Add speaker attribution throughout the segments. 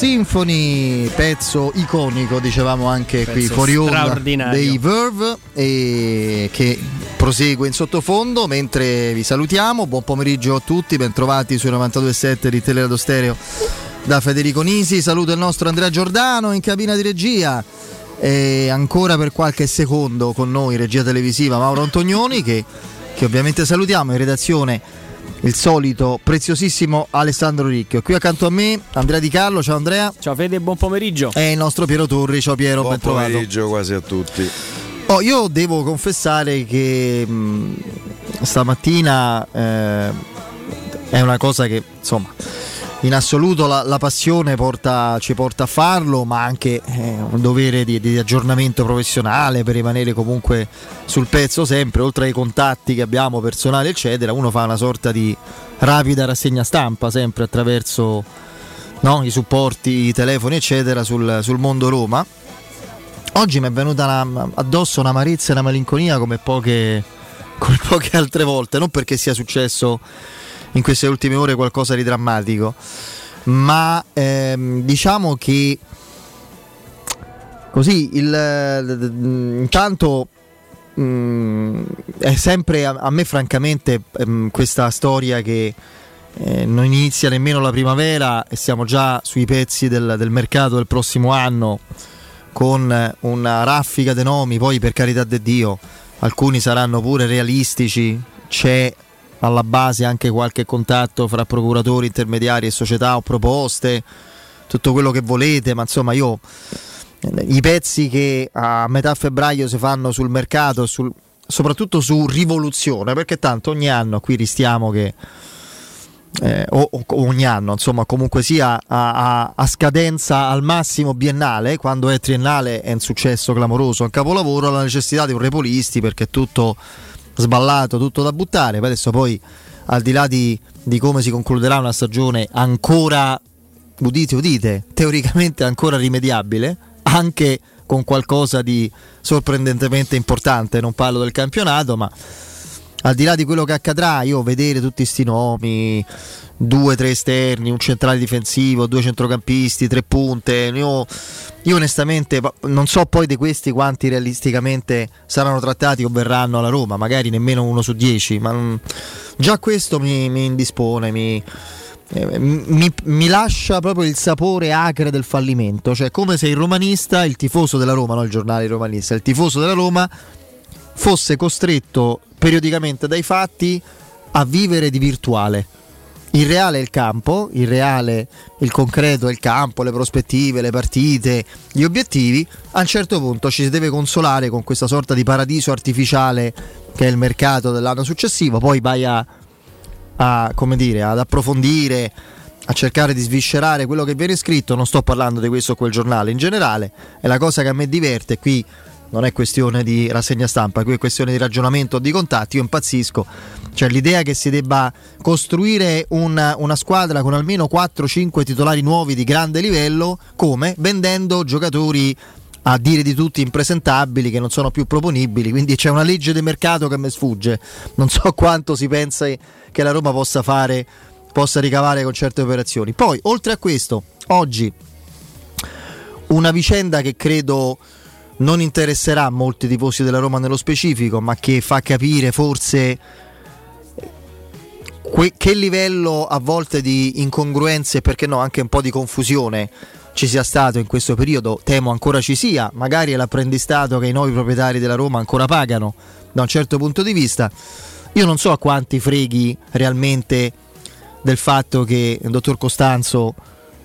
Speaker 1: Symphony, pezzo iconico, dicevamo anche
Speaker 2: Pezzo
Speaker 1: qui fuori onda dei Verve e che prosegue in sottofondo mentre vi salutiamo. Buon pomeriggio a tutti, bentrovati sui 92.7 di Teleradio Stereo da Federico Nisi. Saluto il nostro Andrea Giordano in cabina di regia. E ancora per qualche secondo con noi, regia televisiva Mauro Antonioni, che, che ovviamente salutiamo in redazione il solito preziosissimo Alessandro Ricchio. Qui accanto a me Andrea Di Carlo, ciao Andrea.
Speaker 2: Ciao Fede, buon pomeriggio.
Speaker 1: E il nostro Piero Torri, ciao Piero,
Speaker 3: Buon
Speaker 1: ben trovato.
Speaker 3: pomeriggio quasi a tutti.
Speaker 1: Oh, io devo confessare che mh, stamattina eh, è una cosa che insomma in assoluto la, la passione porta- ci porta a farlo, ma anche eh, un dovere di, di aggiornamento professionale per rimanere comunque sul pezzo sempre, oltre ai contatti che abbiamo personali eccetera, uno fa una sorta di rapida rassegna stampa sempre attraverso no, i supporti, i telefoni eccetera sul, sul mondo Roma. Oggi mi è venuta una- addosso un'amarezza e una malinconia come poche, come poche altre volte, non perché sia successo in queste ultime ore qualcosa di drammatico, ma ehm, diciamo che così il, intanto mm, è sempre a, a me francamente ehm, questa storia che eh, non inizia nemmeno la primavera e siamo già sui pezzi del, del mercato del prossimo anno con una raffica di nomi, poi per carità di Dio, alcuni saranno pure realistici, c'è alla base anche qualche contatto fra procuratori, intermediari e società o proposte, tutto quello che volete, ma insomma io eh, i pezzi che a metà febbraio si fanno sul mercato, sul- soprattutto su rivoluzione, perché tanto ogni anno qui ristiamo che eh, o, o ogni anno, insomma, comunque sia a, a- a scadenza al massimo biennale, quando è triennale è un successo clamoroso, un capolavoro, la necessità di un repolisti perché tutto sballato, tutto da buttare. Poi Adesso poi, al di là di, di come si concluderà una stagione ancora, udite, udite, teoricamente ancora rimediabile, anche con qualcosa di sorprendentemente importante, non parlo del campionato, ma al di là di quello che accadrà, io vedere tutti questi nomi, due, tre esterni, un centrale difensivo, due centrocampisti, tre punte, io, io onestamente non so poi di questi quanti realisticamente saranno trattati o verranno alla Roma, magari nemmeno uno su dieci, ma mm, già questo mi, mi indispone, mi, eh, mi, mi lascia proprio il sapore acre del fallimento, cioè come se il romanista, il tifoso della Roma, non il giornale romanista, il tifoso della Roma fosse costretto periodicamente dai fatti a vivere di virtuale. Il reale è il campo, il reale, il concreto è il campo, le prospettive, le partite, gli obiettivi. A un certo punto ci si deve consolare con questa sorta di paradiso artificiale che è il mercato dell'anno successivo, poi vai a, a, come dire, ad approfondire, a cercare di sviscerare quello che viene scritto. Non sto parlando di questo o quel giornale in generale, è la cosa che a me diverte qui. Non è questione di rassegna stampa, qui è questione di ragionamento di contatti. Io impazzisco. Cioè, l'idea che si debba costruire una, una squadra con almeno 4-5 titolari nuovi di grande livello, come? Vendendo giocatori a dire di tutti impresentabili che non sono più proponibili. Quindi c'è una legge di mercato che mi sfugge. Non so quanto si pensa che la Roma possa fare, possa ricavare con certe operazioni. Poi, oltre a questo, oggi una vicenda che credo non interesserà molti tifosi della Roma nello specifico, ma che fa capire forse que- che livello a volte di incongruenze e perché no anche un po' di confusione ci sia stato in questo periodo, temo ancora ci sia, magari è l'apprendistato che i nuovi proprietari della Roma ancora pagano da un certo punto di vista. Io non so a quanti freghi realmente del fatto che il dottor Costanzo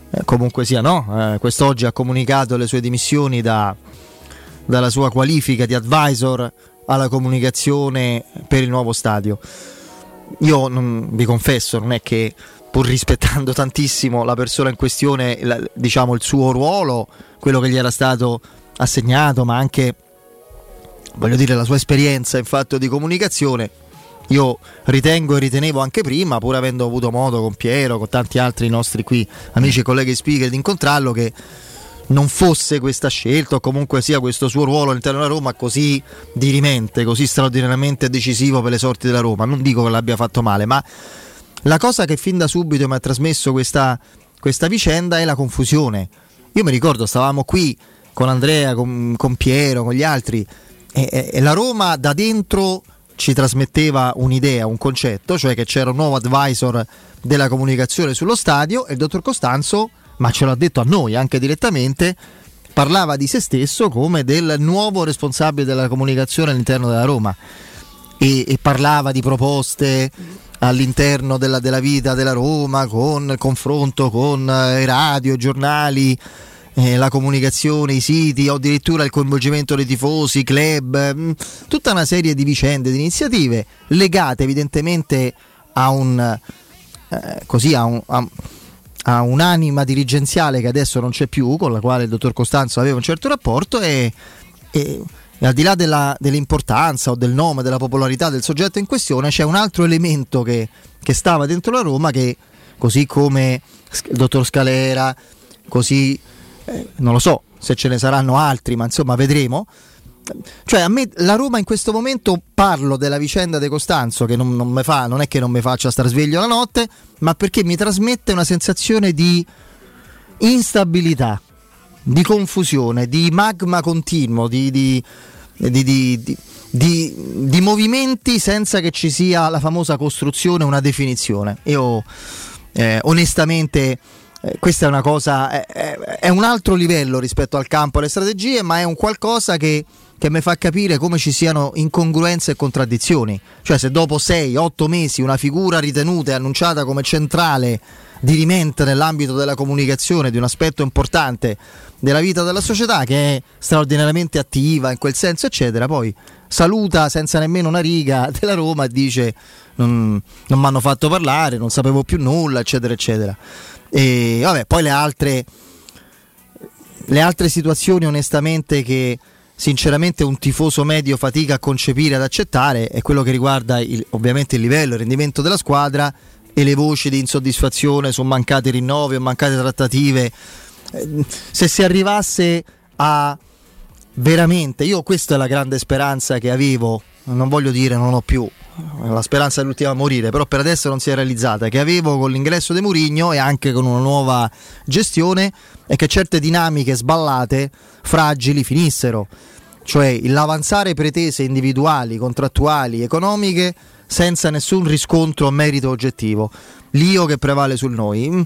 Speaker 1: eh, comunque sia no, eh, quest'oggi ha comunicato le sue dimissioni da, dalla sua qualifica di advisor alla comunicazione per il nuovo stadio. Io non, vi confesso, non è che pur rispettando tantissimo la persona in questione, la- diciamo il suo ruolo, quello che gli era stato assegnato, ma anche voglio dire la sua esperienza in fatto di comunicazione. Io ritengo e ritenevo anche prima, pur avendo avuto modo con Piero, con tanti altri nostri qui amici e colleghi speaker di incontrarlo, che non fosse questa scelta o comunque sia questo suo ruolo all'interno della Roma così dirimente, così straordinariamente decisivo per le sorti della Roma. Non dico che l'abbia fatto male, ma la cosa che fin da subito mi ha trasmesso questa, questa vicenda è la confusione. Io mi ricordo, stavamo qui con Andrea, con, con Piero, con gli altri, e, e la Roma da dentro ci trasmetteva un'idea, un concetto, cioè che c'era un nuovo advisor della comunicazione sullo stadio e il dottor Costanzo, ma ce l'ha detto a noi anche direttamente, parlava di se stesso come del nuovo responsabile della comunicazione all'interno della Roma. E, e parlava di proposte all'interno della, della, vita della Roma con il confronto con eh, i radio, i giornali eh, la comunicazione, i siti o addirittura il coinvolgimento dei tifosi, club, mh, mm, tutta una serie di vicende, di iniziative legate evidentemente a, un, eh, così, a, un, a, a, un'anima dirigenziale che adesso non c'è più, con la quale il dottor Costanzo aveva un certo rapporto e, e al di là della, dell'importanza o del nome, della popolarità del soggetto in questione, c'è un altro elemento che, che stava dentro la Roma che, così come il dottor Scalera, così eh, non lo so se ce ne saranno altri, ma insomma vedremo. Cioè a me la Roma in questo momento parlo della vicenda di Costanzo che non, non, fa, non è che non mi faccia star sveglio la notte, ma perché mi trasmette una sensazione di instabilità, di confusione, di magma continuo, di, di, di, di, movimenti senza che ci sia la famosa costruzione, una definizione. Io eh, onestamente eh, questa è una cosa, è, è, un altro livello rispetto al campo, alle strategie, ma è un qualcosa che, che mi fa capire come ci siano incongruenze e contraddizioni. Cioè se dopo 6-8 mesi una figura ritenuta e annunciata come centrale dirimente nell'ambito della comunicazione di un aspetto importante della vita della società che è straordinariamente attiva in quel senso eccetera poi saluta senza nemmeno una riga della Roma e dice non, non mi hanno fatto parlare non sapevo più nulla eccetera eccetera e vabbè, poi le altre, le altre situazioni onestamente che sinceramente un tifoso medio fatica a concepire, ad accettare, è quello che riguarda il, ovviamente il livello, il rendimento della squadra e le voci di insoddisfazione su mancati rinnovi o mancate trattative. Eh, se si arrivasse a veramente, io questa è la grande speranza che avevo, non voglio dire non ho più, la speranza dell'ultima a morire, però per adesso non si è realizzata, che avevo con l'ingresso di Murigno e anche con una nuova gestione e che certe dinamiche sballate, fragili, finissero. Cioè l'avanzare pretese individuali, contrattuali, economiche senza nessun riscontro o merito oggettivo. L'io che prevale sul noi.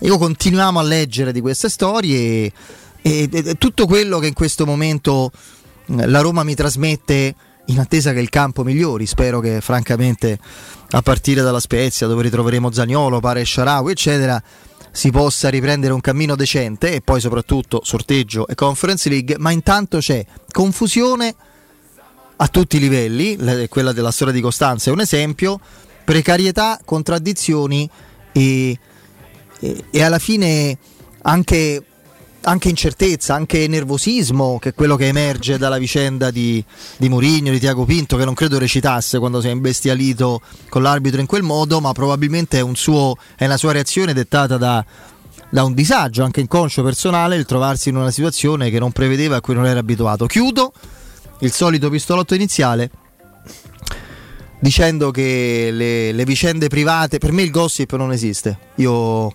Speaker 1: Io continuiamo a leggere di queste storie e, e, e tutto quello che in questo momento la Roma mi trasmette in attesa che il campo migliori. Spero che, francamente, a partire dalla Spezia, dove ritroveremo Zagnolo, Pare Sharawi, eccetera, si possa riprendere un cammino decente e poi, soprattutto, sorteggio e Conference League. Ma intanto c'è confusione a tutti i livelli. Quella della storia di Costanza è un esempio. Precarietà, contraddizioni e, e, e alla fine anche anche incertezza, anche nervosismo, che è quello che emerge dalla vicenda di, di Murigno, di Tiago Pinto, che non credo recitasse quando si è imbestialito con l'arbitro in quel modo, ma probabilmente è, un suo, è una sua reazione dettata da, da un disagio anche inconscio personale il trovarsi in una situazione che non prevedeva a cui non era abituato. Chiudo il solito pistolotto iniziale dicendo che le, le vicende private, per me il gossip non esiste. Io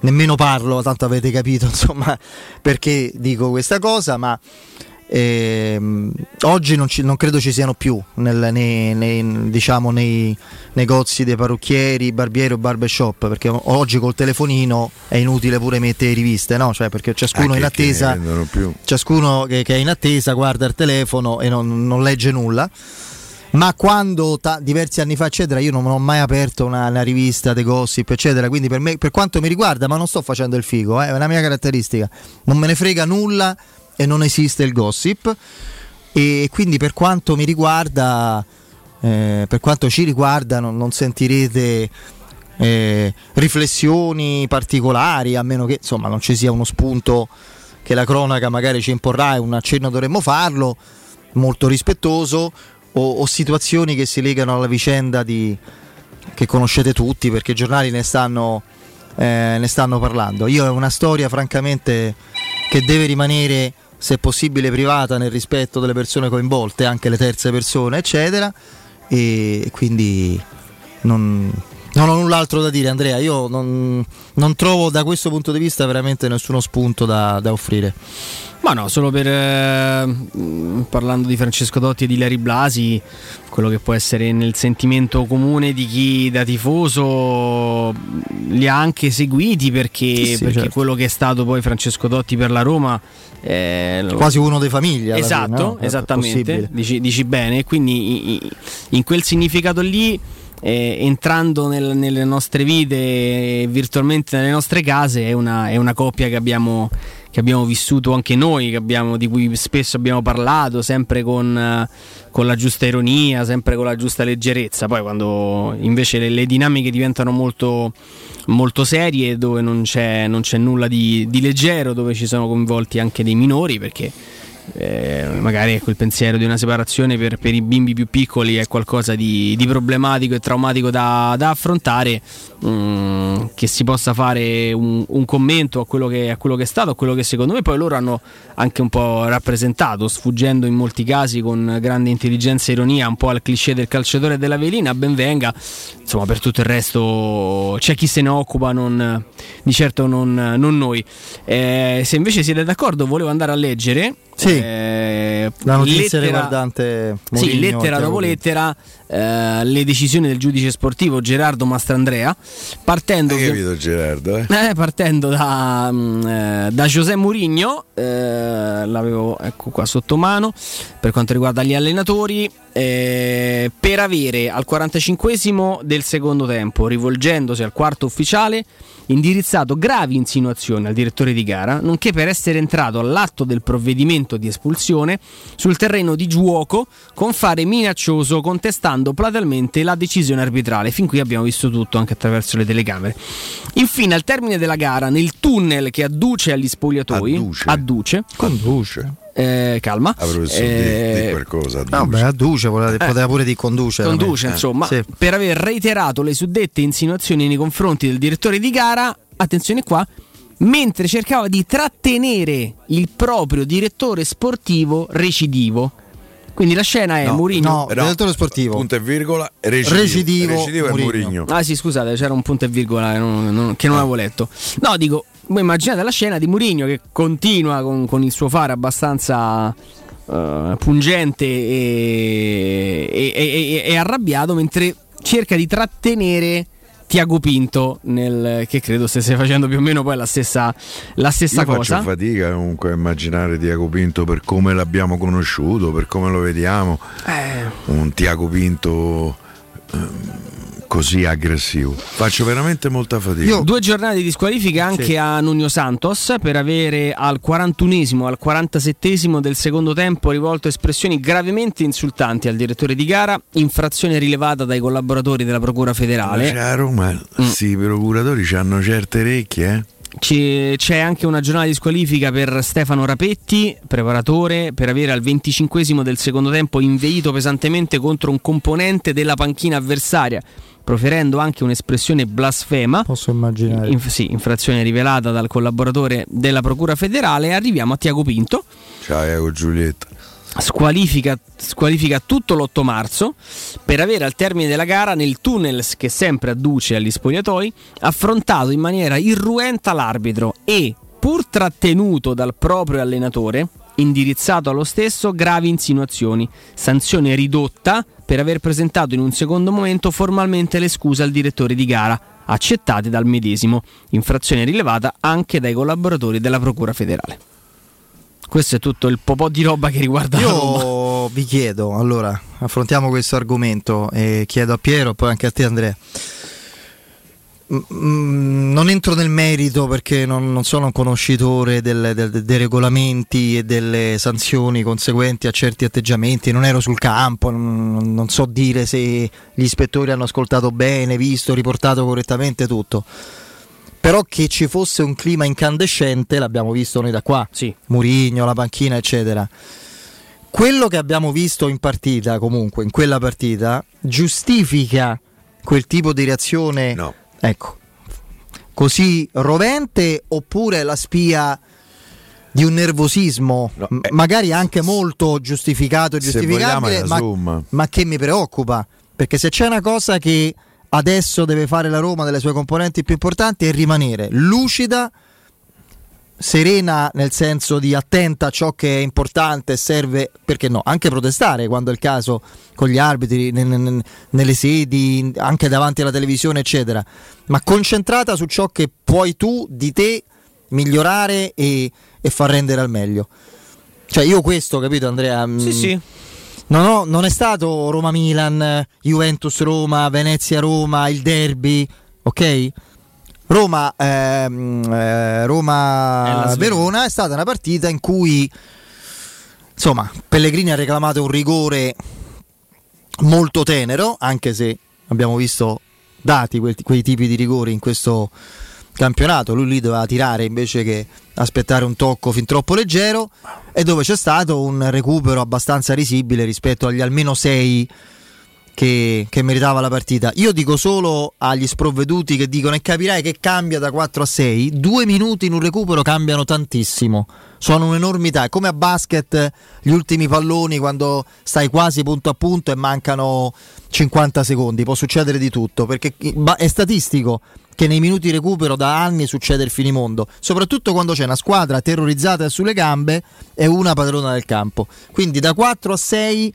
Speaker 1: nemmeno parlo, tanto avete capito insomma perché dico questa cosa, ma ehm, oggi non, ci, non, credo ci siano più nel, nei, nei, diciamo, nei negozi dei parrucchieri, barbieri o barbershop, perché oggi col telefonino è inutile pure mettere riviste, no? cioè, perché ciascuno, in attesa, ciascuno che, che, è in attesa guarda il telefono e non, non legge nulla ma quando ta- diversi anni fa eccetera io non ho mai aperto una, una rivista di gossip eccetera quindi per, me, per quanto mi riguarda ma non sto facendo il figo eh, è una mia caratteristica. Non me ne frega nulla e non esiste il gossip. E quindi per quanto mi riguarda eh, per quanto ci riguarda non, non sentirete eh, riflessioni particolari a meno che insomma non ci sia uno spunto che la cronaca magari ci imporrà e un accenno dovremmo farlo molto rispettoso o, o situazioni che si legano alla vicenda di, che conoscete tutti perché i giornali ne stanno, eh, ne stanno parlando. Io è una storia francamente che deve rimanere se possibile privata nel rispetto delle persone coinvolte, anche le terze persone, eccetera. E quindi non, Non ho null'altro da dire, Andrea. Io non, non trovo da questo punto di vista veramente nessuno spunto da, da offrire.
Speaker 2: Ma no, solo per eh, parlando di Francesco Dotti e di Larry Blasi, quello che può essere nel sentimento comune di chi da tifoso li ha anche seguiti perché, sì, perché certo. quello che è stato poi Francesco Dotti per la Roma
Speaker 1: è quasi uno di famiglia.
Speaker 2: Esatto, fine, no? esattamente, dici, dici, bene, quindi in quel significato lì eh, entrando nel, nelle nostre vite, virtualmente nelle nostre case, è una, è una coppia che abbiamo, che abbiamo, vissuto anche noi, abbiamo, di cui spesso abbiamo parlato, sempre con, con, la giusta ironia, sempre con la giusta leggerezza. Poi quando invece le, le dinamiche diventano molto, molto serie, dove non c'è, non c'è nulla di, di leggero, dove ci sono coinvolti anche dei minori, perché eh, magari ecco, il pensiero di una separazione per, per, i bimbi più piccoli è qualcosa di, di problematico e traumatico da, da affrontare, mm, che si possa fare un, un commento a quello, che, a quello, che, è stato, a quello che secondo me poi loro hanno anche un po' rappresentato, sfuggendo in molti casi con grande intelligenza e ironia un po' al cliché del calciatore della velina, ben venga, insomma per tutto il resto c'è chi se ne occupa, non, di certo non, non noi. Eh, se invece siete d'accordo volevo andare a leggere
Speaker 1: sì, eh, la notizia lettera, riguardante
Speaker 2: Mourinho, sì, lettera dopo lettera eh, le decisioni del giudice sportivo Gerardo Mastrandrea partendo,
Speaker 3: Hai capito, Gerardo, eh?
Speaker 2: Eh, partendo da, mm, eh, da José Mourinho eh, l'avevo ecco qua sotto mano per quanto riguarda gli allenatori. Per avere al 45 del secondo tempo rivolgendosi al quarto ufficiale indirizzato gravi insinuazioni al direttore di gara, nonché per essere entrato all'atto del provvedimento di espulsione sul terreno di giuoco con fare minaccioso contestando platealmente la decisione arbitrale. Fin qui abbiamo visto tutto anche attraverso le telecamere. Infine, al termine della gara, nel tunnel che adduce agli spogliatoi,
Speaker 3: adduce,
Speaker 2: adduce
Speaker 3: conduce
Speaker 2: eh, calma.
Speaker 3: Avrò eh, di qualcosa.
Speaker 1: No, beh, adduce, poteva, eh, poteva pure di conduce.
Speaker 2: Conduce,
Speaker 1: eh,
Speaker 2: insomma, sì. per aver reiterato le suddette insinuazioni nei confronti del direttore di gara, attenzione qua, mentre cercava di trattenere il proprio direttore sportivo recidivo. Quindi la scena è
Speaker 1: no,
Speaker 2: Murigno.
Speaker 1: No, no, direttore sportivo.
Speaker 3: Punto e virgola. Recidivo.
Speaker 1: Recidivo,
Speaker 3: recidivo è Murigno.
Speaker 2: Ah sì, scusate, c'era un punto e virgola che non, non, che non avevo letto. No, dico, voi immaginate la scena di Mourinho che continua con, con il suo fare abbastanza uh, pungente e, e, e, e, arrabbiato mentre cerca di trattenere Tiago Pinto nel, che credo stesse facendo più o meno poi la stessa, la stessa cosa.
Speaker 3: Faccio fatica comunque a immaginare Tiago Pinto per come l'abbiamo conosciuto, per come lo vediamo. Eh. Un Tiago Pinto... Um, così aggressivo. Faccio veramente molta fatica.
Speaker 2: Io, due giornate di squalifica anche sì. a Nuno Santos per avere al 41esimo, al 47esimo del secondo tempo rivolto espressioni gravemente insultanti al direttore di gara, infrazione rilevata dai collaboratori della Procura federale.
Speaker 3: Ma a Roma, mm. sì, i procuratori hanno certe orecchie, eh?
Speaker 2: C'è anche una giornata di squalifica per Stefano Rapetti, preparatore, per avere al 25 del secondo tempo inveito pesantemente contro un componente della panchina avversaria proferendo anche un'espressione blasfema.
Speaker 1: Posso immaginare.
Speaker 2: In, sì, infrazione rivelata dal collaboratore della Procura federale. Arriviamo a Tiago Pinto.
Speaker 3: Ciao, Iago Giulietta.
Speaker 2: Squalifica, squalifica, tutto l'8 marzo per avere al termine della gara nel tunnel che sempre adduce agli spogliatoi affrontato in maniera irruenta l'arbitro e pur trattenuto dal proprio allenatore indirizzato allo stesso gravi insinuazioni. Sanzione ridotta per aver presentato in un secondo momento formalmente le scuse al direttore di gara, accettate dal medesimo, infrazione rilevata anche dai collaboratori della Procura federale. Questo è tutto il po' di roba che riguarda
Speaker 1: Io vi chiedo, allora, affrontiamo questo argomento e chiedo a Piero, poi anche a te Andrea non entro nel merito perché non, non sono un conoscitore del, del, dei regolamenti e delle sanzioni conseguenti a certi atteggiamenti, non ero sul campo, non, non so dire se gli ispettori hanno ascoltato bene, visto, riportato correttamente tutto. Però che ci fosse un clima incandescente l'abbiamo visto noi da qua,
Speaker 2: sì.
Speaker 1: Murigno, la panchina, eccetera. Quello che abbiamo visto in partita, comunque, in quella partita, giustifica quel tipo di reazione
Speaker 3: no
Speaker 1: Ecco, così rovente oppure la spia di un nervosismo, no, eh, magari anche molto giustificato e giustificabile, ma, ma, che mi preoccupa, perché se c'è una cosa che adesso deve fare la Roma delle sue componenti più importanti è rimanere lucida, serena nel senso di attenta a ciò che è importante serve, perché no, anche protestare quando è il caso con gli arbitri, nelle sedi, anche davanti alla televisione, eccetera, ma concentrata su ciò che puoi tu di te migliorare e, e far rendere al meglio. Cioè io questo, capito Andrea?
Speaker 2: Sì, mm, sì.
Speaker 1: Non, ho, non è stato Roma-Milan, Juventus-Roma, Venezia-Roma, il derby, ok? Roma, ehm, eh, Roma Verona è stata una partita in cui insomma Pellegrini ha reclamato un rigore molto tenero, anche se abbiamo visto dati quei, quei tipi di rigori in questo campionato, lui lì doveva tirare invece che aspettare un tocco fin troppo leggero e dove c'è stato un recupero abbastanza risibile rispetto agli almeno sei che, che, meritava la partita. Io dico solo agli sprovveduti che dicono e capirai che cambia da 4 a 6, due minuti in un recupero cambiano tantissimo, sono un'enormità, è come a basket gli ultimi palloni quando stai quasi punto a punto e mancano 50 secondi, può succedere di tutto, perché è statistico che nei minuti recupero da anni succede il finimondo, soprattutto quando c'è una squadra terrorizzata sulle gambe e una padrona del campo. Quindi da 4 a 6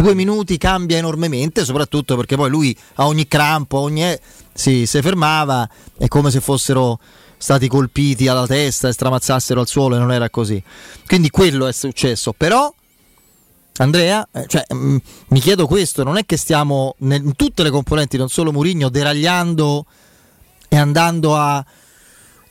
Speaker 1: due minuti cambia enormemente, soprattutto perché poi lui a ogni crampo, a ogni... si fermava, è come se fossero stati colpiti alla testa e stramazzassero al suolo e non era così. Quindi quello è successo, però Andrea, eh, cioè, mh, mm, mi chiedo questo, non è che stiamo in tutte le componenti, non solo Murigno, deragliando e andando a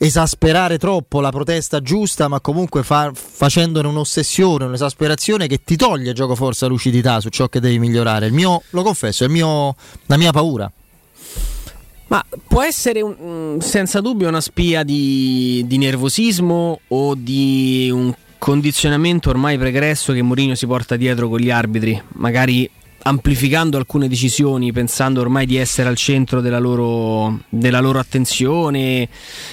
Speaker 1: esasperare troppo la protesta giusta, ma comunque fa, facendone un'ossessione, un'esasperazione che ti toglie gioco forza lucidità su ciò che devi migliorare. Il mio, lo confesso, è mio, la mia paura.
Speaker 2: Ma può essere un, mm, senza dubbio una spia di, di nervosismo o di un condizionamento ormai pregresso che Mourinho si porta dietro con gli arbitri, magari amplificando alcune decisioni, pensando ormai di essere al centro della loro, della loro attenzione,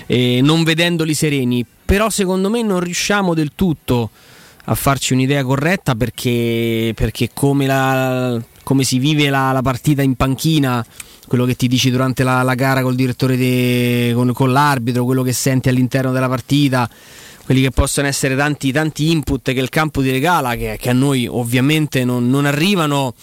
Speaker 2: e non vedendoli sereni. Però secondo me non riusciamo del tutto a farci un'idea corretta perché, perché come, la, come, si vive la, la, partita in panchina, quello che ti dici durante la, la gara col direttore de, con, con l'arbitro, quello che senti all'interno della partita quelli che possono essere tanti, tanti input che il campo ti regala, che, che a noi ovviamente non, non arrivano.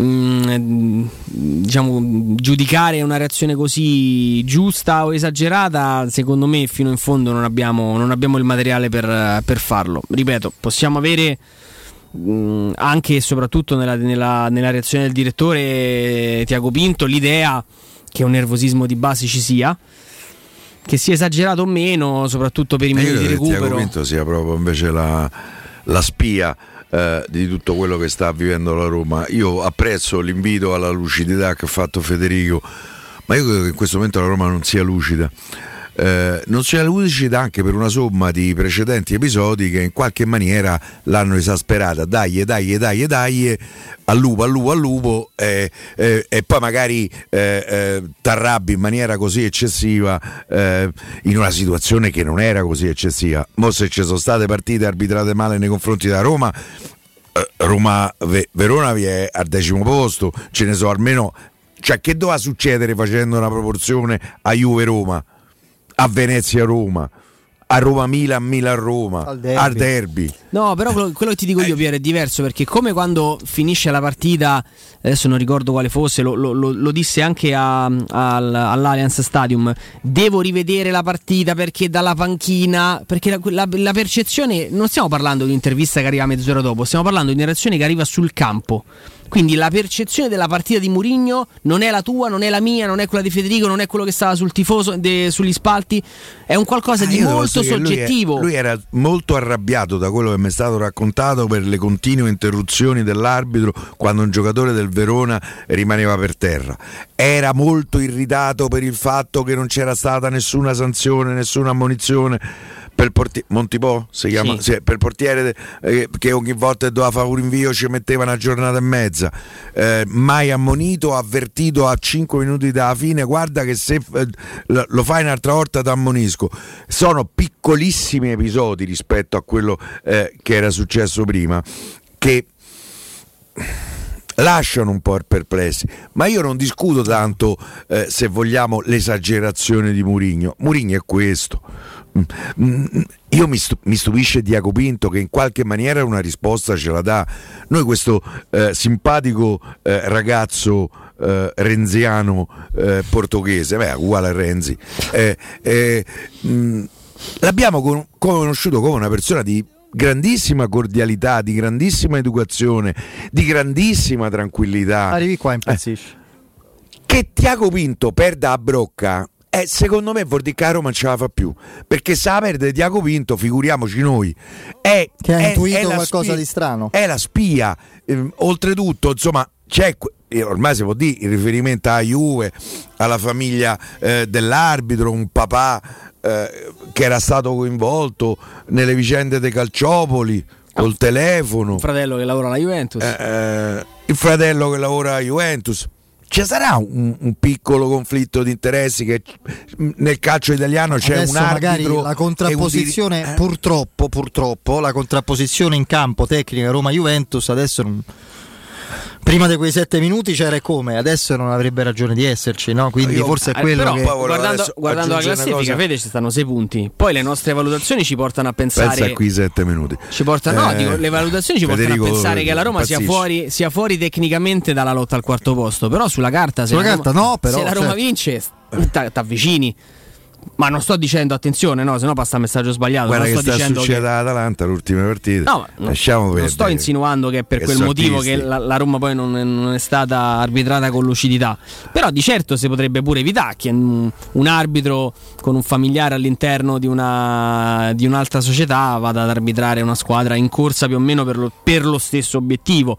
Speaker 2: Mm, diciamo giudicare una reazione così giusta o esagerata secondo me fino in fondo non abbiamo, non abbiamo il materiale per, per, farlo ripeto possiamo avere mm, anche e soprattutto nella, nella, nella reazione del direttore Tiago Pinto l'idea che un nervosismo di base ci sia che sia esagerato o meno, soprattutto per i minuti di recupero. Io
Speaker 3: convinto sia proprio invece la, la spia eh, di tutto quello che sta vivendo la Roma. Io apprezzo l'invito alla lucidità che ha fatto Federico, ma io credo che in questo momento la Roma non sia lucida eh, non c'è lucida anche per una somma di precedenti episodi che in qualche maniera l'hanno esasperata. Dai, dai, dai, dai, al lupo, al lupo, al lupo, eh, eh, e poi magari eh, eh t'arrabbi in maniera così eccessiva in una situazione che non era così eccessiva. Mo se ci sono state partite arbitrate male nei confronti della Roma, Roma Verona vi è al decimo posto, ce ne so almeno. Cioè, che doveva succedere facendo una proporzione a Juve Roma? A Venezia-Roma, a Roma-Milan, Milan-Roma, al derby. al derby.
Speaker 2: No, però quello, quello, che ti dico io, Piero, è diverso perché come quando finisce la partita, adesso non ricordo quale fosse, lo, lo, lo, lo disse anche a, a, all'Allianz Stadium, devo rivedere la partita perché dalla panchina, perché la, la, la percezione, non stiamo parlando di un'intervista che arriva mezz'ora dopo, stiamo parlando di una reazione che arriva sul campo. Quindi la percezione della partita di Murigno non è la tua, non è la mia, non è quella di Federico, non è quello che stava sul tifoso de, sugli spalti, è un qualcosa ah, di molto soggettivo.
Speaker 3: Lui, è, lui, era molto arrabbiato da quello che mi è stato raccontato per le continue interruzioni dell'arbitro quando un giocatore del Verona rimaneva per terra. Era molto irritato per il fatto che non c'era stata nessuna sanzione, nessuna ammonizione per portiere Montipò si chiama sì. Sì, per portiere eh, che ogni volta doveva fare un rinvio ci metteva una giornata e mezza eh, mai ammonito avvertito a 5 minuti dalla fine guarda che se eh, lo fai un'altra volta ti ammonisco sono piccolissimi episodi rispetto a quello eh, che era successo prima che lasciano un po' perplessi, ma io non discuto tanto eh, se vogliamo l'esagerazione di Murigno. Murigno è questo. Mm, mm, io mi, stu- mi, stupisce Diaco Pinto che in qualche maniera una risposta ce la dà. Noi questo eh, simpatico eh, ragazzo eh, renziano eh, portoghese, beh, uguale a Renzi, eh, eh, mh, l'abbiamo con- conosciuto come una persona di grandissima cordialità, di grandissima educazione, di grandissima tranquillità.
Speaker 1: Arrivi qua, impazzisci.
Speaker 3: Eh, che Tiago Pinto perda a brocca eh, secondo me vuol dire che a Roma non ce la fa più perché se la perde Tiago Pinto figuriamoci noi è,
Speaker 1: che ha
Speaker 3: è,
Speaker 1: intuito
Speaker 3: è
Speaker 1: qualcosa
Speaker 3: spia,
Speaker 1: di strano
Speaker 3: è la spia eh, oltretutto insomma c'è ormai si può dire in riferimento a Juve alla famiglia eh, dell'arbitro un papà eh, che era stato coinvolto nelle vicende dei Calciopoli col ah, telefono.
Speaker 2: Il fratello che lavora alla Juventus.
Speaker 3: Eh, eh, il fratello che lavora alla Juventus. Ci sarà un, un, piccolo conflitto di interessi che nel calcio italiano c'è
Speaker 1: Adesso
Speaker 3: un arbitro
Speaker 1: la contrapposizione
Speaker 3: un...
Speaker 1: Eh? purtroppo, purtroppo la contrapposizione in campo tecnica Roma Juventus adesso non prima di quei sette minuti c'era come, adesso non avrebbe ragione di esserci, no? Quindi Io, forse è quello
Speaker 2: però,
Speaker 1: che...
Speaker 2: Guardando, guardando la classifica, vede ci stanno sei punti. Poi le nostre valutazioni ci portano a pensare...
Speaker 3: Pensa qui sette minuti.
Speaker 2: Ci portano, eh, no, dico, le valutazioni ci Federico, portano a pensare che la Roma sia fuori, sia fuori, tecnicamente dalla lotta al quarto posto. Però sulla carta, se,
Speaker 1: sulla
Speaker 2: la,
Speaker 1: carta
Speaker 2: Roma,
Speaker 1: no, però,
Speaker 2: se la Roma
Speaker 1: certo.
Speaker 2: vince, t'avvicini. Ma non sto dicendo attenzione, no, se no passa il messaggio sbagliato.
Speaker 3: Guarda
Speaker 2: non
Speaker 3: che
Speaker 2: sto
Speaker 3: sta
Speaker 2: dicendo
Speaker 3: succedendo che... all'Atalanta l'ultima partita.
Speaker 2: No,
Speaker 3: Lasciamo
Speaker 2: non, non sto insinuando che è per quel motivo che la, la, Roma poi non è, non è, stata arbitrata con lucidità. Però di certo si potrebbe pure evitare che un, un arbitro con un familiare all'interno di, una, di, un'altra società vada ad arbitrare una squadra in corsa più o meno per lo, per lo stesso obiettivo.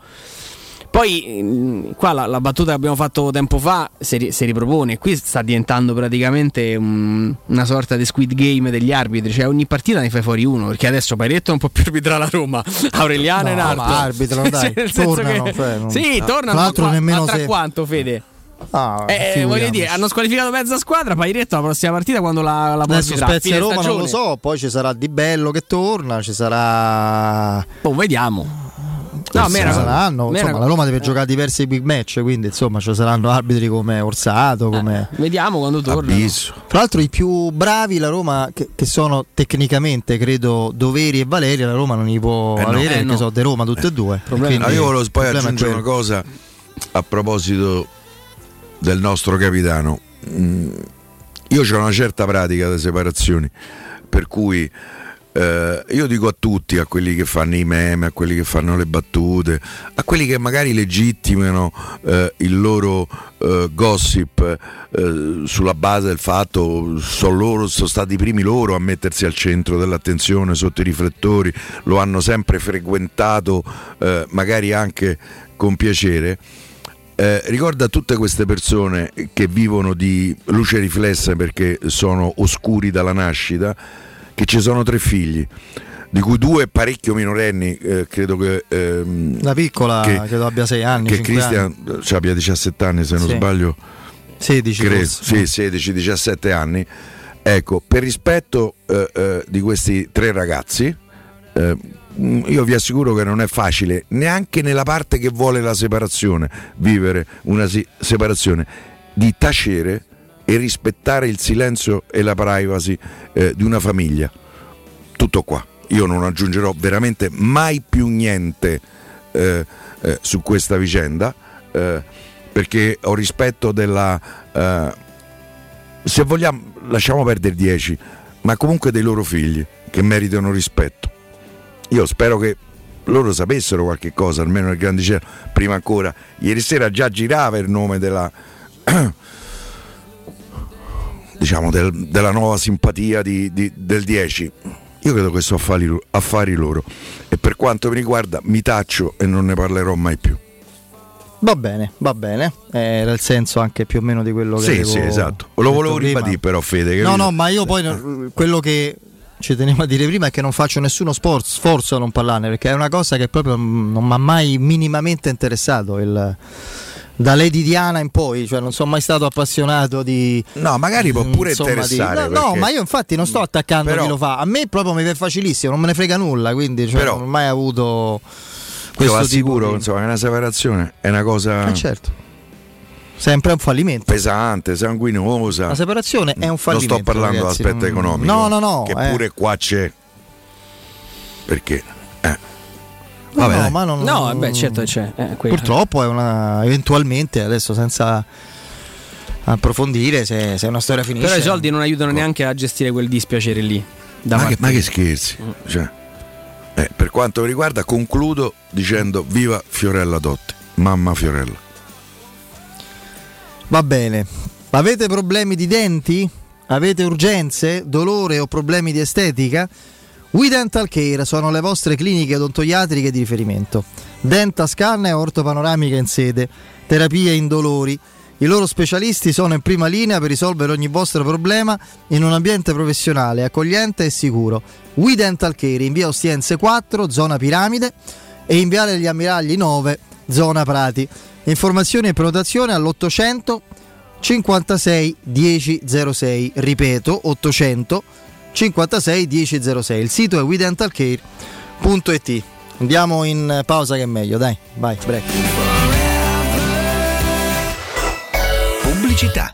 Speaker 2: Poi mm, qua la, la, battuta che abbiamo fatto tempo fa si, si ripropone, qui sta diventando praticamente un, una sorta di squid game degli arbitri, cioè ogni partita ne fai fuori uno, perché adesso Pairetto non può più arbitrare la Roma, Aureliano
Speaker 1: no,
Speaker 2: è un altro.
Speaker 1: Arbitro, dai, tornano,
Speaker 2: che,
Speaker 1: cioè, non...
Speaker 2: Sì,
Speaker 1: no.
Speaker 2: tornano,
Speaker 1: ma, tra,
Speaker 2: ma tra
Speaker 1: se...
Speaker 2: quanto Fede?
Speaker 1: Ah,
Speaker 2: eh, voglio dire, hanno squalificato mezza squadra. Pairetto la prossima partita quando la, la
Speaker 1: Adesso Spezia Roma stagione. non lo so. Poi ci sarà Di Bello che torna. Ci sarà.
Speaker 2: Oh, vediamo.
Speaker 1: No, mera, saranno, mera, insomma, la Roma deve eh. giocare diversi big match, quindi insomma ci saranno arbitri come Orsato. Come...
Speaker 2: Eh, vediamo quando torna.
Speaker 1: Tra l'altro i più bravi la Roma, che, che, sono tecnicamente credo Doveri e Valeria, la Roma non li può
Speaker 3: eh
Speaker 1: avere
Speaker 3: no.
Speaker 1: perché
Speaker 2: no.
Speaker 1: sono di Roma tutte e due.
Speaker 3: Quindi, no, io volevo poi aggiungere una cosa a proposito del nostro capitano. Mm, io ho una certa pratica di separazioni, per cui eh, io dico a tutti, a quelli che fanno i meme, a quelli che fanno le battute, a quelli che magari legittimano eh, il loro eh, gossip eh, sulla base del fatto sono loro, sono stati i primi loro a mettersi al centro dell'attenzione sotto i riflettori, lo hanno sempre frequentato, eh, magari anche con piacere. Eh, ricorda tutte queste persone che vivono di luce riflessa perché sono oscuri dalla nascita che ci sono tre figli di cui due parecchio minorenni, eh, credo che... Ehm,
Speaker 1: la piccola che, credo abbia 6 anni.
Speaker 3: Che Cristian cioè, abbia 17 anni se non
Speaker 1: sì.
Speaker 3: sbaglio.
Speaker 1: 16
Speaker 3: credo, sì, 16-17 anni. Ecco, per rispetto eh, eh, di questi tre ragazzi, eh, io vi assicuro che non è facile, neanche nella parte che vuole la separazione, vivere una si- separazione, di tacere e rispettare il silenzio e la privacy eh, di una famiglia. Tutto qua. Io non aggiungerò veramente mai più niente eh, eh, su questa vicenda eh, perché ho rispetto della... Eh, se vogliamo, lasciamo perdere 10, ma comunque dei loro figli che meritano rispetto. Io spero che loro sapessero qualche cosa, almeno nel Grande Cielo, prima ancora. Ieri sera già girava il nome della diciamo, del, della nuova simpatia di, di, del 10. Io credo che sono affari, affari loro e per quanto mi riguarda mi taccio e non ne parlerò mai più.
Speaker 1: Va bene, va bene, era il senso anche più o meno di quello che
Speaker 3: sì, Sì, esatto. Lo volevo ribadire però Fede.
Speaker 1: No, no, ma io poi quello che ci tenevo a dire prima è che non faccio nessuno sforzo a non parlarne perché è una cosa che proprio non mi ha mai minimamente interessato il da Lady Diana in poi, cioè non sono mai stato appassionato di.
Speaker 3: No, magari può pure insomma, interessare.
Speaker 1: Di, no, no, ma io infatti non sto attaccando però, chi lo fa. A me proprio mi è facilissimo, non me ne frega nulla, quindi cioè, però, non ho mai avuto
Speaker 3: Questo Io assicuro di... insomma, che una separazione è una cosa.
Speaker 1: Eh certo. Sempre un fallimento.
Speaker 3: Pesante, sanguinosa.
Speaker 1: La separazione è un fallimento.
Speaker 3: Non sto parlando dell'aspetto economico.
Speaker 1: No, no, no.
Speaker 3: Che eh. pure qua c'è. Perché? Eh.
Speaker 1: Vabbè, no, ma non,
Speaker 2: no, beh, certo c'è.
Speaker 1: Eh, purtroppo è una. eventualmente adesso senza approfondire se, se una storia finisce.
Speaker 2: Però i soldi non aiutano oh. neanche a gestire quel dispiacere lì.
Speaker 3: Ma che, ma che, scherzi? Mm. Cioè, eh, per quanto mi riguarda, concludo dicendo viva Fiorella Dotti, mamma Fiorella.
Speaker 1: Va bene. Avete problemi di denti? Avete urgenze, dolore o problemi di estetica? We Dental Care sono le vostre cliniche odontoiatriche di riferimento. Dentascan e ortopanoramica in sede, terapie indolori i loro specialisti sono in prima linea per risolvere ogni vostro problema in un ambiente professionale, accogliente e sicuro. We Dental Care in via Ostiense 4, zona Piramide e in viale degli Ammiragli 9, zona Prati. Informazioni e prenotazione all'800 56 1006. Ripeto, 800 56 1006. Il sito è wedentalcare.it. Andiamo in pausa che è meglio, dai, vai, break.
Speaker 4: pubblicità.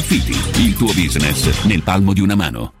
Speaker 4: il tuo business nel palmo di una mano.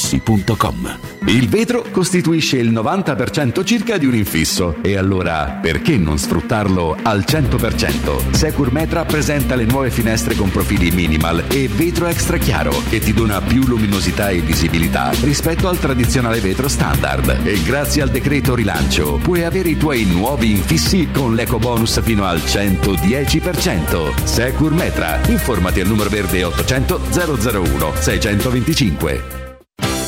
Speaker 4: materassi.com.
Speaker 5: Il vetro costituisce il 90% circa di un infisso e allora perché non sfruttarlo al 100%? Secur Metra presenta le nuove finestre con profili minimal e vetro extra chiaro che ti dona più luminosità e visibilità rispetto al tradizionale vetro standard e grazie al decreto rilancio puoi avere i tuoi nuovi infissi con l'eco bonus fino al 110%. Secur Metra, informati al numero verde 800 001 625.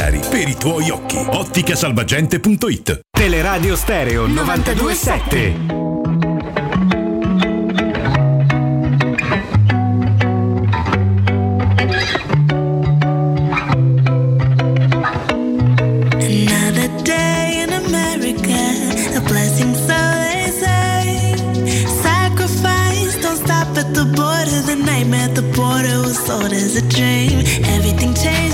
Speaker 6: per i tuoi occhi. Otticasalvagente.it
Speaker 7: Teleradio Stereo 927.
Speaker 8: the border, the nightmare the border was sold as a dream. Everything changed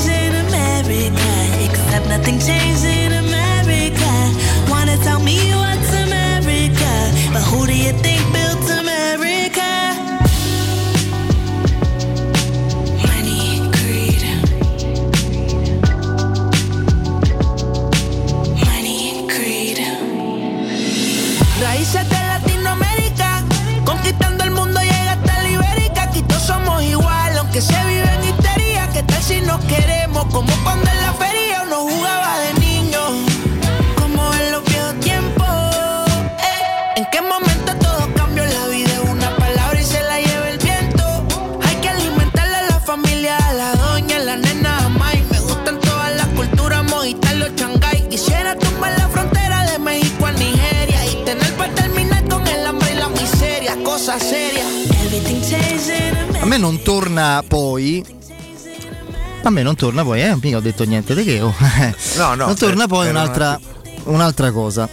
Speaker 8: nothing changed me
Speaker 1: non torna poi. A me non torna poi, eh, mica ho detto niente di che. oh.
Speaker 3: No, no,
Speaker 1: non torna
Speaker 3: per-
Speaker 1: poi
Speaker 3: per
Speaker 1: un'altra, un'altra cosa.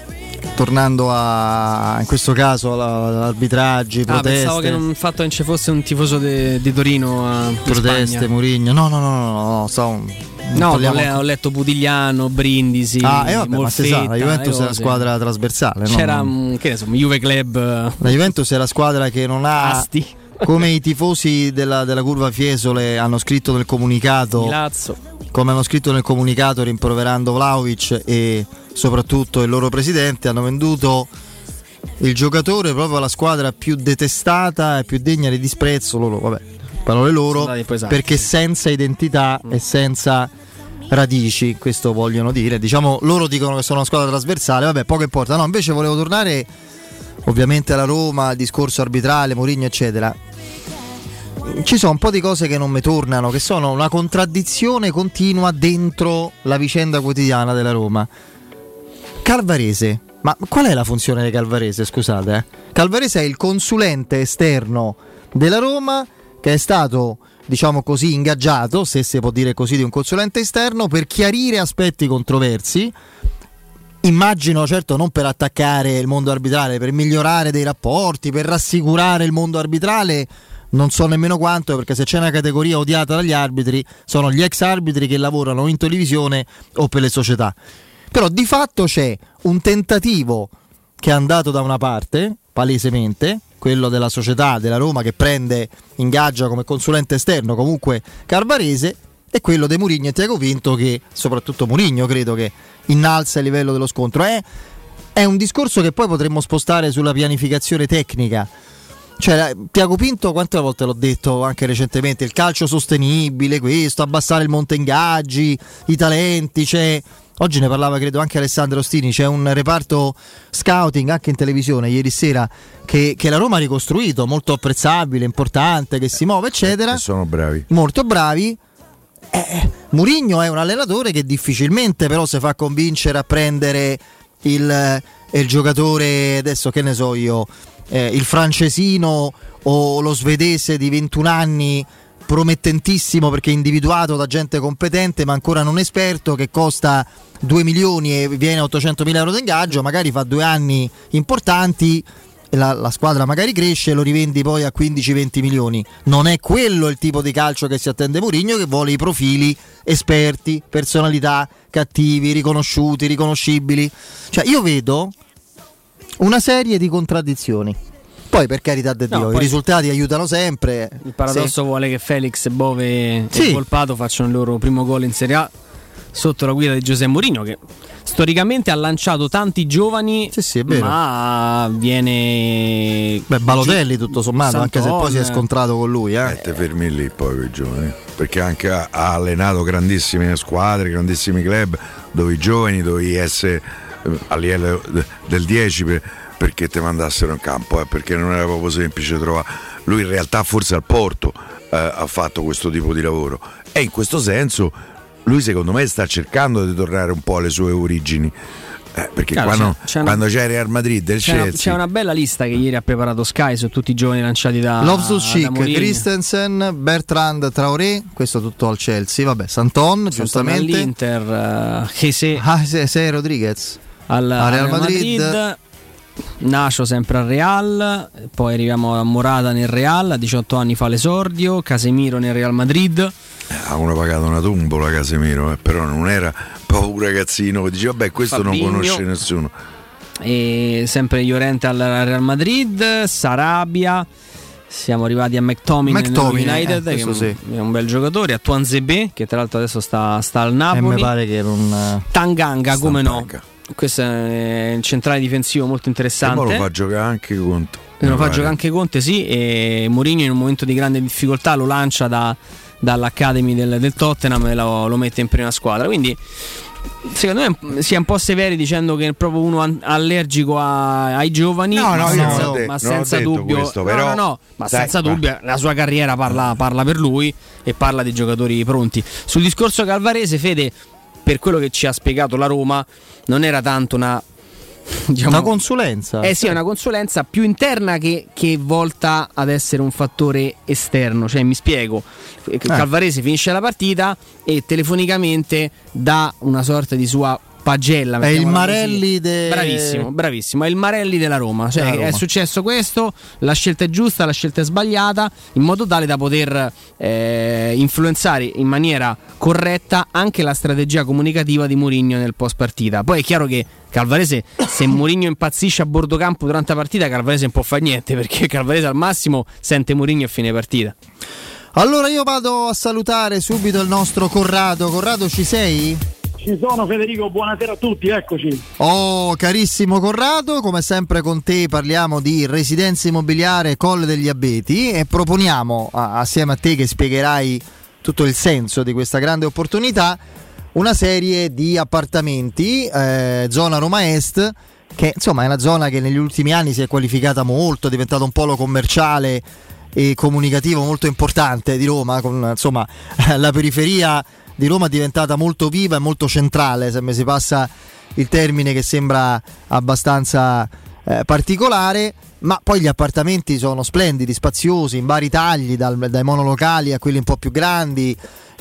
Speaker 1: Tornando a, in questo caso alla- agli arbitraggi,
Speaker 2: Ah,
Speaker 1: proteste.
Speaker 2: pensavo che non fatto che ci fosse un tifoso de- di Torino a in
Speaker 1: proteste. Murigno. No, no, no, no, no, no, non
Speaker 2: No,
Speaker 1: parliamo-
Speaker 2: ho le- ho letto Budigliano, Brindisi,
Speaker 1: Ah, e vabbè, ma si sa, la
Speaker 2: Molfetta,
Speaker 1: Juventus è
Speaker 2: cose.
Speaker 1: squadra trasversale. no?
Speaker 2: C'era,
Speaker 1: Non-
Speaker 2: un, che ne so, Juve Club eh,
Speaker 1: La Juventus è la squadra che non ha.
Speaker 2: Asti,
Speaker 1: Come i tifosi della, della curva Fiesole hanno scritto nel comunicato.
Speaker 2: Milazzo.
Speaker 1: come hanno scritto nel comunicato rimproverando Vlaovic e soprattutto il loro presidente, hanno venduto il giocatore proprio alla squadra più detestata e più degna di disprezzo, loro, vabbè, parole loro, perché senza identità e senza radici, questo vogliono dire. Diciamo, loro dicono che sono una squadra trasversale, vabbè, poco importa. No, invece volevo tornare ovviamente alla Roma, al discorso arbitrale, Mourinho, eccetera ci sono un po' di cose che non mi tornano, che sono una contraddizione continua dentro la vicenda quotidiana della Roma. Calvarese, ma qual è la funzione di Calvarese? Scusate, eh? Calvarese è il consulente esterno della Roma che è stato, diciamo così, ingaggiato, se si può dire così, di un consulente esterno per chiarire aspetti controversi. Immagino certo non per attaccare il mondo arbitrale, per migliorare dei rapporti, per rassicurare il mondo arbitrale, non so nemmeno quanto, perché se c'è una categoria odiata dagli arbitri, sono gli ex arbitri che lavorano in televisione o per le società. Però di fatto c'è un tentativo che è andato da una parte, palesemente, quello della società della Roma che prende, ingaggia come consulente esterno comunque Carvarese, e quello di Murigno e Tiago Pinto che, soprattutto Murigno, credo che innalza il livello dello scontro. È, è un discorso che poi potremmo spostare sulla pianificazione tecnica. Cioè, Tiago Pinto, quante volte l'ho detto anche recentemente, il calcio sostenibile, questo, abbassare il monte ingaggi, i talenti, c'è... Oggi ne parlava credo anche Alessandro Stini, c'è un reparto scouting anche in televisione ieri sera che, che la Roma ha ricostruito, molto apprezzabile, importante, che si muove, eccetera.
Speaker 3: E sono bravi.
Speaker 1: Molto bravi. Eh, Murigno è un allenatore che difficilmente però si fa convincere a prendere il, eh, il giocatore, adesso che ne so io, eh, il francesino o lo svedese di 21 anni promettentissimo perché individuato da gente competente ma ancora non esperto che costa 2 milioni e viene a 800 mila euro di ingaggio, magari fa due anni importanti la, la, squadra magari cresce e lo rivendi poi a 15-20 milioni. Non è quello il tipo di calcio che si attende Mourinho che vuole i profili esperti, personalità cattivi, riconosciuti, riconoscibili. Cioè io vedo una serie di contraddizioni. Poi per carità di Dio, no, i risultati aiutano sempre.
Speaker 2: Il paradosso se... vuole che Felix, Bove sì. e Volpato facciano il loro primo gol in Serie A sotto la guida di Giuseppe Mourinho che storicamente ha lanciato tanti giovani,
Speaker 1: sì, sì,
Speaker 2: ma viene.
Speaker 1: Beh, Balotelli tutto sommato, Santon, anche se poi si è scontrato con lui. Eh.
Speaker 3: Eh, te fermi lì poi con i giovani, perché anche ha, ha allenato grandissime squadre, grandissimi club, dove i giovani dovevi essere eh, a livello del 10 per, perché ti mandassero in campo, eh, perché non era proprio semplice trovare. Lui in realtà forse al Porto eh, ha fatto questo tipo di lavoro e in questo senso lui secondo me sta cercando di tornare un po' alle sue origini. Eh, perché Chiaro, quando, c'è, c'è una, quando c'è Real Madrid del
Speaker 2: c'è,
Speaker 3: Chelsea
Speaker 2: una, c'è una bella lista che ieri ha preparato Sky su tutti i giovani lanciati da
Speaker 1: Loftus-Cheek, Christensen, Bertrand Traoré questo tutto al Chelsea. Vabbè Santon giustamente.
Speaker 2: all'Inter uh, Jesse
Speaker 1: ah, se, Rodriguez.
Speaker 2: Al, al Real Madrid, Madrid. Nacio sempre al Real, poi arriviamo a Morata nel Real, a 18 anni fa l'esordio, Casemiro nel Real Madrid,
Speaker 3: ha uno pagato una tumbola Casemiro, eh, però non era proprio un ragazzino che dice vabbè questo Fabinho, non conosce nessuno.
Speaker 2: E sempre Llorente al Real Madrid, Sarabia. Siamo arrivati a McTominay,
Speaker 1: McTominay
Speaker 2: United,
Speaker 1: eh,
Speaker 2: che è un,
Speaker 1: sì.
Speaker 2: è un, bel giocatore. A Tuanzebe, che tra l'altro adesso sta, sta al Napoli.
Speaker 1: E mi pare che non.
Speaker 2: Tanganga, come no? Questo è il centrale difensivo molto interessante. E
Speaker 3: poi lo fa giocare anche Conte.
Speaker 2: Lo fa giocare anche Conte, sì. E Mourinho in un momento di grande difficoltà lo lancia da, dall'Academy del, del Tottenham e lo, lo, mette in prima squadra. Quindi secondo me si è un po' severi dicendo che è proprio uno allergico a, ai giovani,
Speaker 3: no,
Speaker 2: ma
Speaker 3: no,
Speaker 2: senza,
Speaker 3: de-
Speaker 2: ma senza dubbio,
Speaker 3: questo, però,
Speaker 2: no, no, ma dai, senza dubbio la sua carriera parla, parla per lui e parla di giocatori pronti. Sul discorso Calvarese, Fede, per quello che ci ha spiegato la Roma, non era tanto una
Speaker 1: diciamo, una consulenza.
Speaker 2: Eh sì, è una consulenza più interna che, che, volta ad essere un fattore esterno. Cioè, mi spiego, eh. Calvarese finisce la partita e telefonicamente dà una sorta di sua pagella.
Speaker 1: È il Marelli
Speaker 2: de... Bravissimo, bravissimo, è il Marelli della Roma. Cioè, Roma. è successo questo, la scelta è giusta, la scelta è sbagliata, in modo tale da poter eh, influenzare in maniera corretta anche la strategia comunicativa di Mourinho nel post partita. Poi è chiaro che Calvarese, se Mourinho impazzisce a bordo campo durante la partita, Calvarese non può fare niente perché Calvarese al massimo sente Mourinho a fine partita.
Speaker 1: Allora io vado a salutare subito il nostro Corrado. Corrado ci sei?
Speaker 9: Ci sono Federico, buonasera a tutti, eccoci.
Speaker 1: Oh, carissimo Corrado, come sempre con te parliamo di residenza immobiliare Colle degli Abeti e proponiamo, assieme a te che spiegherai tutto il senso di questa grande opportunità, una serie di appartamenti, eh, zona Roma Est, che insomma è una zona che negli ultimi anni si è qualificata molto, è diventato un polo commerciale e comunicativo molto importante di Roma, con insomma la periferia di Roma è diventata molto viva e molto centrale, se mi si passa il termine che sembra abbastanza eh, particolare, ma poi gli appartamenti sono splendidi, spaziosi, in vari tagli, dal, dai monolocali a quelli un po' più grandi,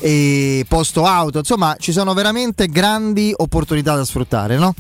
Speaker 1: e posto auto, insomma ci sono veramente grandi opportunità da sfruttare, no?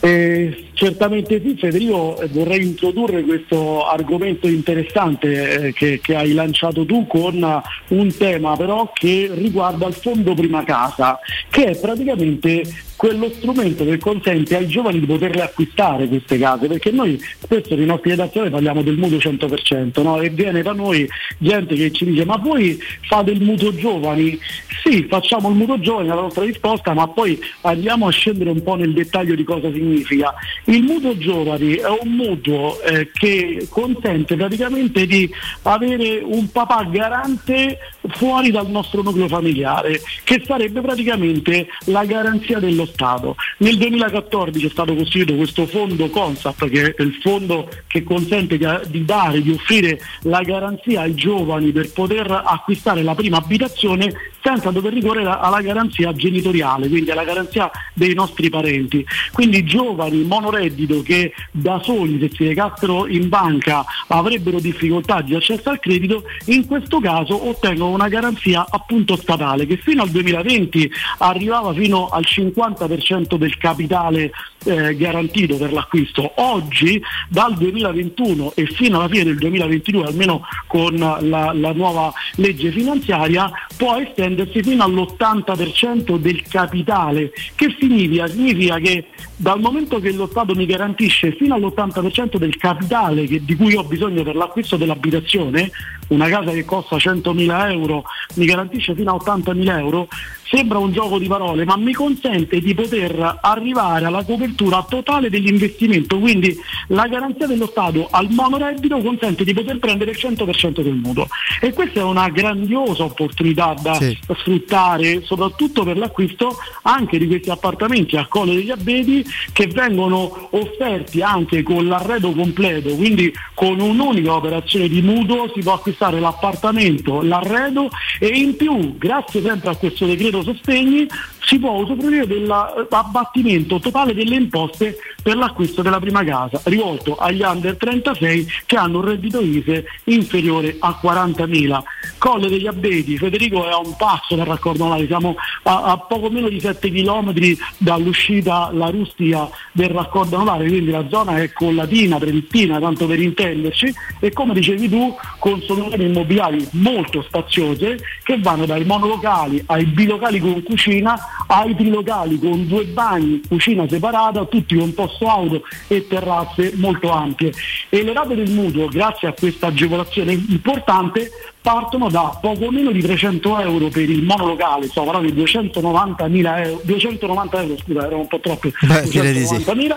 Speaker 9: Eh, certamente sì, Federico, vorrei introdurre questo argomento interessante eh, che, che, hai lanciato tu con un tema però che riguarda il fondo prima casa, che è praticamente quello strumento che consente ai giovani di poterle acquistare queste case, perché noi spesso nei nostri redazioni parliamo del mutuo 100%, no? e viene da noi gente che ci dice ma voi fate il mutuo giovani? Sì, facciamo il mutuo giovani, la nostra risposta, ma poi andiamo a scendere un po' nel dettaglio di cosa significa. Il mutuo giovani è un mutuo eh, che consente praticamente di avere un papà garante fuori dal nostro nucleo familiare, che sarebbe praticamente la garanzia dello Stato. Nel 2014 è stato costituito questo fondo Consap, che è il fondo che consente di, dare, di offrire la garanzia ai giovani per poter acquistare la prima abitazione senza dover ricorrere alla garanzia genitoriale, quindi alla garanzia dei nostri parenti. Quindi giovani monoreddito che da soli se si recassero in banca avrebbero difficoltà di accesso al credito, in questo caso ottengono una garanzia appunto statale che fino al 2020 arrivava fino al 50% del capitale eh, garantito per l'acquisto. Oggi dal 2021 e fino alla fine del 2022, almeno con la, la nuova legge finanziaria, può estendersi fino all'80% del capitale. Che significa? Significa che dal momento che lo Stato mi garantisce fino all'80% del capitale che, di cui ho bisogno per l'acquisto dell'abitazione, una casa che costa 100.000 euro mi garantisce fino a 80.000 euro, sembra un gioco di parole, ma mi consente di poter arrivare alla copertura totale dell'investimento. Quindi la garanzia dello Stato al monoreddito consente di poter prendere il 100% del mutuo. E questa è una grandiosa opportunità da sì. sfruttare, soprattutto per l'acquisto anche di questi appartamenti a Colle degli Abeti che vengono offerti anche con l'arredo completo, quindi con un'unica operazione di mutuo si può acquistare l'appartamento, l'arredo e in più, grazie sempre a questo decreto sostegni, si può usufruire dell'abbattimento totale delle imposte per l'acquisto della prima casa, rivolto agli under 36 che hanno un reddito ISE inferiore a 40.000. Colle degli Abeti, Federico è a un passo dal raccordo anulare, siamo a, a, poco meno di 7 km dall'uscita La Rustia del raccordo anulare, quindi la zona è collatina, predittina, tanto per intenderci, e come dicevi tu, con soluzioni immobiliari molto spaziose che vanno dai monolocali ai bilocali con cucina ai trilocali con due bagni, cucina separata, tutti con posto auto e terrazze molto ampie. E le rate del mutuo, grazie a questa agevolazione importante, partono da poco meno di 300 euro per il monolocale, sto parlando di 290.000 euro, 290 euro, scusa, era un po' troppo,
Speaker 1: Beh,
Speaker 9: 290.000,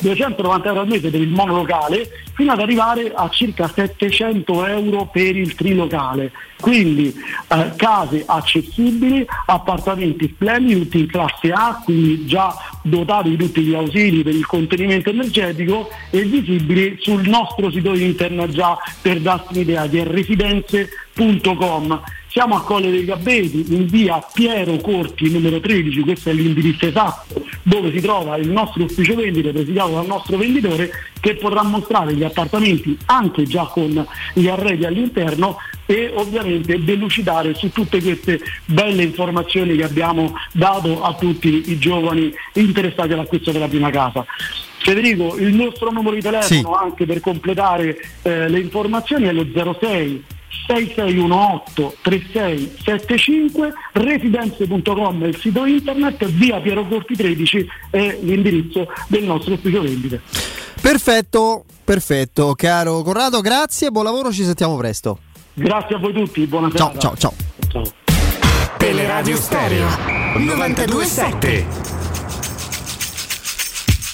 Speaker 9: 290 euro al mese per il monolocale, fino ad arrivare a circa 700 euro per il trilocale. Quindi eh, case accessibili, appartamenti splendidi, tutti in classe A, quindi già dotati di tutti gli ausili per il contenimento energetico e visibili sul nostro sito internet già per darsi un'idea che è residenze.com. Siamo a Colle dei Gabbeti, in via Piero Corti numero 13, questo è l'indirizzo esatto dove si trova il nostro ufficio vendite presidiato dal nostro venditore che potrà mostrare gli appartamenti anche già con gli arredi all'interno e ovviamente delucidare su tutte queste belle informazioni che abbiamo dato a tutti i giovani interessati all'acquisto della prima casa. Federico, il nostro numero di telefono sì. anche per completare eh, le informazioni è lo 06 6618 3675 residenze.com è il sito internet via Piero Corti 13 è l'indirizzo del nostro ufficio vendite.
Speaker 1: Perfetto perfetto. Caro Corrado grazie buon lavoro ci sentiamo presto.
Speaker 9: Grazie a voi tutti buonasera
Speaker 1: ciao ciao ciao, ciao.
Speaker 10: Teleradio Stereo 927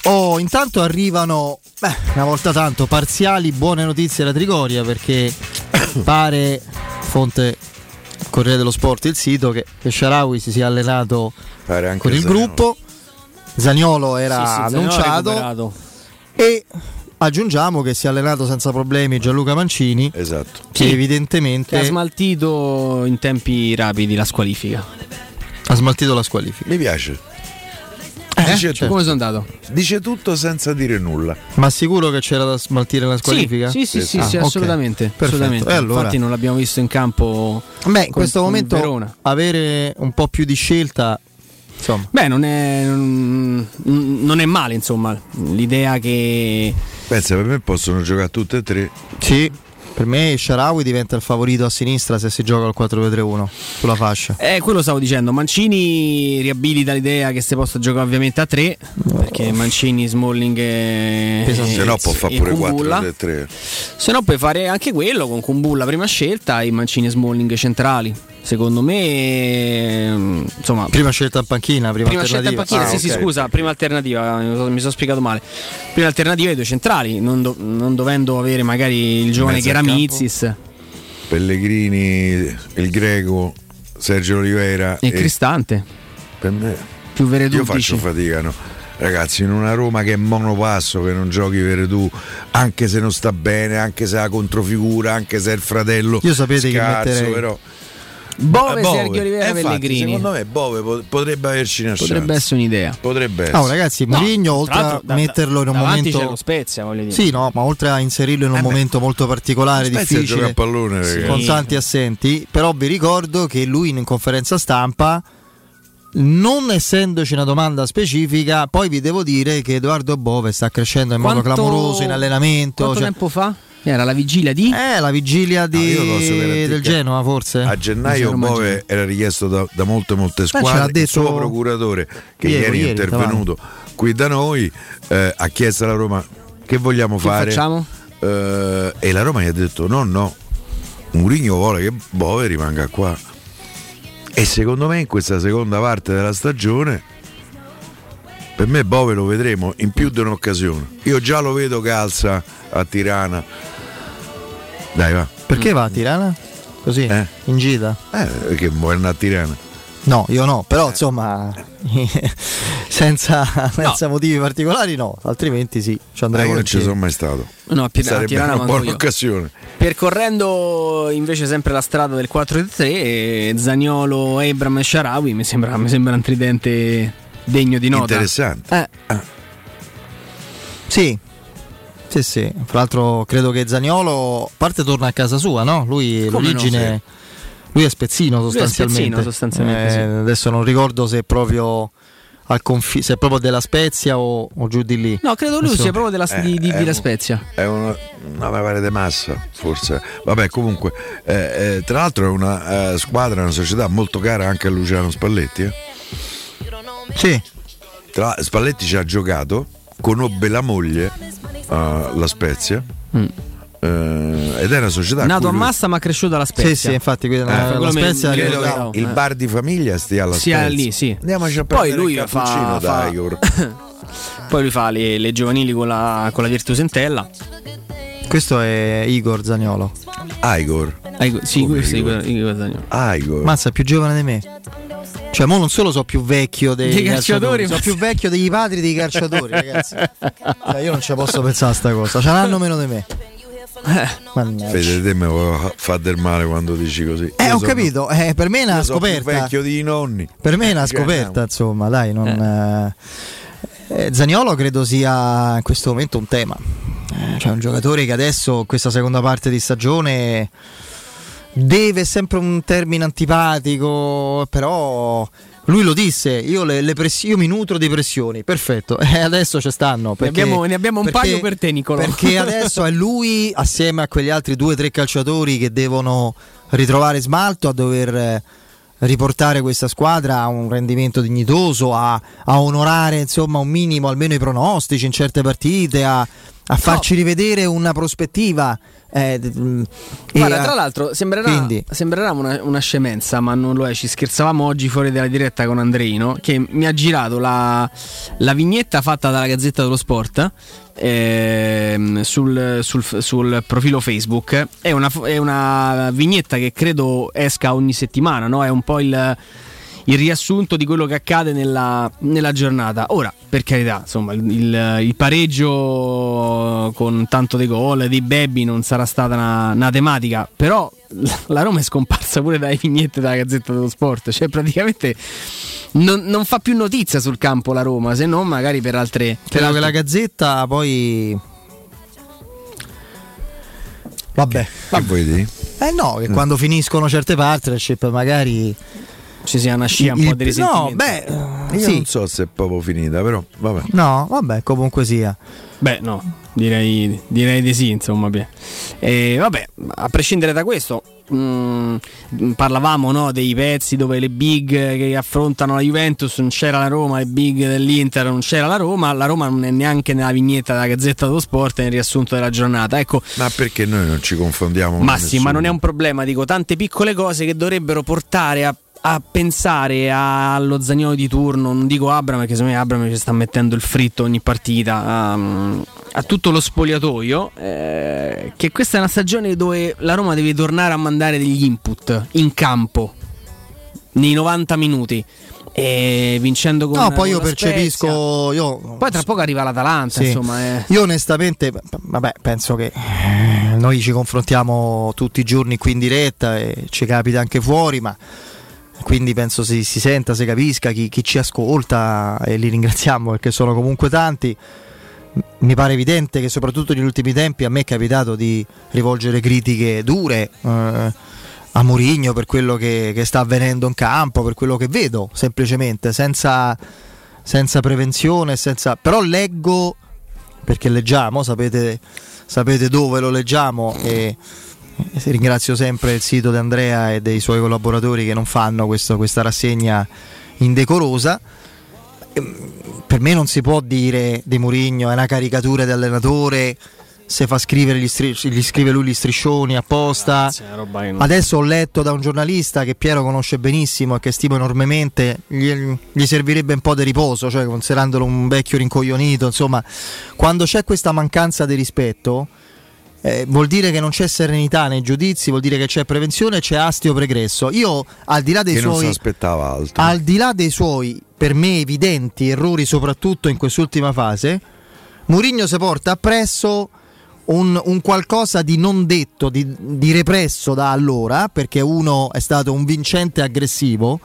Speaker 1: Oh, intanto arrivano, beh, una volta tanto, parziali buone notizie da Trigoria perché pare, fonte Corriere dello Sport, il sito, che Sharawi si sia allenato con il Zaniolo. gruppo. Zaniolo era sì, sì, annunciato. e aggiungiamo che si è allenato senza problemi Gianluca Mancini.
Speaker 3: Esatto.
Speaker 1: Che sì, evidentemente
Speaker 2: che ha smaltito in tempi rapidi la squalifica.
Speaker 1: Ha smaltito la squalifica.
Speaker 3: Mi piace.
Speaker 2: Eh? Dice cioè, come sono andato?
Speaker 3: Dice tutto senza dire nulla.
Speaker 1: Ma sicuro che c'era da smaltire la squalifica?
Speaker 2: Sì, sì, sì, ah, sì assolutamente. Okay. assolutamente. Allora... Infatti non l'abbiamo visto in campo.
Speaker 1: Beh, in questo momento Verona. avere un po' più di scelta Insomma.
Speaker 2: Beh, non è, non è, male, insomma. L'idea che.
Speaker 3: Pensa, per me possono giocare tutte e tre.
Speaker 1: Sì. Per me Sharawi diventa il favorito a sinistra se si gioca al 4-2-3-1 sulla fascia.
Speaker 2: Eh, quello stavo dicendo. Mancini riabilita l'idea che si possa giocare ovviamente a 3 no. perché Mancini, Smalling e
Speaker 3: se no può fare pure 4-3-3.
Speaker 2: Se no puoi fare anche quello con Kumbulla prima scelta e Mancini e Smalling centrali secondo me insomma
Speaker 1: prima scelta in panchina prima,
Speaker 2: prima scelta in panchina ah, sì okay. sì scusa prima alternativa mi sono spiegato male. Prima alternativa ai due centrali non, do, non dovendo avere magari il giovane Keramizis
Speaker 3: Pellegrini il Greco Sergio Oliveira
Speaker 2: e, e Cristante.
Speaker 3: per me
Speaker 2: più Veredù
Speaker 3: io faccio fatica no? ragazzi in una Roma che è monopasso che non giochi Veredù anche se non sta bene anche se ha controfigura anche se è il fratello
Speaker 1: io sapete
Speaker 3: scarso,
Speaker 1: che metterei
Speaker 3: però
Speaker 2: Bove,
Speaker 3: Bove.
Speaker 2: Sergio Rivera
Speaker 3: Eh, infatti,
Speaker 2: Pellegrini.
Speaker 3: Secondo me Bove po- potrebbe averci una
Speaker 2: Potrebbe
Speaker 3: chance.
Speaker 2: essere un'idea.
Speaker 3: Potrebbe essere.
Speaker 1: Oh, ragazzi,
Speaker 2: No,
Speaker 1: Mourinho,
Speaker 2: tra
Speaker 1: oltre a
Speaker 2: da-
Speaker 1: metterlo in un momento.
Speaker 2: c'è lo Spezia, voglio dire.
Speaker 1: Sì, no, ma oltre a inserirlo in un
Speaker 3: Eh beh.
Speaker 1: momento molto particolare,
Speaker 3: Spezia gioca
Speaker 1: difficile,
Speaker 3: a pallone,
Speaker 1: sì, con tanti assenti, però vi ricordo che lui in conferenza stampa, non essendoci una domanda specifica, poi vi devo dire che Edoardo Bove sta crescendo in modo
Speaker 2: Quanto-
Speaker 1: clamoroso in allenamento.
Speaker 2: Quanto
Speaker 1: cioè-
Speaker 2: tempo fa? Era la vigilia di?
Speaker 1: Eh, la vigilia di-
Speaker 3: No,
Speaker 1: del Genoa, forse?
Speaker 3: A gennaio Bove era richiesto da, da molte molte
Speaker 1: ce l'ha
Speaker 3: squadre. Il
Speaker 1: detto
Speaker 3: suo procuratore, che
Speaker 1: ieri,
Speaker 3: ieri, è
Speaker 1: ieri,
Speaker 3: intervenuto qui da noi, eh, ha chiesto alla Roma che vogliamo
Speaker 2: Che
Speaker 3: fare.
Speaker 2: facciamo?
Speaker 3: Eh, e la Roma gli ha detto: no, no, Mourinho vuole che Bove rimanga qua. E secondo me in questa seconda parte della stagione, per me Bove lo vedremo in più di un'occasione. Io già lo vedo che alza a Tirana. Dai, va.
Speaker 1: Perché va a Tirana? Così,
Speaker 3: Eh?
Speaker 1: in gita?
Speaker 3: Eh, perché vuole andare a Tirana.
Speaker 1: No, io no, però
Speaker 3: Eh.
Speaker 1: insomma, senza, senza motivi particolari no, altrimenti sì, ci
Speaker 3: Eh,
Speaker 1: andrei
Speaker 3: io non ci sono mai stato.
Speaker 2: No, a Pir- a
Speaker 3: Sarebbe
Speaker 2: Tirana
Speaker 3: una buona
Speaker 2: io.
Speaker 3: occasione.
Speaker 2: Percorrendo invece sempre la strada del 4-3, eh, Zaniolo, Abram e Sharawi mi sembra, mi sembra un tridente degno di nota.
Speaker 3: Interessante.
Speaker 2: Eh,
Speaker 1: Sì, sì, sì. Fra l'altro credo che Zaniolo, a parte torna a casa sua, no? Lui
Speaker 2: Come
Speaker 1: l'origine...
Speaker 2: no,
Speaker 1: Lui è spezzino
Speaker 2: Lui è
Speaker 1: sostanzialmente.
Speaker 2: spezzino, sostanzialmente,
Speaker 1: Eh,
Speaker 2: sì.
Speaker 1: Adesso non ricordo se è proprio al confi- se è proprio della Spezia o, o giù di lì.
Speaker 2: No, credo lui
Speaker 1: Adesso-
Speaker 2: sia proprio della,
Speaker 3: Eh,
Speaker 2: di, di, di La
Speaker 3: un-
Speaker 2: Spezia.
Speaker 3: È una, una mi pare di massa, forse. Vabbè, comunque, eh, eh, tra l'altro è una eh, squadra, una società molto cara anche a Luciano Spalletti. eh.
Speaker 1: Sì.
Speaker 3: Tra, Spalletti ci ha giocato, conobbe la moglie, eh, la Spezia,
Speaker 2: Mm.
Speaker 3: eh, ed è una società.
Speaker 2: Nato a Massa ma cresciuto alla Spezia.
Speaker 1: Sì, sì, infatti qui
Speaker 3: Eh,
Speaker 1: la, la Spezia
Speaker 3: credo che il
Speaker 2: Eh.
Speaker 3: bar di famiglia stia alla Spezia.
Speaker 2: lì, sì.
Speaker 3: Andiamoci a
Speaker 2: Poi lui
Speaker 3: il
Speaker 2: fa- fa-
Speaker 3: Igor.
Speaker 2: Poi lui fa le, le giovanili con la, con la Virtus Entella.
Speaker 1: Questo è Igor Zaniolo.
Speaker 3: Igor.
Speaker 2: Igor- sì,
Speaker 3: Come
Speaker 2: questo è
Speaker 3: Igor?
Speaker 2: Igor- Igor Zaniolo.
Speaker 3: Igor.
Speaker 1: Mazza, più giovane di me. Cioè, mo non solo so più vecchio dei,
Speaker 2: Dei calciatori,
Speaker 1: so
Speaker 2: ma-
Speaker 1: più vecchio degli padri dei calciatori, ragazzi. Cioè, io non ci posso pensare a sta cosa. C'è un anno meno di me. Mannaggia.
Speaker 3: Fede, te fare del male quando dici così.
Speaker 1: Eh,
Speaker 3: Io
Speaker 1: ho
Speaker 3: sono-
Speaker 1: capito, eh, per me è una
Speaker 3: io sono più
Speaker 1: scoperta.
Speaker 3: vecchio di nonni.
Speaker 1: Per me è una
Speaker 3: Cioè,
Speaker 1: scoperta, insomma, dai, non, eh, eh, Zaniolo credo sia in questo momento un tema. Eh, cioè un giocatore che adesso, questa seconda parte di stagione, deve sempre un termine antipatico, però lui lo disse, io, le, le pressi- io mi nutro di pressioni, perfetto, e adesso ci stanno.
Speaker 2: Ne
Speaker 1: Perché,
Speaker 2: abbiamo, ne abbiamo un
Speaker 1: perché-
Speaker 2: paio per te, Nicolò.
Speaker 1: Perché adesso è lui, assieme a quegli altri due o tre calciatori che devono ritrovare smalto, a dover riportare questa squadra a un rendimento dignitoso, a, a onorare insomma un minimo almeno i pronostici in certe partite, a, a farci rivedere una prospettiva. eh, mm,
Speaker 2: Guarda,
Speaker 1: a-
Speaker 2: tra l'altro sembrerà,
Speaker 1: quindi-
Speaker 2: sembrerà una, una scemenza, ma non lo è. Ci scherzavamo oggi fuori dalla diretta con Andreino che mi ha girato la, la vignetta fatta dalla Gazzetta dello Sport ehm, sul, sul- sul profilo Facebook. È una, è una vignetta che credo esca ogni settimana, no? È un po' il il riassunto di quello che accade nella, nella giornata. Ora, per carità, insomma, il, il- pareggio con tanto dei gol, dei baby non sarà stata una, una tematica, però la Roma è scomparsa pure dalle vignette della Gazzetta dello Sport, cioè praticamente non, non fa più notizia sul campo la Roma, se non magari per altre... Per altre-
Speaker 1: la Gazzetta poi... Vabbè.
Speaker 3: Che vuoi dire?
Speaker 1: Eh no, che quando finiscono certe partnership magari...
Speaker 2: ci sia una scia un
Speaker 1: il-
Speaker 2: po' di
Speaker 1: No,
Speaker 2: risentimento.
Speaker 1: beh,
Speaker 3: Io
Speaker 1: sì.
Speaker 3: non so se è proprio finita, però vabbè.
Speaker 1: No, vabbè, comunque sia.
Speaker 2: Beh, no, direi, direi di sì, insomma. beh. E, vabbè, a prescindere da questo, mh, parlavamo no, dei pezzi dove le big che affrontano la Juventus non c'era la Roma, le big dell'Inter non c'era la Roma, la Roma non è neanche nella vignetta della Gazzetta dello Sport nel riassunto della giornata. Ecco,
Speaker 3: Ma perché noi non ci confondiamo con
Speaker 2: ma sì,
Speaker 3: nessuno?
Speaker 2: ma non è un problema, dico tante piccole cose che dovrebbero portare a, a pensare allo Zagnolo di turno, non dico Abram perché secondo me Abram ci sta mettendo il fritto ogni partita, a, a tutto lo spogliatoio, eh, che questa è una stagione dove la Roma deve tornare a mandare degli input in campo, nei 90 minuti. e vincendo con
Speaker 1: No, poi io percepisco. Io.
Speaker 2: Poi tra poco arriva l'Atalanta,
Speaker 1: Sì.
Speaker 2: insomma. eh.
Speaker 1: Io onestamente, vabbè, penso che eh, noi ci confrontiamo tutti i giorni qui in diretta e ci capita anche fuori, ma quindi penso si, si senta, si capisca chi, chi ci ascolta e li ringraziamo perché sono comunque tanti. Mi pare evidente che soprattutto negli ultimi tempi a me è capitato di rivolgere critiche dure eh, a Mourinho per quello che, che sta avvenendo in campo, per quello che vedo semplicemente, senza, senza prevenzione, senza... però leggo perché leggiamo, sapete, sapete dove lo leggiamo e ringrazio sempre il sito di Andrea e dei suoi collaboratori che non fanno questo- questa rassegna indecorosa. Ehm, Per me non si può dire di Mourinho è una caricatura di allenatore se fa scrivere gli, stri- gli scrive lui gli striscioni apposta. Adesso ho letto da un giornalista che Piero conosce benissimo e che stimo enormemente, gli, gli servirebbe un po' di riposo, cioè considerandolo un vecchio rincoglionito, insomma, quando c'è questa mancanza di rispetto eh, vuol dire che non c'è serenità nei giudizi, vuol dire che c'è prevenzione c'è astio pregresso. Io al di là dei
Speaker 3: che non si
Speaker 1: suoi
Speaker 3: aspettava altro.
Speaker 1: al di là dei suoi, per me evidenti errori, soprattutto in quest'ultima fase, Mourinho si porta appresso un, un qualcosa di non detto, di, di represso da allora, perché uno è stato un vincente aggressivo.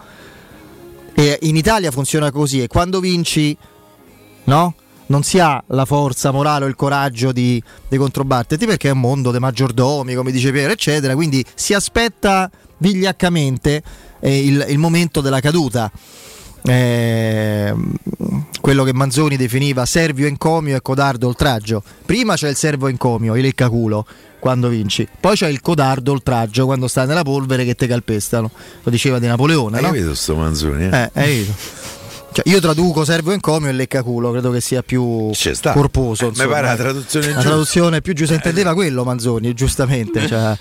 Speaker 1: E in Italia funziona così, e quando vinci, no? Non si ha la forza morale o il coraggio di, di controbatterti perché è un mondo dei maggiordomi, come dice Piero, eccetera. Quindi si aspetta vigliaccamente eh, il, il momento della caduta. Eh, quello che Manzoni definiva servio encomio e codardo oltraggio. Prima c'è il servo encomio, il leccaculo quando vinci, poi c'è il codardo oltraggio quando stai nella polvere che te calpestano. Lo diceva di Napoleone,
Speaker 3: Hai
Speaker 1: no?
Speaker 3: capito sto Manzoni? Eh?
Speaker 1: Eh, hai capito? Cioè, io traduco servo encomio e leccaculo, credo che sia più corposo.
Speaker 3: Eh, mi pare la traduzione
Speaker 1: La
Speaker 3: giusta.
Speaker 1: traduzione più giusta intendeva quello Manzoni, giustamente. Cioè,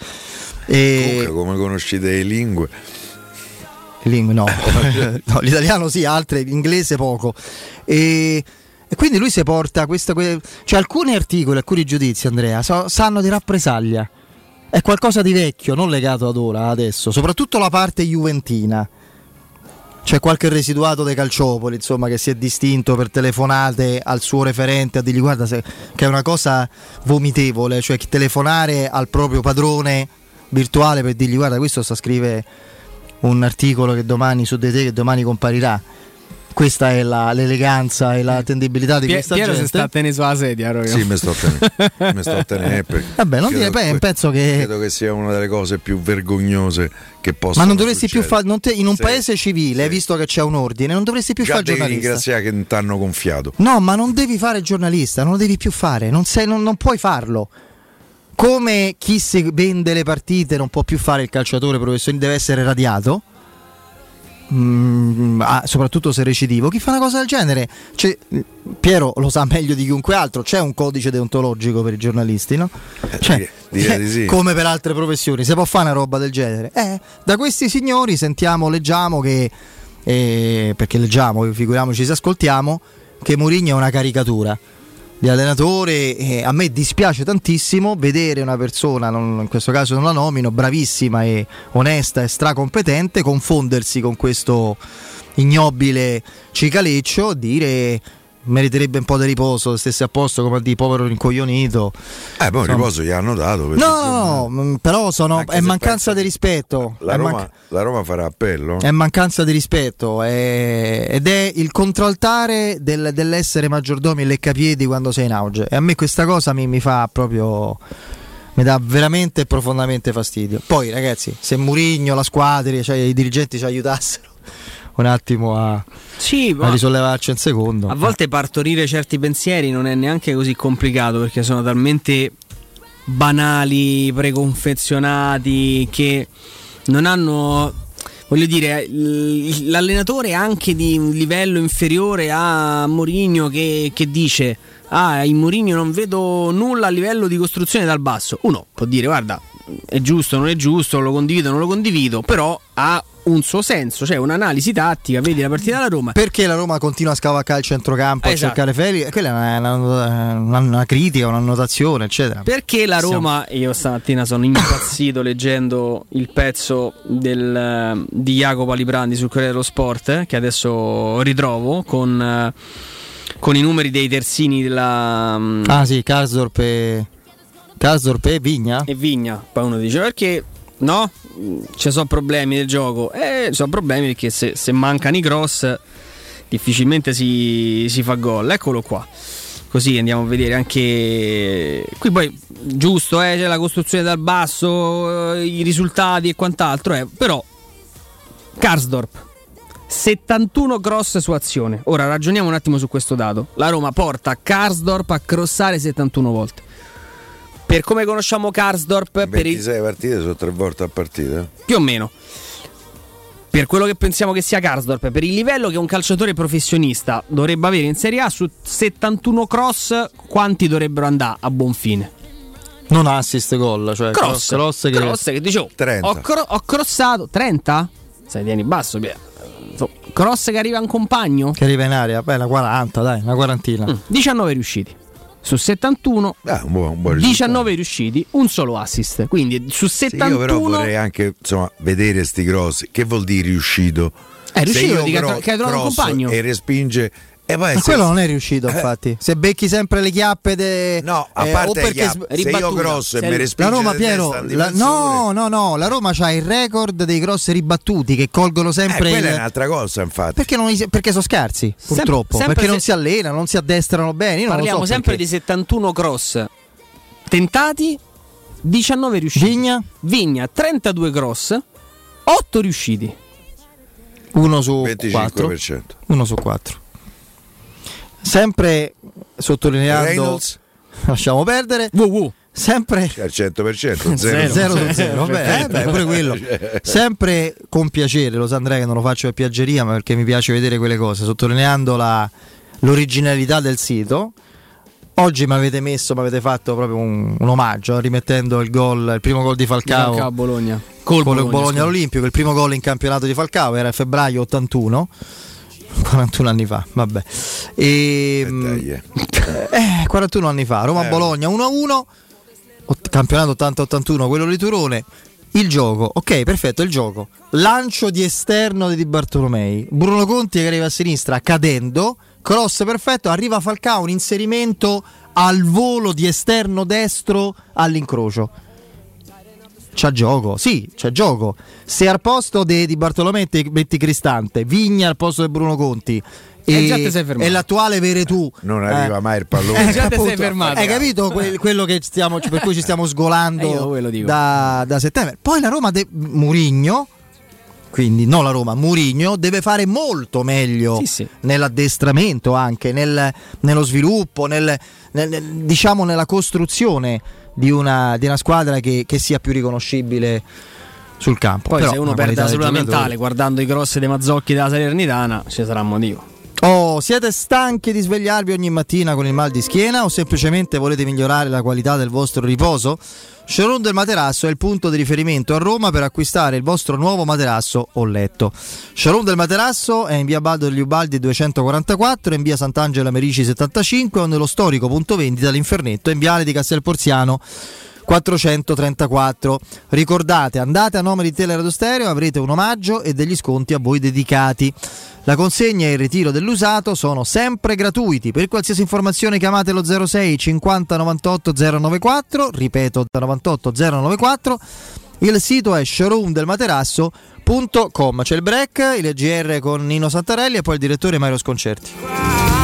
Speaker 1: e...
Speaker 3: Comunque, come conoscete le lingue?
Speaker 1: Lingue no. No, l'italiano sì, altre, l'inglese poco. E, e quindi lui si porta questa. que- Cioè, alcuni articoli, alcuni giudizi, Andrea, so- sanno di rappresaglia. È qualcosa di vecchio, non legato ad ora, adesso. Soprattutto la parte juventina. C'è qualche residuato dei calciopoli, insomma, che si è distinto per telefonate al suo referente a dirgli guarda se- che è una cosa vomitevole, cioè telefonare al proprio padrone virtuale per dirgli guarda questo sta a scrivere un articolo che domani su di te che domani comparirà. Questa è la- l'eleganza e la tendibilità di
Speaker 2: Pie-
Speaker 1: questa
Speaker 2: Piero si
Speaker 1: gente.
Speaker 2: sta a tenere sulla sedia, Roy.
Speaker 3: Sì, mi sto a tenere. mi sto a tenere perché
Speaker 1: Vabbè, non
Speaker 3: credo
Speaker 1: dire, beh, penso che
Speaker 3: credo che sia una delle cose più vergognose che possa
Speaker 1: ma non dovresti più fare in un
Speaker 3: Sì.
Speaker 1: paese civile, visto che c'è un ordine, non dovresti più fare
Speaker 3: devi
Speaker 1: giornalista.
Speaker 3: ringraziare che ti hanno gonfiato.
Speaker 1: No, ma non devi fare giornalista, non lo devi più fare, non, sei- non- non puoi farlo. Come chi si vende le partite non può più fare il calciatore professionista, deve essere radiato. Mm, ah, soprattutto se recidivo, chi fa una cosa del genere? C'è- Piero lo sa meglio di chiunque altro, c'è un codice deontologico per i giornalisti, no? Cioè,
Speaker 3: direi- direi di sì.
Speaker 1: Come per altre professioni, si può fare una roba del genere? Eh, da questi signori sentiamo, leggiamo che, eh, perché leggiamo, figuriamoci se ascoltiamo, che Mourinho è una caricatura di allenatore. e a me dispiace tantissimo vedere una persona, non- in questo caso non la nomino, bravissima e onesta e stracompetente, confondersi con questo ignobile cicaleccio, dire meriterebbe un po' di riposo, stesse a posto come dire povero rincoglionito.
Speaker 3: Eh, poi
Speaker 1: Insomma-
Speaker 3: riposo gli hanno dato.
Speaker 1: No, no, no, mm, però sono, è mancanza di rispetto.
Speaker 3: La Roma,
Speaker 1: manca-
Speaker 3: la Roma farà appello?
Speaker 1: è mancanza di rispetto è- ed è il contraltare del- dell'essere maggiordomi e leccapiedi quando sei in auge. E a me questa cosa mi, mi fa proprio. Mi dà veramente e profondamente fastidio. Poi, ragazzi, se Murigno, la squadra, cioè i dirigenti ci aiutassero un attimo a,
Speaker 2: Sì,
Speaker 1: a risollevarci un secondo.
Speaker 2: a volte partorire certi pensieri non è neanche così complicato perché sono talmente banali, preconfezionati che non hanno voglio dire l'allenatore anche di un livello inferiore a Mourinho che, che dice ah in Mourinho non vedo nulla a livello di costruzione dal basso uno può dire guarda è giusto, non è giusto, lo condivido, non lo condivido, però ha un suo senso, cioè un'analisi tattica, vedi la partita della Roma.
Speaker 1: Perché la Roma continua a scavalcare il centrocampo, esatto. a cercare Feli? Quella è una, una, una, una, critica, un'annotazione, eccetera.
Speaker 2: Perché la Roma, Siamo... io stamattina sono impazzito leggendo il pezzo del, di Jacopo Alibrandi sul Corriere dello Sport, eh, che adesso ritrovo con, eh, con, i numeri dei terzini della...
Speaker 1: Mm, ah sì, Karsdorp e... Karsdorp e Vigna?
Speaker 2: E Vigna, poi uno dice perché no? Ci sono problemi del gioco. Eh, ci sono problemi perché se, se mancano i cross difficilmente si, si fa gol. Eccolo qua. Così andiamo a vedere anche qui poi giusto, eh, c'è la costruzione dal basso, eh, i risultati e quant'altro, eh, però Karsdorp 71 cross su azione. Ora ragioniamo un attimo su questo dato. La Roma porta Karsdorp a crossare 71 volte. Per come conosciamo Karsdorp,
Speaker 3: 26
Speaker 2: per
Speaker 3: i... partite sono tre volte a partita.
Speaker 2: Più o meno. Per quello che pensiamo che sia Karsdorp, per il livello che un calciatore professionista dovrebbe avere in Serie A, su 71 cross, quanti dovrebbero andare a buon fine?
Speaker 1: Non assist gol, cioè
Speaker 2: cross, cross, che, cross che dicevo, 30. Ho, cro- ho crossato 30? Sai, tieni basso, cross che arriva un compagno?
Speaker 1: Che arriva in aria, beh, una 40, dai, una quarantina. Mm,
Speaker 2: 19 riusciti su 71 ah, un buon, un buon 19 riusciti un solo assist. Quindi su 71 sì, io
Speaker 3: però vorrei anche insomma, vedere sti grossi che vuol dire riuscito?
Speaker 2: È riuscito di che ha trovato un compagno.
Speaker 3: e respinge eh,
Speaker 1: Ma quello non è riuscito, eh. infatti. Se becchi sempre le chiappe de...
Speaker 3: No, a eh, parte eh, perché sb- se io grosso e mi respinge
Speaker 1: La Roma Piero, la, no, no, no, la Roma ha il record dei grossi ribattuti che colgono sempre
Speaker 3: eh, quella
Speaker 1: il...
Speaker 3: è un'altra cosa, infatti.
Speaker 1: Perché, non, perché sono scarsi, purtroppo, sempre, perché se... non si allenano, non si addestrano bene, Io
Speaker 2: Parliamo
Speaker 1: so
Speaker 2: sempre
Speaker 1: perché.
Speaker 2: di 71 cross tentati, 19 riusciti.
Speaker 1: Vigna?
Speaker 2: Vigna 32 cross, 8 riusciti.
Speaker 1: Uno su 25%. 4. Uno su 4 sempre sottolineando
Speaker 3: Reynolds.
Speaker 1: lasciamo perdere.
Speaker 2: WW.
Speaker 1: sempre
Speaker 3: al 100%
Speaker 1: 0 su 0 beh, beh, pure quello. Sempre con piacere lo sa Andrea che non lo faccio per piaggeria ma perché mi piace vedere quelle cose sottolineando la, l'originalità del sito. Oggi mi avete messo, mi avete fatto proprio un, un omaggio rimettendo il gol, il primo gol di Falcao,
Speaker 2: Falcao Bologna.
Speaker 1: Col Bologna, Bologna all'Olimpico, il primo gol in campionato di Falcao era a febbraio 81 41 anni fa, vabbè. E, eh, eh, 41 anni fa, Roma-Bologna 1-1, campionato 80-81, quello di Turone. Il gioco, ok, perfetto, il gioco. Lancio di esterno di Bartolomei. Bruno Conti che arriva a sinistra cadendo, cross perfetto, arriva Falcao, un inserimento al volo di esterno destro all'incrocio c'ha gioco, sì, c'è gioco. Se al posto di, di Bartolometti metti Cristante, Vigna al posto di Bruno Conti e, e l'attuale Veretù
Speaker 3: non arriva eh. mai il pallone.
Speaker 2: Eh, già ti sei fermato.
Speaker 1: Hai capito que- quello stiamo, per cui ci stiamo sgolando da, da, settembre. Poi la Roma de- Murigno quindi non la Roma, Murigno deve fare molto meglio
Speaker 2: sì, sì.
Speaker 1: nell'addestramento anche, nel, nello sviluppo, nel, nel, diciamo nella costruzione di una, di una squadra che, che, sia più riconoscibile sul campo.
Speaker 2: Poi
Speaker 1: Però
Speaker 2: se uno perde la salute mentale guardando i grossi dei Mazzocchi della Salernitana ci sarà un motivo.
Speaker 1: Oh, siete stanchi di svegliarvi ogni mattina con il mal di schiena o semplicemente volete migliorare la qualità del vostro riposo? Showroom del Materasso è il punto di riferimento a Roma per acquistare il vostro nuovo materasso o letto. Showroom del Materasso è in via Baldo degli Ubaldi 244, in via Sant'Angela Merici 75 o nello storico punto vendita all'Infernetto in viale di Castelporziano 434. Ricordate, andate a nome di Teleradio Stereo, avrete un omaggio e degli sconti a voi dedicati. La consegna e il ritiro dell'usato sono sempre gratuiti. Per qualsiasi informazione chiamate lo 06 50 98 094, ripeto 98 094. Il sito è showroomdelmaterasso.com. C'è il break, il GR con Nino Santarelli e poi il direttore Mario Sconcerti.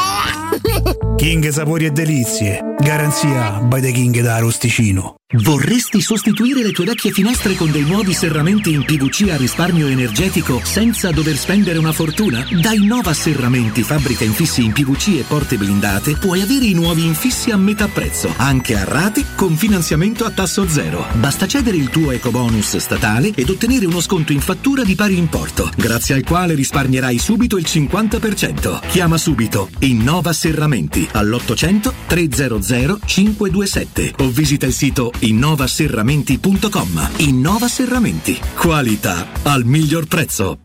Speaker 11: King Sapori e Delizie. Garanzia by the King da Arosticino.
Speaker 12: Vorresti sostituire le tue vecchie finestre con dei nuovi serramenti in PVC a risparmio energetico senza dover spendere una fortuna? Da Innova Serramenti, fabbrica infissi in PVC e porte blindate, puoi avere i nuovi infissi a metà prezzo, anche a rate con finanziamento a tasso zero. Basta cedere il tuo ecobonus statale ed ottenere uno sconto in fattura di pari importo, grazie al quale risparmierai subito il 50%. Chiama subito Innova Serramenti all'800 300 527 o visita il sito innovaserramenti.com. Innova Serramenti. Qualità al miglior prezzo.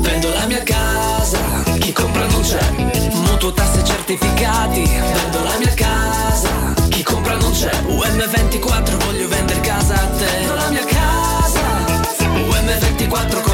Speaker 13: Vendo la mia casa, chi compra non c'è. Mutuo tasse certificati, vendo la mia casa, chi compra non c'è. UM24 voglio vendere casa a te. Vendo la mia casa, UM24 compra casa da me.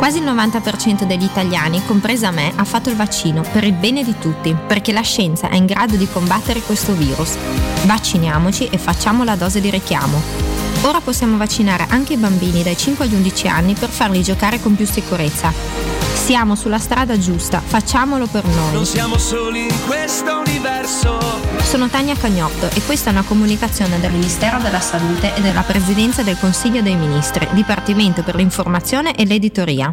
Speaker 14: Quasi il 90% degli italiani, compresa me, ha fatto il vaccino per il bene di tutti, perché la scienza è in grado di combattere questo virus. Vacciniamoci e facciamo la dose di richiamo. Ora possiamo vaccinare anche i bambini dai 5 agli 11 anni per farli giocare con più sicurezza. Siamo sulla strada giusta, facciamolo per noi.
Speaker 13: Non siamo soli in questo universo.
Speaker 14: Sono Tania Cagnotto e questa è una comunicazione del Ministero della Salute e della Presidenza del Consiglio dei Ministri, Dipartimento per l'informazione e l'editoria.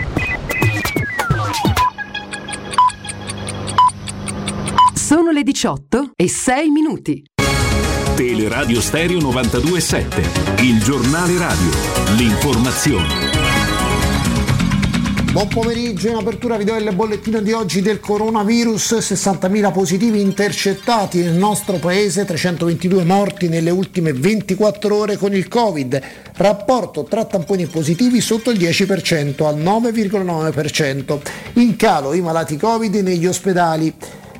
Speaker 15: Sono le 18 e 6 minuti.
Speaker 5: Teleradio Stereo 927, il giornale radio, l'informazione.
Speaker 16: Buon pomeriggio, in apertura vi do il bollettino di oggi del coronavirus, 60.000 positivi intercettati nel nostro paese, 322 morti nelle ultime 24 ore con il Covid, rapporto tra tamponi positivi sotto il 10% al 9,9%, in calo i malati Covid negli ospedali.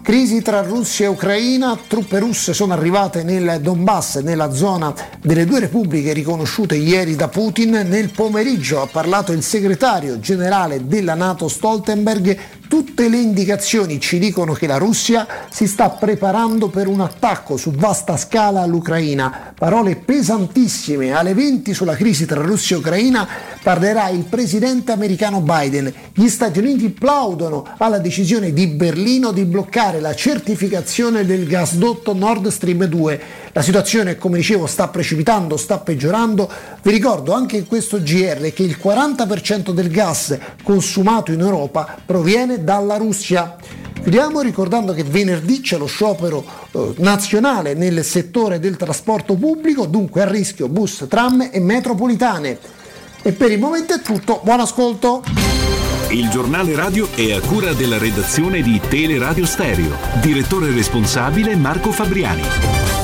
Speaker 16: Crisi tra Russia e Ucraina, truppe russe sono arrivate nel Donbass, nella zona delle due repubbliche riconosciute ieri da Putin. Nel pomeriggio ha parlato il segretario generale della Nato Stoltenberg. Tutte le indicazioni ci dicono che la Russia si sta preparando per un attacco su vasta scala all'Ucraina. Parole pesantissime. Alle 20 sulla crisi tra Russia e Ucraina parlerà il presidente americano Biden. Gli Stati Uniti plaudono alla decisione di Berlino di bloccare la certificazione del gasdotto Nord Stream 2. La situazione, come dicevo, sta precipitando, sta peggiorando. Vi ricordo anche in questo GR che il 40% del gas consumato in Europa proviene dalla Russia. Chiudiamo ricordando che venerdì c'è lo sciopero eh, nazionale nel settore del trasporto pubblico, dunque a rischio bus, tram e metropolitane. E per il momento è tutto, buon ascolto!
Speaker 5: Il giornale radio è a cura della redazione di Teleradio Stereo. Direttore responsabile Marco Fabriani.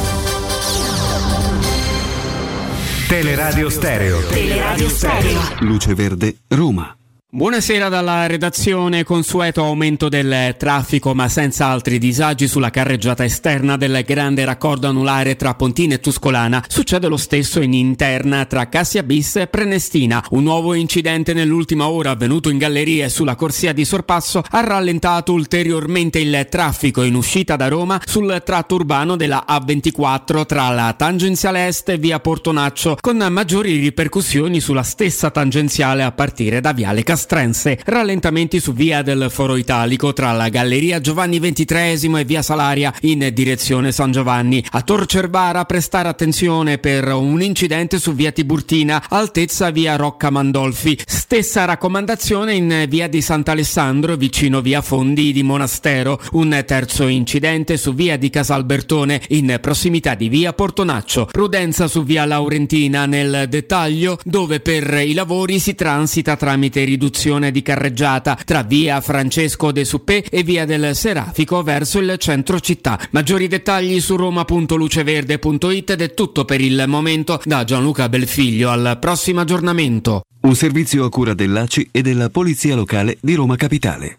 Speaker 17: Teleradio Stereo Teleradio Stereo
Speaker 5: Luce Verde, Roma.
Speaker 2: Buonasera dalla redazione, consueto aumento del traffico ma senza altri disagi sulla carreggiata esterna del grande raccordo anulare tra Pontina e Tuscolana. Succede lo stesso in interna tra Cassia Bis e Prenestina. Un nuovo incidente nell'ultima ora avvenuto in galleria e sulla corsia di sorpasso ha rallentato ulteriormente il traffico in uscita da Roma sul tratto urbano della A24 tra la tangenziale est e via Portonaccio con maggiori ripercussioni sulla stessa tangenziale a partire da viale Castrense. Rallentamenti su via del Foro Italico tra la Galleria Giovanni XXIII e via Salaria in direzione San Giovanni. A Tor Cervara prestare attenzione per un incidente su via Tiburtina, altezza via Rocca Mandolfi. Stessa raccomandazione in via di Sant'Alessandro vicino via Fondi di Monastero. Un terzo incidente su via di Casalbertone in prossimità di via Portonaccio. Prudenza su via Laurentina nel dettaglio dove per i lavori si transita tramite riduzione di carreggiata tra via Francesco de Suppé e via del Serafico verso il centro città. Maggiori dettagli su roma.luceverde.it ed è tutto per il momento da Gianluca Belfiglio al prossimo aggiornamento.
Speaker 5: Un servizio a cura dell'ACI e della Polizia Locale di Roma Capitale.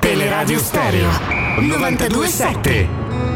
Speaker 17: Teleradio Stereo 927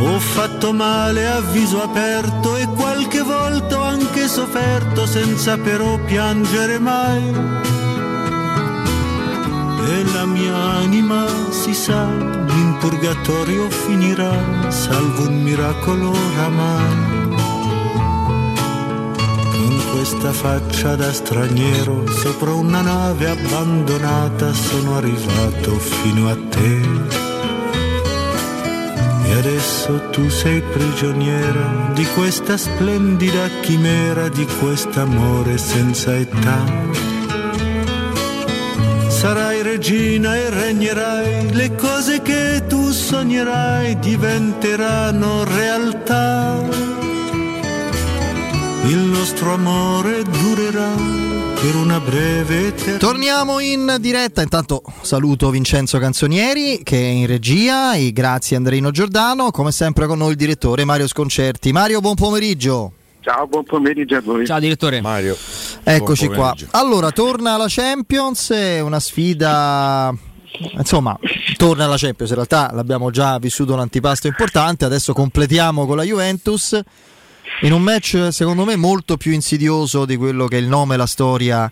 Speaker 18: Ho fatto male a viso aperto e qualche volta ho anche sofferto senza però piangere mai. E la mia anima si sa, in purgatorio finirà, salvo un miracolo oramai. questa faccia da straniero sopra una nave abbandonata sono arrivato fino a te. Adesso tu sei prigioniero di questa splendida chimera, di quest'amore senza età. Sarai regina e regnerai, le cose che tu sognerai diventeranno realtà. Il nostro amore durerà per una breve eternità.
Speaker 1: Torniamo in diretta, intanto saluto Vincenzo Canzonieri che è in regia e grazie Andreino Giordano, come sempre con noi il direttore Mario Sconcerti. Mario, buon pomeriggio.
Speaker 19: Ciao, buon pomeriggio a voi.
Speaker 2: Ciao direttore.
Speaker 3: Mario.
Speaker 1: Eccoci qua. Allora, torna la Champions, è una sfida insomma, torna la Champions, in realtà l'abbiamo già vissuto un antipasto importante, adesso completiamo con la Juventus in un match secondo me molto più insidioso di quello che è il nome e la storia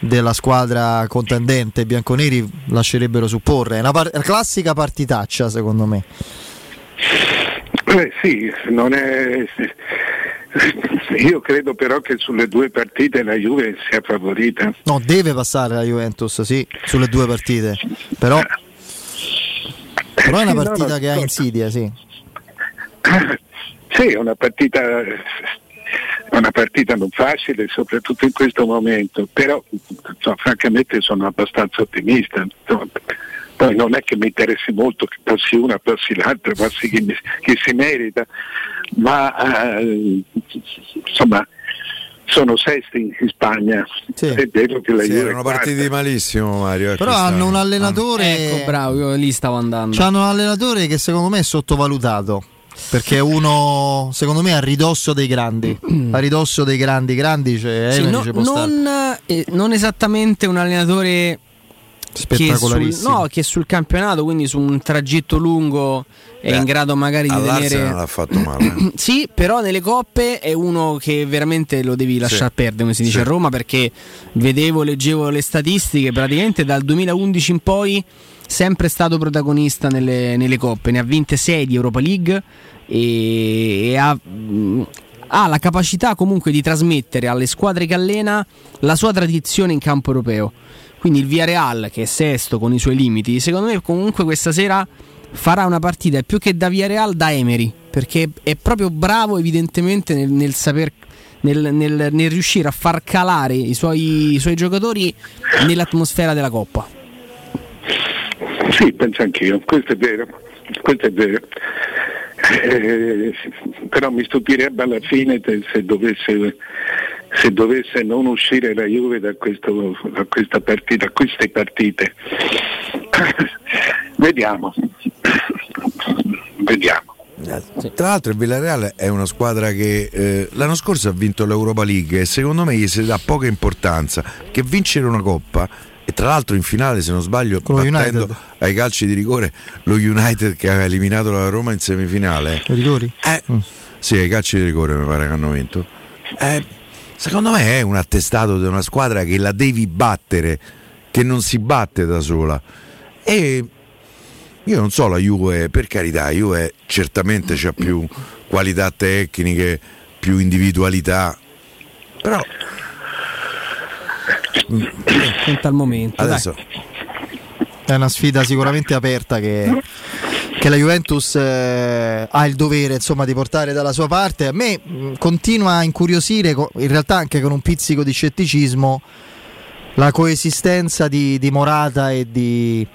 Speaker 1: della squadra contendente. Bianconeri lascerebbero supporre. È una, par- una classica partitaccia, secondo me.
Speaker 19: Eh, sì, non è... Io credo però che sulle due partite la Juve sia favorita.
Speaker 1: No, deve passare la Juventus, sì, sulle due partite. Però, però è una
Speaker 19: Sì, no,
Speaker 1: partita
Speaker 19: no,
Speaker 1: che ha insidia, sì.
Speaker 19: Sì, è una partita, una partita non facile, soprattutto in questo momento, però insomma, francamente sono abbastanza ottimista. Poi non è che mi interessi molto che passi una, passi l'altra, passi chi, chi si merita, ma eh, insomma sono sesti in Spagna. È vero che la
Speaker 3: Sì, erano partiti malissimo, Mario. eh,
Speaker 1: Però
Speaker 3: quest'anno.
Speaker 1: hanno un allenatore.
Speaker 2: Ecco, bravo, io lì stavo andando.
Speaker 1: Hanno un allenatore che secondo me è sottovalutato. Perché è uno, secondo me, a ridosso dei grandi. A ridosso dei grandi, grandi c'è
Speaker 2: Sì,
Speaker 1: Emery
Speaker 2: no-
Speaker 1: ci può stare.
Speaker 2: non, eh, non esattamente un allenatore che sul,
Speaker 1: Spettacolarissimo.
Speaker 2: no, che sul campionato, quindi su un tragitto lungo è
Speaker 3: Beh,
Speaker 2: in grado magari di tenere.
Speaker 3: l'ha fatto male.
Speaker 2: sì, però nelle coppe è uno che veramente lo devi lasciare perdere, come si dice
Speaker 3: Sì.
Speaker 2: a Roma, perché vedevo, leggevo le statistiche, praticamente dal 2011 in poi sempre stato protagonista nelle, nelle coppe, ne ha vinte 6 di Europa League e, e ha, mh, ha la capacità comunque di trasmettere alle squadre che allena la sua tradizione in campo europeo. Quindi il Villarreal, che è sesto con i suoi limiti, secondo me comunque questa sera farà una partita più che da Villarreal da Emery, perché è proprio bravo evidentemente nel, nel saper nel, nel- nel riuscire a far calare i suoi, i suoi giocatori nell'atmosfera della Coppa.
Speaker 19: Sì, penso anch'io, questo è vero, questo è vero. Eh, però mi stupirebbe alla fine se dovesse, se dovesse non uscire la Juve da, questo, da questa partita, da queste partite. Vediamo, vediamo.
Speaker 3: Tra l'altro il Villarreal è una squadra che eh, l'anno scorso ha vinto l'Europa League e secondo me gli si dà poca importanza che vincere una coppa e tra l'altro in finale se non sbaglio
Speaker 1: Con
Speaker 3: battendo
Speaker 1: United.
Speaker 3: ai calci di rigore lo United che aveva eliminato la Roma in semifinale
Speaker 1: I rigori?
Speaker 3: eh, sì ai calci di rigore mi pare che hanno vinto Eh, secondo me è un attestato di una squadra che la devi battere che non si batte da sola e io non so la Juve, per carità, Juve certamente c'ha più qualità tecniche, più individualità, però
Speaker 2: Conta al momento.
Speaker 3: adesso
Speaker 1: È una sfida sicuramente aperta che, che la Juventus eh, ha il dovere insomma, di portare dalla sua parte. A me mh, continua a incuriosire, in realtà anche con un pizzico di scetticismo, la coesistenza di, di Morata e di,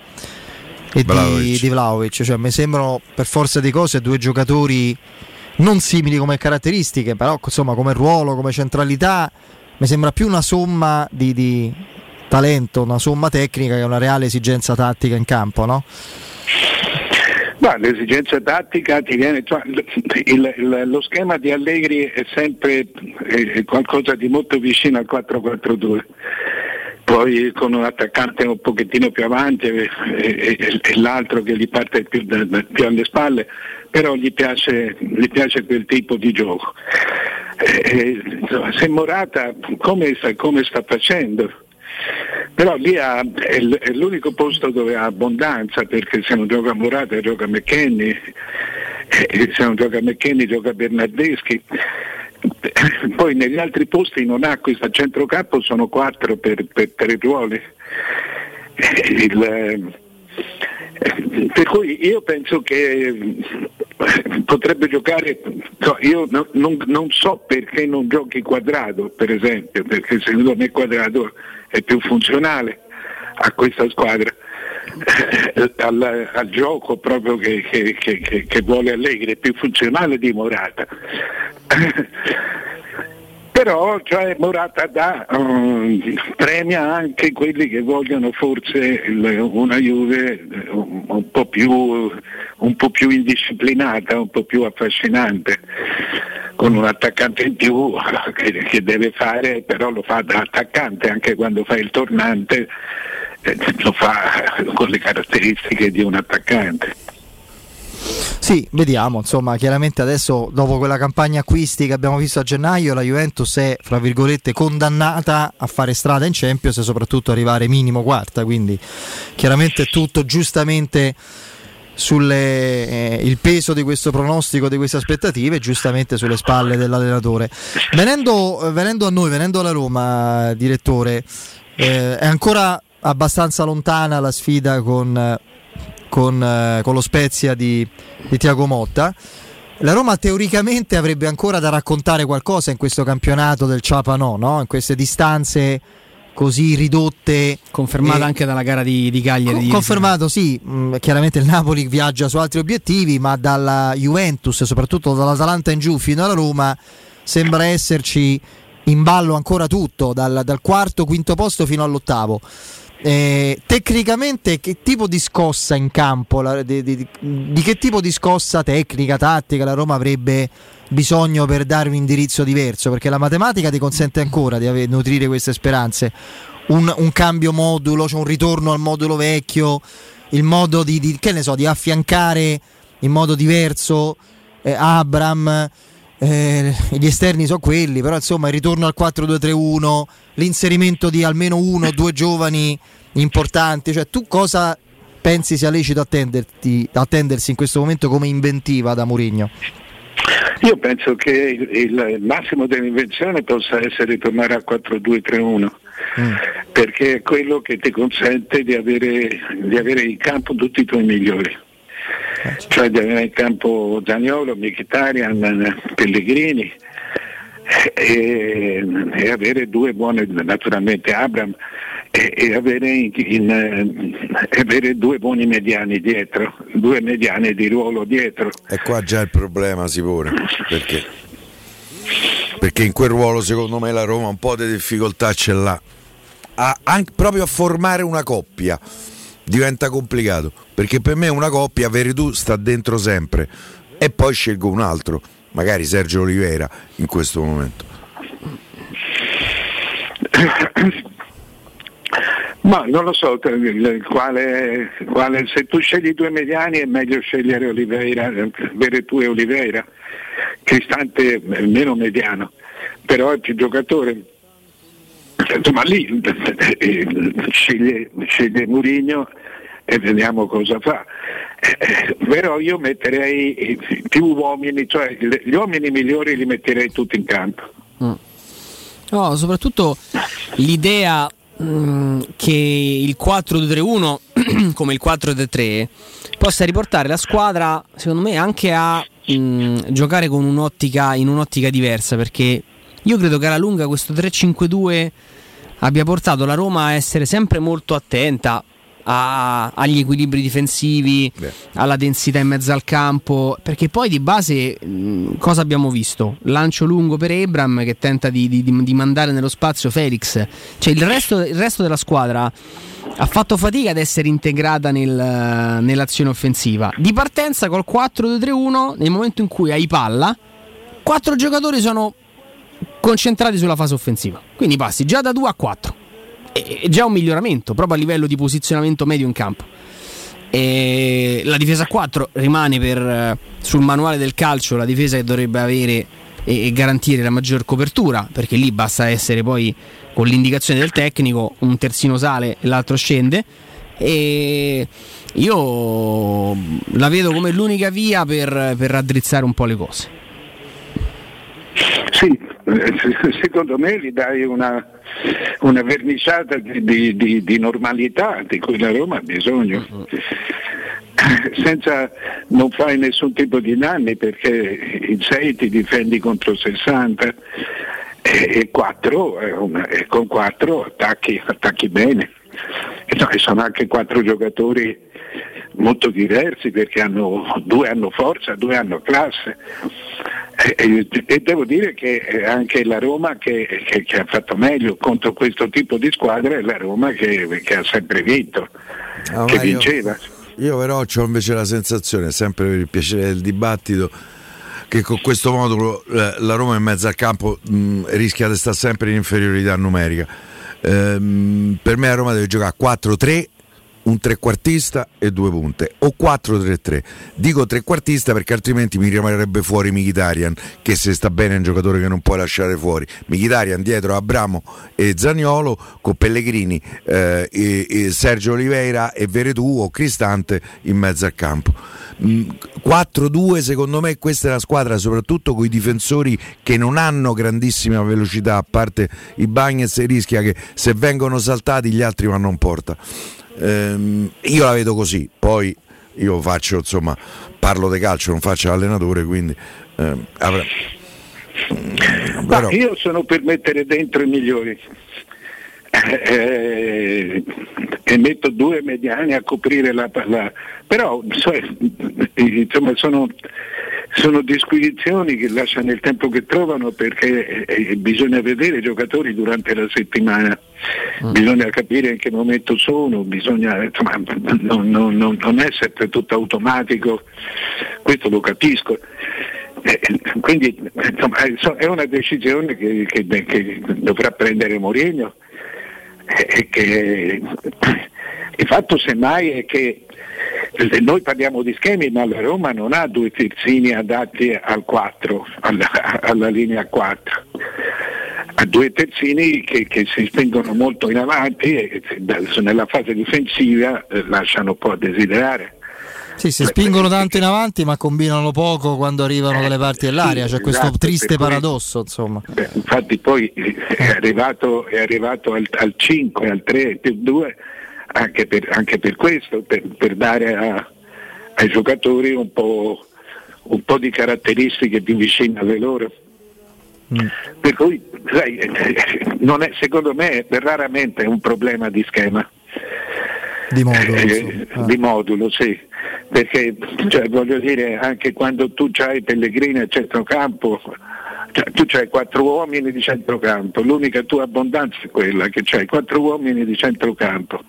Speaker 1: e di,
Speaker 3: Vlahovic.
Speaker 1: di Vlahovic. Cioè, mi sembrano per forza di cose due giocatori non simili come caratteristiche, però insomma come ruolo, come centralità, mi sembra più una somma di, di talento, una somma tecnica che una reale esigenza tattica in campo, no?
Speaker 19: Ma l'esigenza tattica ti viene, cioè, il- il- lo schema di Allegri è sempre eh, qualcosa di molto vicino al 4-4-2. Poi con un attaccante un pochettino più avanti e, e- e- l'altro che gli parte più, più alle spalle, però gli piace, gli piace quel tipo di gioco. Eh, insomma, se Morata come come sta facendo? Però lì ha- è, l'unico posto dove ha abbondanza perché se non gioca Morata gioca McKenny, e se non gioca McKenny gioca Bernardeschi. poi negli altri posti non ha questo a centrocampo sono quattro per, per tre ruoli. Il, eh, per cui io penso che potrebbe giocare, io no, non, non, so perché non giochi quadrato per esempio, perché secondo me quadrato è più funzionale a questa squadra. Al, al, gioco proprio che, che, che, che, vuole Allegri, è più funzionale di Morata. Però cioè, Morata dà, um, premia anche quelli che vogliono forse il, una Juve un, un, po più, un po' più indisciplinata, un po' più affascinante con un attaccante in più che, che, deve fare, però lo fa da attaccante anche quando fa il tornante, eh, lo fa con le caratteristiche di un attaccante.
Speaker 1: Sì, vediamo, insomma, chiaramente adesso dopo quella campagna acquisti che abbiamo visto a gennaio, la Juventus è, fra virgolette, condannata a fare strada in Champions e soprattutto arrivare minimo quarta, quindi chiaramente tutto giustamente sul eh, peso di questo pronostico, di queste aspettative, giustamente sulle spalle dell'allenatore. Venendo, venendo a noi, venendo alla Roma, direttore, eh, è ancora abbastanza lontana la sfida con con, eh, con lo Spezia di, di Tiago Motta. La Roma teoricamente avrebbe ancora da raccontare qualcosa in questo campionato del Ciapanò, no? in queste distanze così ridotte.
Speaker 2: Confermata e... anche dalla gara di, di Cagliari.
Speaker 1: Co- confermato, sì. Mh, mm, chiaramente il Napoli viaggia su altri obiettivi, ma dalla Juventus, soprattutto dall'Atalanta in giù fino alla Roma, sembra esserci in ballo ancora tutto, dal, dal quarto, quinto posto fino all'ottavo. Eh, tecnicamente che tipo di scossa in campo, la, di, di, di, che tipo di scossa tecnica, tattica la Roma avrebbe bisogno per dare un indirizzo diverso? Perché la matematica ti consente ancora di avere, nutrire queste speranze. Un, un, cambio modulo, cioè un ritorno al modulo vecchio, il modo di, di, so, di affiancare in modo diverso eh, Abram. Eh, gli esterni sono quelli, però insomma il ritorno al 4-2-3-1, l'inserimento di almeno uno o due giovani importanti, cioè tu cosa pensi sia lecito attendersi in questo momento come inventiva da Mourinho?
Speaker 19: Io penso che il, il, massimo dell'invenzione possa essere tornare al 4-2-3-1 mm. perché è quello che ti consente di avere, di avere in campo tutti i tuoi migliori cioè di avere in campo Zagnolo, Mkhitaryan, Pellegrini e, e, avere due buone, naturalmente Abram e, e avere, in, in, eh, avere, due buoni mediani dietro, due mediani di ruolo dietro.
Speaker 3: E qua già il problema si pone, perché? Perché in quel ruolo secondo me la Roma un po' di difficoltà ce l'ha, a, anche, proprio a formare una coppia diventa complicato perché per me una coppia Veretù sta dentro sempre. E poi scelgo un altro magari Sergio Oliveira in questo momento.
Speaker 19: Ma non lo so quale, quale, se tu scegli due mediani è meglio scegliere Oliveira Veretù e Oliveira Cristante è meno mediano. Però è più giocatore insomma lì eh, sceglie, sceglie Murigno e vediamo cosa fa. Eh, però io metterei più uomini, cioè gli uomini migliori li metterei tutti in campo. Mm.
Speaker 2: No, soprattutto l'idea mh, mm, che il 4-2-3-1 come il 4-3-3 possa riportare la squadra, secondo me, anche a mh, mm, giocare un'ottica, in un'ottica diversa perché io credo che alla lunga questo 3-5-2 abbia portato la Roma a essere sempre molto attenta a, agli equilibri difensivi, Beh. alla densità in mezzo al campo, perché poi di base mh, cosa abbiamo visto? Lancio lungo per Ebram che tenta di, di, di mandare nello spazio Felix, cioè il resto, il resto, della squadra ha fatto fatica ad essere integrata nel, nell'azione offensiva. Di partenza col 4-2-3-1, nel momento in cui hai palla, quattro giocatori sono concentrati sulla fase offensiva. Quindi passi già da 2 a 4. È già un miglioramento proprio a livello di posizionamento medio in campo. E la difesa a 4 rimane per, sul manuale del calcio la difesa che dovrebbe avere e garantire la maggior copertura, perché lì basta essere poi con l'indicazione del tecnico, un terzino sale e l'altro scende. E io la vedo come l'unica via per, per raddrizzare un po' le cose.
Speaker 19: Sì, eh, secondo me gli dai una, una verniciata di, di- di- di normalità di cui la Roma ha bisogno. Senza non fai nessun tipo di danni perché in 6 ti difendi contro 60 e, e 4, eh, una- e con 4 attacchi, attacchi bene. E no, e sono anche quattro giocatori molto diversi perché hanno, due hanno forza, due hanno classe. E, e- e devo dire che è anche la Roma che, che- che ha fatto meglio contro questo tipo di squadra è la Roma che, che ha sempre vinto,
Speaker 3: Ah,
Speaker 19: che
Speaker 3: ma io-
Speaker 19: vinceva.
Speaker 3: Io però ho invece la sensazione, sempre per il piacere del dibattito, che con questo modulo eh, la Roma in mezzo al campo mh, rischia di stare sempre in inferiorità numerica. Ehm, per me la Roma deve giocare 4-3, un trequartista e due punte, o 4-3-3. Dico trequartista perché altrimenti mi rimarrebbe fuori Mkhitaryan, che se sta bene è un giocatore che non puoi lasciare fuori. Mkhitaryan dietro Abramo e Zaniolo, con Pellegrini, eh, e- e Sergio Oliveira e Veretù o Cristante in mezzo al campo. Mm, 4-2 secondo me questa è la squadra soprattutto con i difensori che non hanno grandissima velocità a parte i Bagnets rischia che se vengono saltati gli altri vanno in porta Ehm, io la vedo così poi io faccio insomma parlo di calcio non faccio allenatore quindi ehm, avrà- però-
Speaker 19: io sono per mettere dentro i migliori. Eh, e metto due mediani a coprire la palla. Però so- insomma, sono, sono disquisizioni che lasciano il tempo che trovano perché eh, bisogna vedere i giocatori durante la settimana, bisogna capire in che momento sono, bisogna, insomma, non, non- non- non è sempre tutto automatico, questo lo capisco. Eh, quindi insomma, eh, è una decisione che, che- che dovrà prendere Mourinho e che il fatto semmai è che eh, noi parliamo di schemi ma la Roma non ha due terzini adatti al 4 alla, alla linea 4 ha due terzini che, che si spingono molto in avanti e nella fase difensiva eh, lasciano un po' a desiderare.
Speaker 1: Sì, si spingono tanto in avanti ma combinano poco quando arrivano dalle parti dell'aria, c'è questo
Speaker 19: esatto,
Speaker 1: triste paradosso, insomma.
Speaker 19: Infatti poi eh, è arrivato, è arrivato al, al 5, al 3 più 2 anche per, anche per questo, per, per dare a- ai giocatori un po', un po' di caratteristiche più vicine alle loro. Per cui, sai, non è, secondo me raramente è un problema di schema.
Speaker 1: Di modulo,
Speaker 19: Eh, di modulo, sì. Perché cioè, voglio dire, anche quando tu hai Pellegrini a centrocampo, cioè, tu hai quattro uomini di centrocampo, l'unica tua abbondanza è quella che c'hai quattro uomini di centrocampo.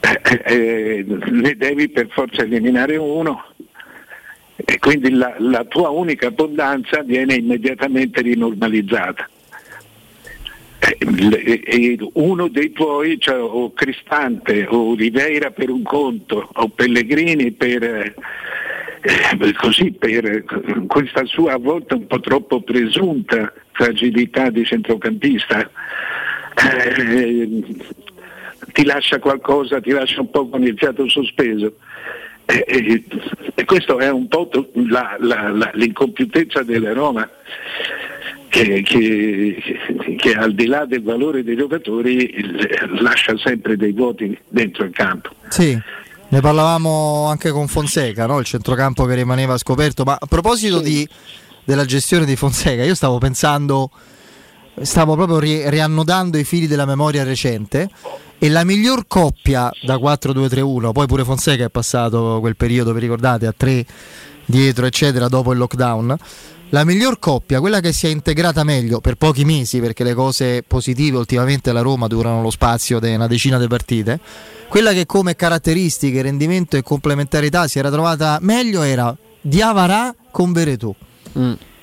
Speaker 19: Eh, eh, ne devi per forza eliminare uno e quindi la, la tua unica abbondanza viene immediatamente rinormalizzata. Eh, uno dei tuoi, cioè, o Cristante o Oliveira per un conto o Pellegrini per, eh, eh, così, per eh, questa sua a volte un po' troppo presunta fragilità di centrocampista eh, ti lascia qualcosa, ti lascia un po' con il fiato sospeso. E, e- e questo è un po' la- la- la- l'incompiutezza della Roma che, che- che al di là del valore dei giocatori il- lascia sempre dei vuoti dentro il campo.
Speaker 1: Sì, ne parlavamo anche con Fonseca, no? il centrocampo che rimaneva scoperto. Ma a proposito di- della gestione di Fonseca, io stavo pensando, stavo proprio ri- riannodando i fili della memoria recente. E la miglior coppia da 4-2-3-1, poi pure Fonseca è passato quel periodo, vi ricordate, a 3 dietro, eccetera, dopo il lockdown. La miglior coppia, quella che si è integrata meglio per pochi mesi, perché le cose positive ultimamente alla Roma durano lo spazio di una decina di partite, quella che come caratteristiche, rendimento e complementarità si era trovata meglio era Diavarà con Veretù.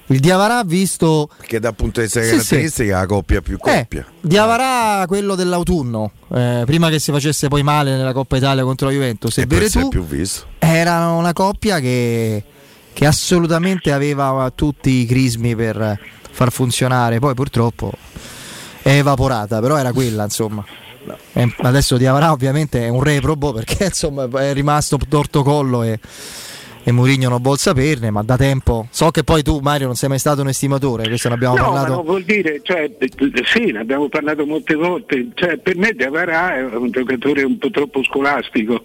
Speaker 1: Il Diavarà ha visto
Speaker 3: Perché dal punto di vista
Speaker 1: Sì,
Speaker 3: caratteristiche è la coppia più coppia.
Speaker 1: eh, Diavarà quello dell'autunno, eh, prima che si facesse poi male nella Coppa Italia contro la Juventus. E
Speaker 3: e poi si è
Speaker 1: Veretù
Speaker 3: più visto.
Speaker 1: era una coppia che, che assolutamente aveva tutti i crismi per far funzionare. Poi purtroppo è evaporata, però era quella, insomma. E adesso Diavarà ovviamente è un reprobo perché insomma è rimasto torto collo e, e Mourinho non vuol saperne, ma da tempo so che poi tu Mario non sei mai stato un estimatore, questo ne abbiamo
Speaker 19: no,
Speaker 1: parlato.
Speaker 19: non vuol dire, cioè, sì, ne abbiamo parlato molte volte, cioè, per me Diavara è un giocatore un po' troppo scolastico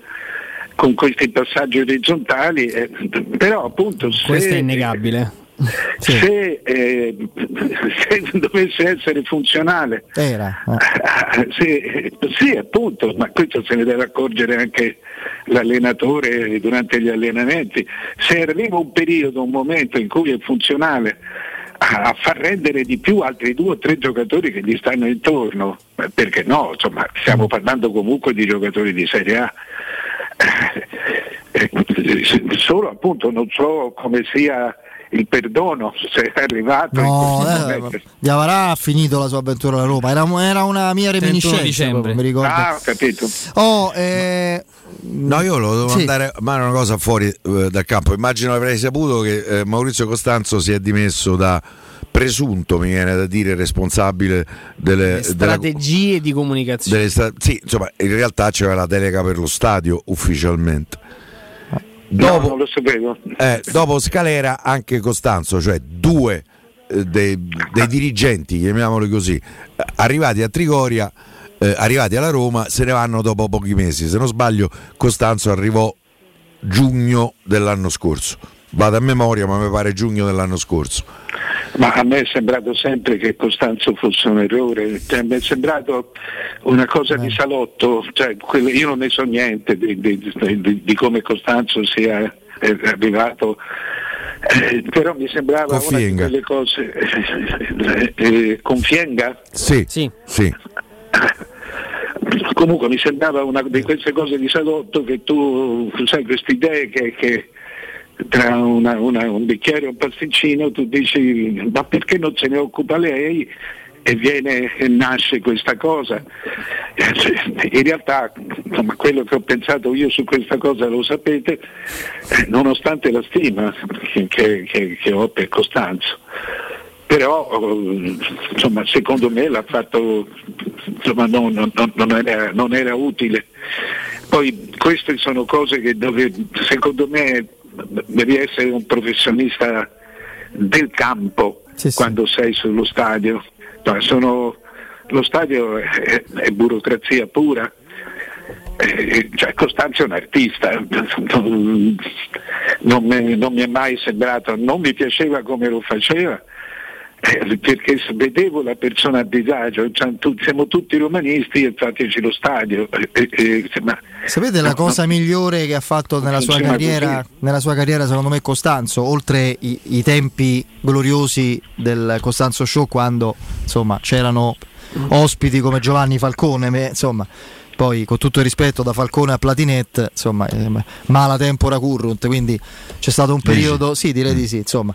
Speaker 19: con questi passaggi orizzontali, eh, però appunto se,
Speaker 2: Questo è innegabile.
Speaker 19: se, eh, se dovesse essere funzionale,
Speaker 1: Era.
Speaker 19: sì, sì, appunto, ma questo se ne deve accorgere anche l'allenatore durante gli allenamenti. Se arriva un periodo, un momento in cui è funzionale a far rendere di più altri due o tre giocatori che gli stanno intorno, perché no? Insomma, stiamo parlando comunque di giocatori di Serie A. Eh, Solo appunto non so come sia il perdono, se è arrivato
Speaker 1: No, eh. Diavara ha finito la sua avventura alla Roma, era, era una mia
Speaker 2: 31
Speaker 1: reminiscenza,
Speaker 2: dicembre.
Speaker 1: proprio, mi ricordo.
Speaker 19: Ah, ho capito.
Speaker 1: Oh, eh,
Speaker 3: No, io lo devo
Speaker 1: Sì.
Speaker 3: andare, ma è una cosa fuori eh, dal campo. Immagino avrei saputo che eh, Maurizio Costanzo si è dimesso da presunto, mi viene da dire, responsabile delle,
Speaker 2: Le
Speaker 3: della-
Speaker 2: strategie di comunicazione.
Speaker 3: delle sì, insomma, in realtà c'era la delega per lo stadio ufficialmente.
Speaker 19: No,
Speaker 3: Dopo,
Speaker 19: non lo sapevo.
Speaker 3: eh, dopo Scalera anche Costanzo, cioè due eh, dei, dei dirigenti, chiamiamoli così, eh, arrivati a Trigoria, eh, arrivati alla Roma, se ne vanno dopo pochi mesi. Se non sbaglio, Costanzo arrivò giugno dell'anno scorso. Vado a memoria, ma mi pare giugno dell'anno scorso.
Speaker 19: Ma a me è sembrato sempre che Costanzo fosse un errore, cioè, mi è sembrato una cosa di salotto, cioè, io non ne so niente di, di- di- di come Costanzo sia eh, arrivato, eh, però mi sembrava
Speaker 3: Con
Speaker 19: una quelle cose eh, eh, con Fienga.
Speaker 3: Sì,
Speaker 2: Sì.
Speaker 3: sì.
Speaker 19: Comunque mi sembrava una di queste cose di salotto che tu sai queste idee che, che tra una- una- un bicchiere e un pasticcino tu dici ma perché non se ne occupa lei? E viene e nasce questa cosa. In realtà insomma, quello che ho pensato io su questa cosa lo sapete, eh, nonostante la stima che, che- che ho per Costanzo. Però eh, insomma, secondo me l'ha fatto insomma, non- non- non era, non era utile. Poi queste sono cose che dove secondo me devi essere un professionista del campo quando sei sullo stadio. No, sono- lo stadio è, è burocrazia pura. Eh, cioè Costanzo è un artista, non, non mi, non mi è mai sembrato, non mi piaceva come lo faceva, eh, perché s- vedevo la persona a disagio, siamo tutti romanisti e fateci lo stadio. eh, eh, eh, ma-
Speaker 1: sapete la
Speaker 19: no,
Speaker 1: cosa
Speaker 19: no,
Speaker 1: migliore che ha fatto nella sua, carriera, nella sua carriera, secondo me, Costanzo, oltre i, i tempi gloriosi del Costanzo Show, quando insomma c'erano ospiti come Giovanni Falcone, me- insomma. Poi, con tutto il rispetto, da Falcone a Platinette, insomma, eh, mala tempora currunt, quindi c'è stato un periodo, sì, direi di sì, insomma.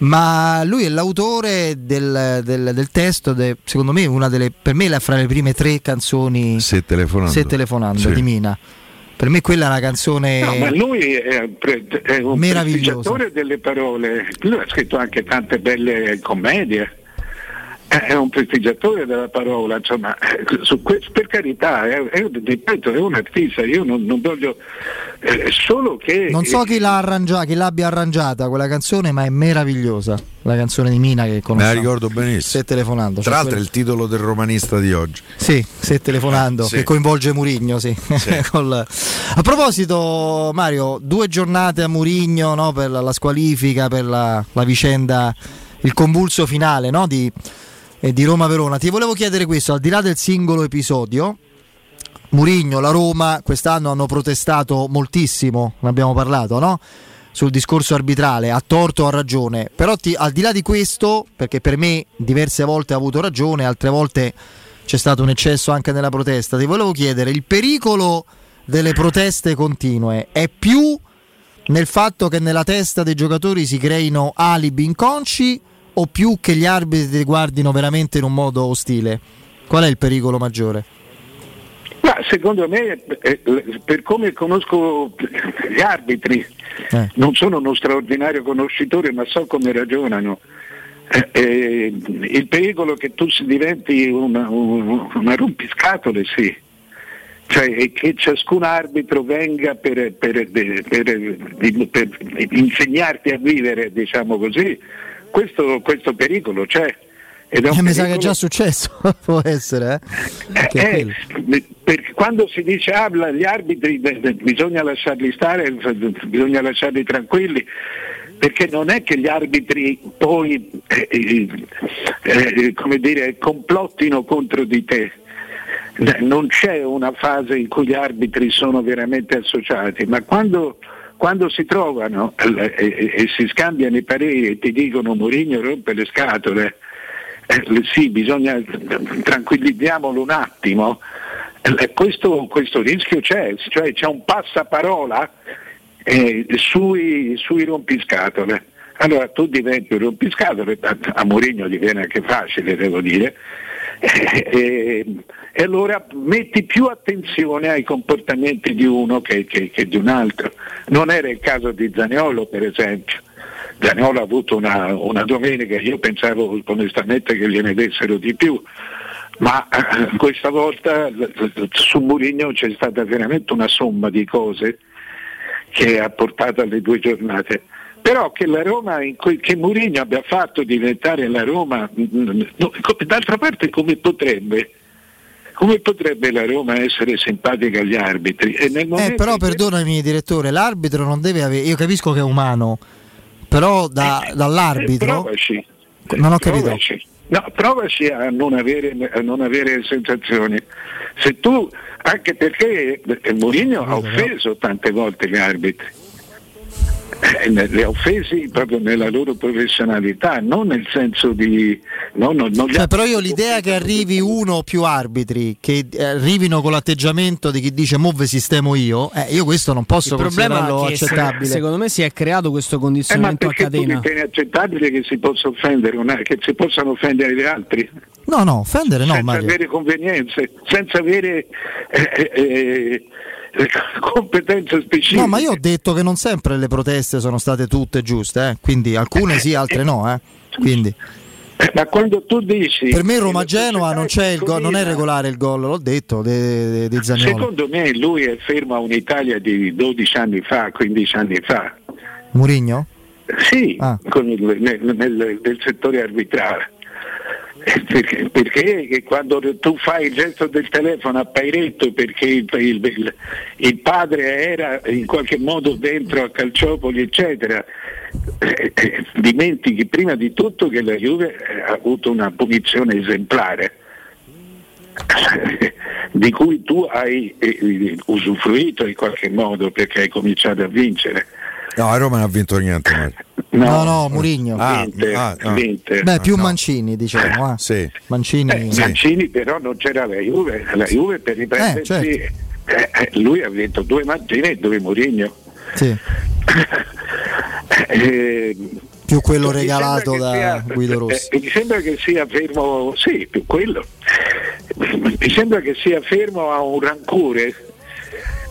Speaker 1: Ma lui è l'autore del, del- del testo, è, secondo me, una delle, per me, è fra le prime tre canzoni
Speaker 3: Se telefonando.
Speaker 1: Se telefonando
Speaker 3: Sì.
Speaker 1: di Mina. Per me quella è una canzone
Speaker 19: No, ma lui è, pre- è un prestigiatore delle parole, lui ha scritto anche tante belle commedie. È un prestigiatore della parola, insomma, eh, su questo, per carità, è, è- ripeto, è un artista, io non, non voglio eh, solo che
Speaker 1: Non so chi l'ha arrangiata, chi l'abbia arrangiata quella canzone, ma è meravigliosa. La canzone di Mina che
Speaker 3: Me la ricordo benissimo.
Speaker 1: Se telefonando.
Speaker 3: Tra
Speaker 1: cioè
Speaker 3: l'altro è
Speaker 1: quella-
Speaker 3: il titolo del romanista di oggi.
Speaker 1: Sì, se telefonando,
Speaker 3: Sì.
Speaker 1: che coinvolge Murigno, sì. Col- A proposito, Mario, due giornate a Murigno no, per la, la squalifica, per la, la vicenda, il convulso finale no, di, eh, di Roma-Verona. Ti volevo chiedere questo, al di là del singolo episodio, Murigno, la Roma quest'anno hanno protestato moltissimo, ne abbiamo parlato, no? Sul discorso arbitrale, ha torto o ha ragione. Però ti- al di là di questo, perché per me diverse volte ha avuto ragione, altre volte c'è stato un eccesso anche nella protesta, ti volevo chiedere, il pericolo delle proteste continue è più nel fatto che nella testa dei giocatori si creino alibi inconsci o più che gli arbitri guardino veramente in un modo ostile? Qual è il pericolo maggiore?
Speaker 19: Ma secondo me, eh, per come conosco gli arbitri,
Speaker 1: Eh.
Speaker 19: non sono uno straordinario conoscitore, ma so come ragionano. Eh, eh, il pericolo che tu si diventi una, un- una rompiscatole, sì. cioè che ciascun arbitro venga per, per- per- per- per insegnarti a vivere, diciamo così, questo, questo pericolo c'è. Ed
Speaker 1: Eh, mi sa che è già successo, può essere. Eh?
Speaker 19: Eh,
Speaker 1: quello.
Speaker 19: perché quando si dice ah, gli arbitri bisogna lasciarli stare, bisogna lasciarli tranquilli, perché non è che gli arbitri poi eh, eh, eh, come dire, complottino contro di te. Eh, Non c'è una fase in cui gli arbitri sono veramente associati, ma quando, quando si trovano eh, e, e si scambiano i pareri e ti dicono Mourinho rompe le scatole, eh, sì, bisogna tranquillizziamolo un attimo. Eh, questo, questo rischio c'è, cioè c'è un passaparola eh, sui, sui rompiscatole. Allora tu diventi un rompiscatole, a, a Mourinho gli viene anche facile, devo dire, eh, eh, e allora metti più attenzione ai comportamenti di uno che, che- che di un altro. Non era il caso di Zaniolo, per esempio. Zaniolo ha avuto una, una domenica, io pensavo onestamente che gliene dessero di più, ma eh, questa volta su Mourinho c'è stata veramente una somma di cose che ha portato alle due giornate. Però che la Roma, che Mourinho abbia fatto diventare la Roma, mm, co- d'altra parte come potrebbe? Come potrebbe la Roma essere simpatica agli arbitri? E nel
Speaker 1: Eh, però perdonami direttore, l'arbitro non deve avere, io capisco che è umano, però da- dall'arbitro...
Speaker 19: Eh, provaci.
Speaker 1: Non ho capito.
Speaker 19: Provaci. No, provaci a non, avere, a non avere sensazioni. Se tu, anche perché eh, Mourinho ha offeso tante volte gli arbitri, Eh, li ha offesi proprio nella loro professionalità, non nel senso di... no, no,
Speaker 1: Cioè, però io l'idea che arrivi uno o più arbitri che eh, arrivino con l'atteggiamento di chi dice muove sistemo io, eh, io questo non posso
Speaker 2: Il problema
Speaker 1: considerarlo
Speaker 2: è che se-
Speaker 1: accettabile.
Speaker 2: secondo me si è creato questo
Speaker 19: Eh, ma
Speaker 2: condizionamento a
Speaker 19: perché tu
Speaker 2: catena.
Speaker 19: ritieni accettabile che si possa offendere una- che si possano offendere gli altri?
Speaker 1: No, no, offendere no,
Speaker 19: senza
Speaker 1: Mario.
Speaker 19: avere convenienze, senza avere eh, eh, eh, competenze specifiche.
Speaker 1: No, ma io ho detto che non sempre le proteste sono state tutte giuste, eh, quindi alcune sì, altre no. Eh. Quindi,
Speaker 19: Eh, ma quando tu dici
Speaker 1: per me Roma-Genoa non, c'è il gol- non è regolare il gol, l'ho detto, di Zaniolo.
Speaker 19: Secondo me lui è fermo a un'Italia di 12 anni fa, 15 anni fa.
Speaker 1: Murigno?
Speaker 19: Sì,
Speaker 1: Ah.
Speaker 19: il- nel, nel- nel settore arbitrale. Perché, perché quando tu fai il gesto del telefono a Pairetto perché il, il- il padre era in qualche modo dentro a Calciopoli eccetera eh, eh, dimentichi prima di tutto che la Juve ha avuto una punizione esemplare di cui tu hai eh, usufruito in qualche modo perché hai cominciato a vincere
Speaker 3: No, a Roma non ha vinto niente. Mario.
Speaker 1: No, no, Murigno.
Speaker 3: Ah,
Speaker 19: Vinte,
Speaker 3: ah, ah.
Speaker 1: Beh, più
Speaker 19: No.
Speaker 1: Mancini, diciamo. eh.
Speaker 3: Sì.
Speaker 1: Mancini.
Speaker 19: Eh, Mancini però non c'era la Juve, la Juve per riprendersi,
Speaker 1: certo.
Speaker 19: eh, eh, lui ha vinto due Mancini e due Mourinho.
Speaker 1: Sì.
Speaker 19: Eh,
Speaker 1: Più quello regalato da
Speaker 19: sia-
Speaker 1: Guido Rossi.
Speaker 19: eh, mi sembra che sia fermo, sì, più quello. Mi sembra che sia fermo a un rancore eh,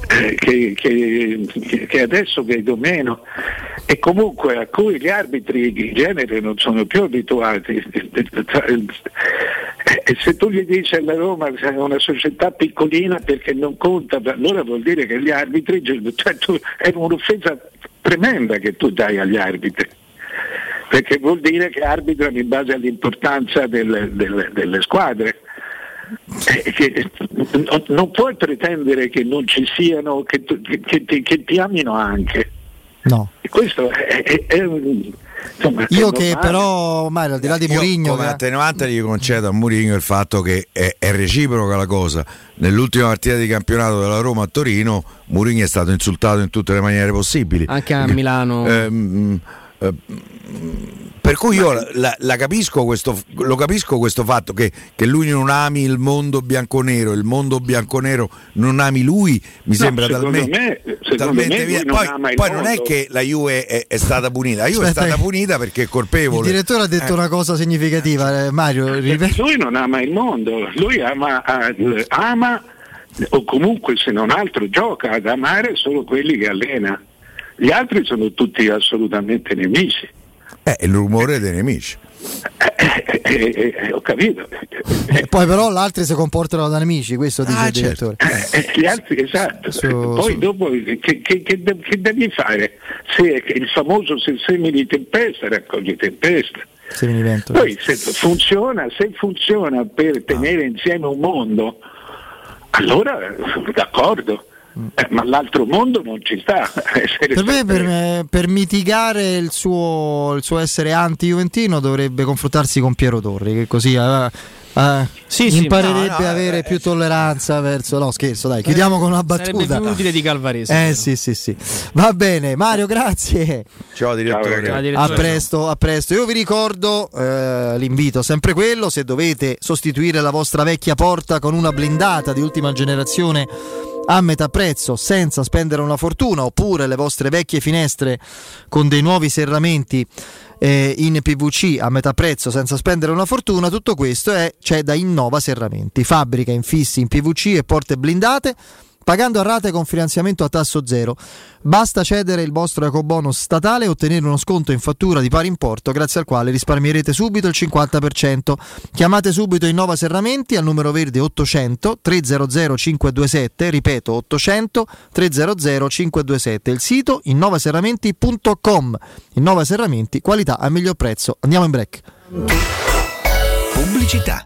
Speaker 19: che, che- che adesso vedo meno e comunque a cui gli arbitri in genere non sono più abituati. E se tu gli dici alla Roma che è una società piccolina perché non conta, allora vuol dire che gli arbitri, cioè tu, è un'offesa tremenda che tu dai agli arbitri perché vuol dire che arbitrano in base all'importanza del- del- delle squadre. Eh, che- non, non puoi pretendere che non ci siano, che, che- che ti, che ti amino anche.
Speaker 1: No.
Speaker 19: E questo è, è- è un- insomma,
Speaker 1: Io che
Speaker 19: normale.
Speaker 1: però, Mario, al di là di
Speaker 3: Io
Speaker 1: Murigno,
Speaker 3: come attenuante gli concedo a Mourinho il fatto che è, è reciproca la cosa. Nell'ultima partita di campionato della Roma a Torino, Mourinho è stato insultato in tutte le maniere possibili.
Speaker 2: Anche a Milano.
Speaker 3: Ehm, eh, per cui io la, la- la capisco questo, lo capisco questo fatto che, che lui non ami il mondo bianconero, il mondo bianconero non ami lui, mi
Speaker 19: No,
Speaker 3: sembra talmente,
Speaker 19: me- secondo
Speaker 3: talmente
Speaker 19: me non
Speaker 3: Poi,
Speaker 19: il
Speaker 3: poi non è che la Juve è, è stata punita, la Juve
Speaker 1: Aspetta,
Speaker 3: è stata punita perché è
Speaker 1: il
Speaker 3: colpevole.
Speaker 1: direttore ha detto
Speaker 3: Eh.
Speaker 1: una cosa significativa, eh, Mario. ripeti.
Speaker 19: Lui non ama il mondo, lui ama, eh, ama o comunque se non altro gioca ad amare solo quelli che allena. Gli altri sono tutti assolutamente nemici.
Speaker 3: Eh, è il rumore dei nemici.
Speaker 19: Eh, eh, eh, ho capito.
Speaker 1: Eh, poi però gli altri si comportano da nemici, questo dice
Speaker 19: Ah,
Speaker 1: il
Speaker 19: certo.
Speaker 1: direttore.
Speaker 19: Eh, gli altri, esatto.
Speaker 1: Su-
Speaker 19: Poi
Speaker 1: su-
Speaker 19: dopo che, che- che che devi fare? Se il famoso se semini tempesta, raccogli tempesta.
Speaker 1: Vento.
Speaker 19: Poi se funziona, se funziona per tenere insieme un mondo, allora eh, d'accordo. Eh, ma l'altro mondo non ci sta.
Speaker 1: Per me, per, me- per mitigare il suo, il suo essere anti-juventino, dovrebbe confrontarsi con Piero Torri, che così eh, eh,
Speaker 2: Sì, sì.
Speaker 1: imparerebbe
Speaker 2: No, no,
Speaker 1: a avere più tolleranza verso. No, scherzo, dai, chiudiamo con una
Speaker 2: Sarebbe
Speaker 1: battuta.
Speaker 2: più utile di Calvarese.
Speaker 1: Eh sì, sì, sì. Va bene, Mario, grazie.
Speaker 3: Ciao direttore.
Speaker 2: Ciao,
Speaker 1: A
Speaker 2: direttore.
Speaker 1: presto, a presto. Io vi ricordo eh, l'invito, sempre quello, se dovete sostituire la vostra vecchia porta con una blindata di ultima generazione a metà prezzo senza spendere una fortuna oppure le vostre vecchie finestre con dei nuovi serramenti eh, in PVC a metà prezzo senza spendere una fortuna, tutto questo è, c'è da Innova Serramenti, fabbrica infissi in PVC e porte blindate pagando a rate con finanziamento a tasso zero. Basta cedere il vostro ecobonus statale e ottenere uno sconto in fattura di pari importo, grazie al quale risparmierete subito il 50%. Chiamate subito Innova Serramenti al numero verde 800 300 527, ripeto 800 300 527, il sito innovaserramenti.com. Innova Serramenti, qualità a miglior prezzo. Andiamo in break.
Speaker 12: Pubblicità.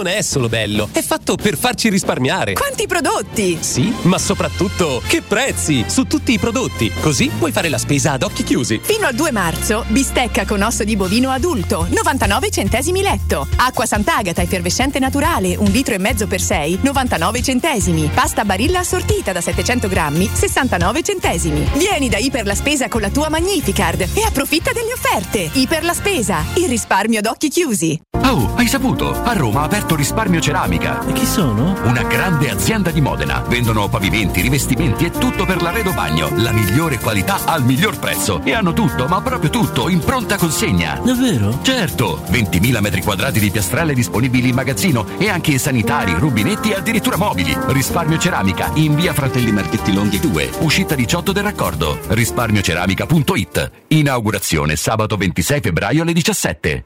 Speaker 20: è solo bello, è fatto per farci risparmiare.
Speaker 21: Quanti prodotti!
Speaker 20: Sì, ma soprattutto che prezzi su tutti i prodotti. Così puoi fare la spesa ad occhi chiusi.
Speaker 21: Fino al 2 marzo, bistecca con osso di bovino adulto, 99 centesimi letto. Acqua Sant'Agata effervescente naturale, un litro e mezzo per 6, 99 centesimi. Pasta Barilla assortita da 700 grammi, 69 centesimi. Vieni da Iper la Spesa con la tua Magnificard e approfitta delle offerte. Iper la Spesa, il risparmio ad occhi chiusi.
Speaker 5: Oh, hai saputo? A Roma ha aperto Risparmio Ceramica. E chi sono? Una grande azienda di Modena. Vendono pavimenti, rivestimenti e tutto per l'arredo bagno. La migliore qualità al miglior prezzo. E hanno tutto, ma proprio tutto, in pronta consegna. Davvero? Certo. 20.000 metri quadrati di piastrelle disponibili in magazzino e anche sanitari, rubinetti e addirittura mobili. Risparmio Ceramica in via Fratelli Marchetti Longhi 2, uscita 18 del raccordo. Risparmioceramica.it. Inaugurazione sabato 26 febbraio alle 17.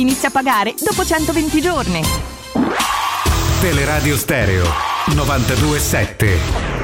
Speaker 21: inizia a pagare dopo 120 giorni.
Speaker 22: Teleradio Stereo 927.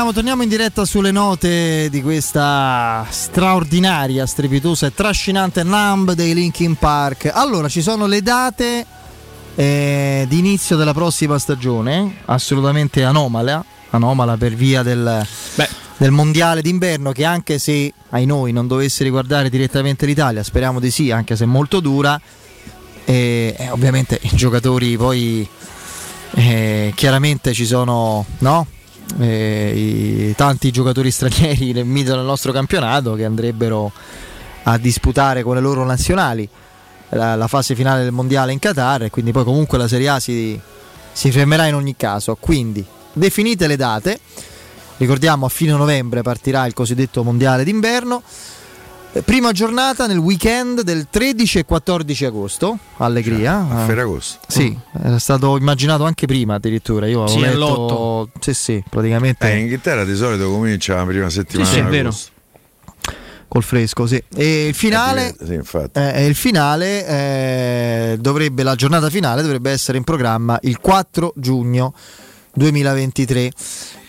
Speaker 1: Torniamo, torniamo in diretta sulle note di questa straordinaria, strepitosa e trascinante Numb dei Linkin Park. Allora, ci sono le date eh, di inizio della prossima stagione, assolutamente anomala, anomala per via del, del mondiale d'inverno che anche se ai noi non dovesse riguardare direttamente l'Italia, speriamo di sì, anche se molto dura, eh, eh, ovviamente i giocatori poi eh, chiaramente ci sono no? Eh, i tanti giocatori stranieri nel mito del nostro campionato che andrebbero a disputare con le loro nazionali la, la fase finale del mondiale in Qatar e quindi poi comunque la Serie A si, si fermerà in ogni caso. Quindi definite le date, ricordiamo a fine novembre partirà il cosiddetto mondiale d'inverno Prima giornata nel weekend del 13 e 14 agosto, allegria.
Speaker 3: A
Speaker 1: Ah.
Speaker 3: Ferragosto.
Speaker 1: Sì, era stato immaginato anche prima addirittura. Io avevo
Speaker 2: Sì,
Speaker 1: letto-. Sì, sì, praticamente
Speaker 3: Eh, in Inghilterra di solito comincia la prima settimana.
Speaker 1: Sì, sì, è
Speaker 3: di
Speaker 1: vero.
Speaker 3: agosto.
Speaker 1: col fresco, sì. E il finale
Speaker 3: Sì, infatti.
Speaker 1: Eh, e il finale eh, dovrebbe, la giornata finale dovrebbe essere in programma il 4 giugno 2023.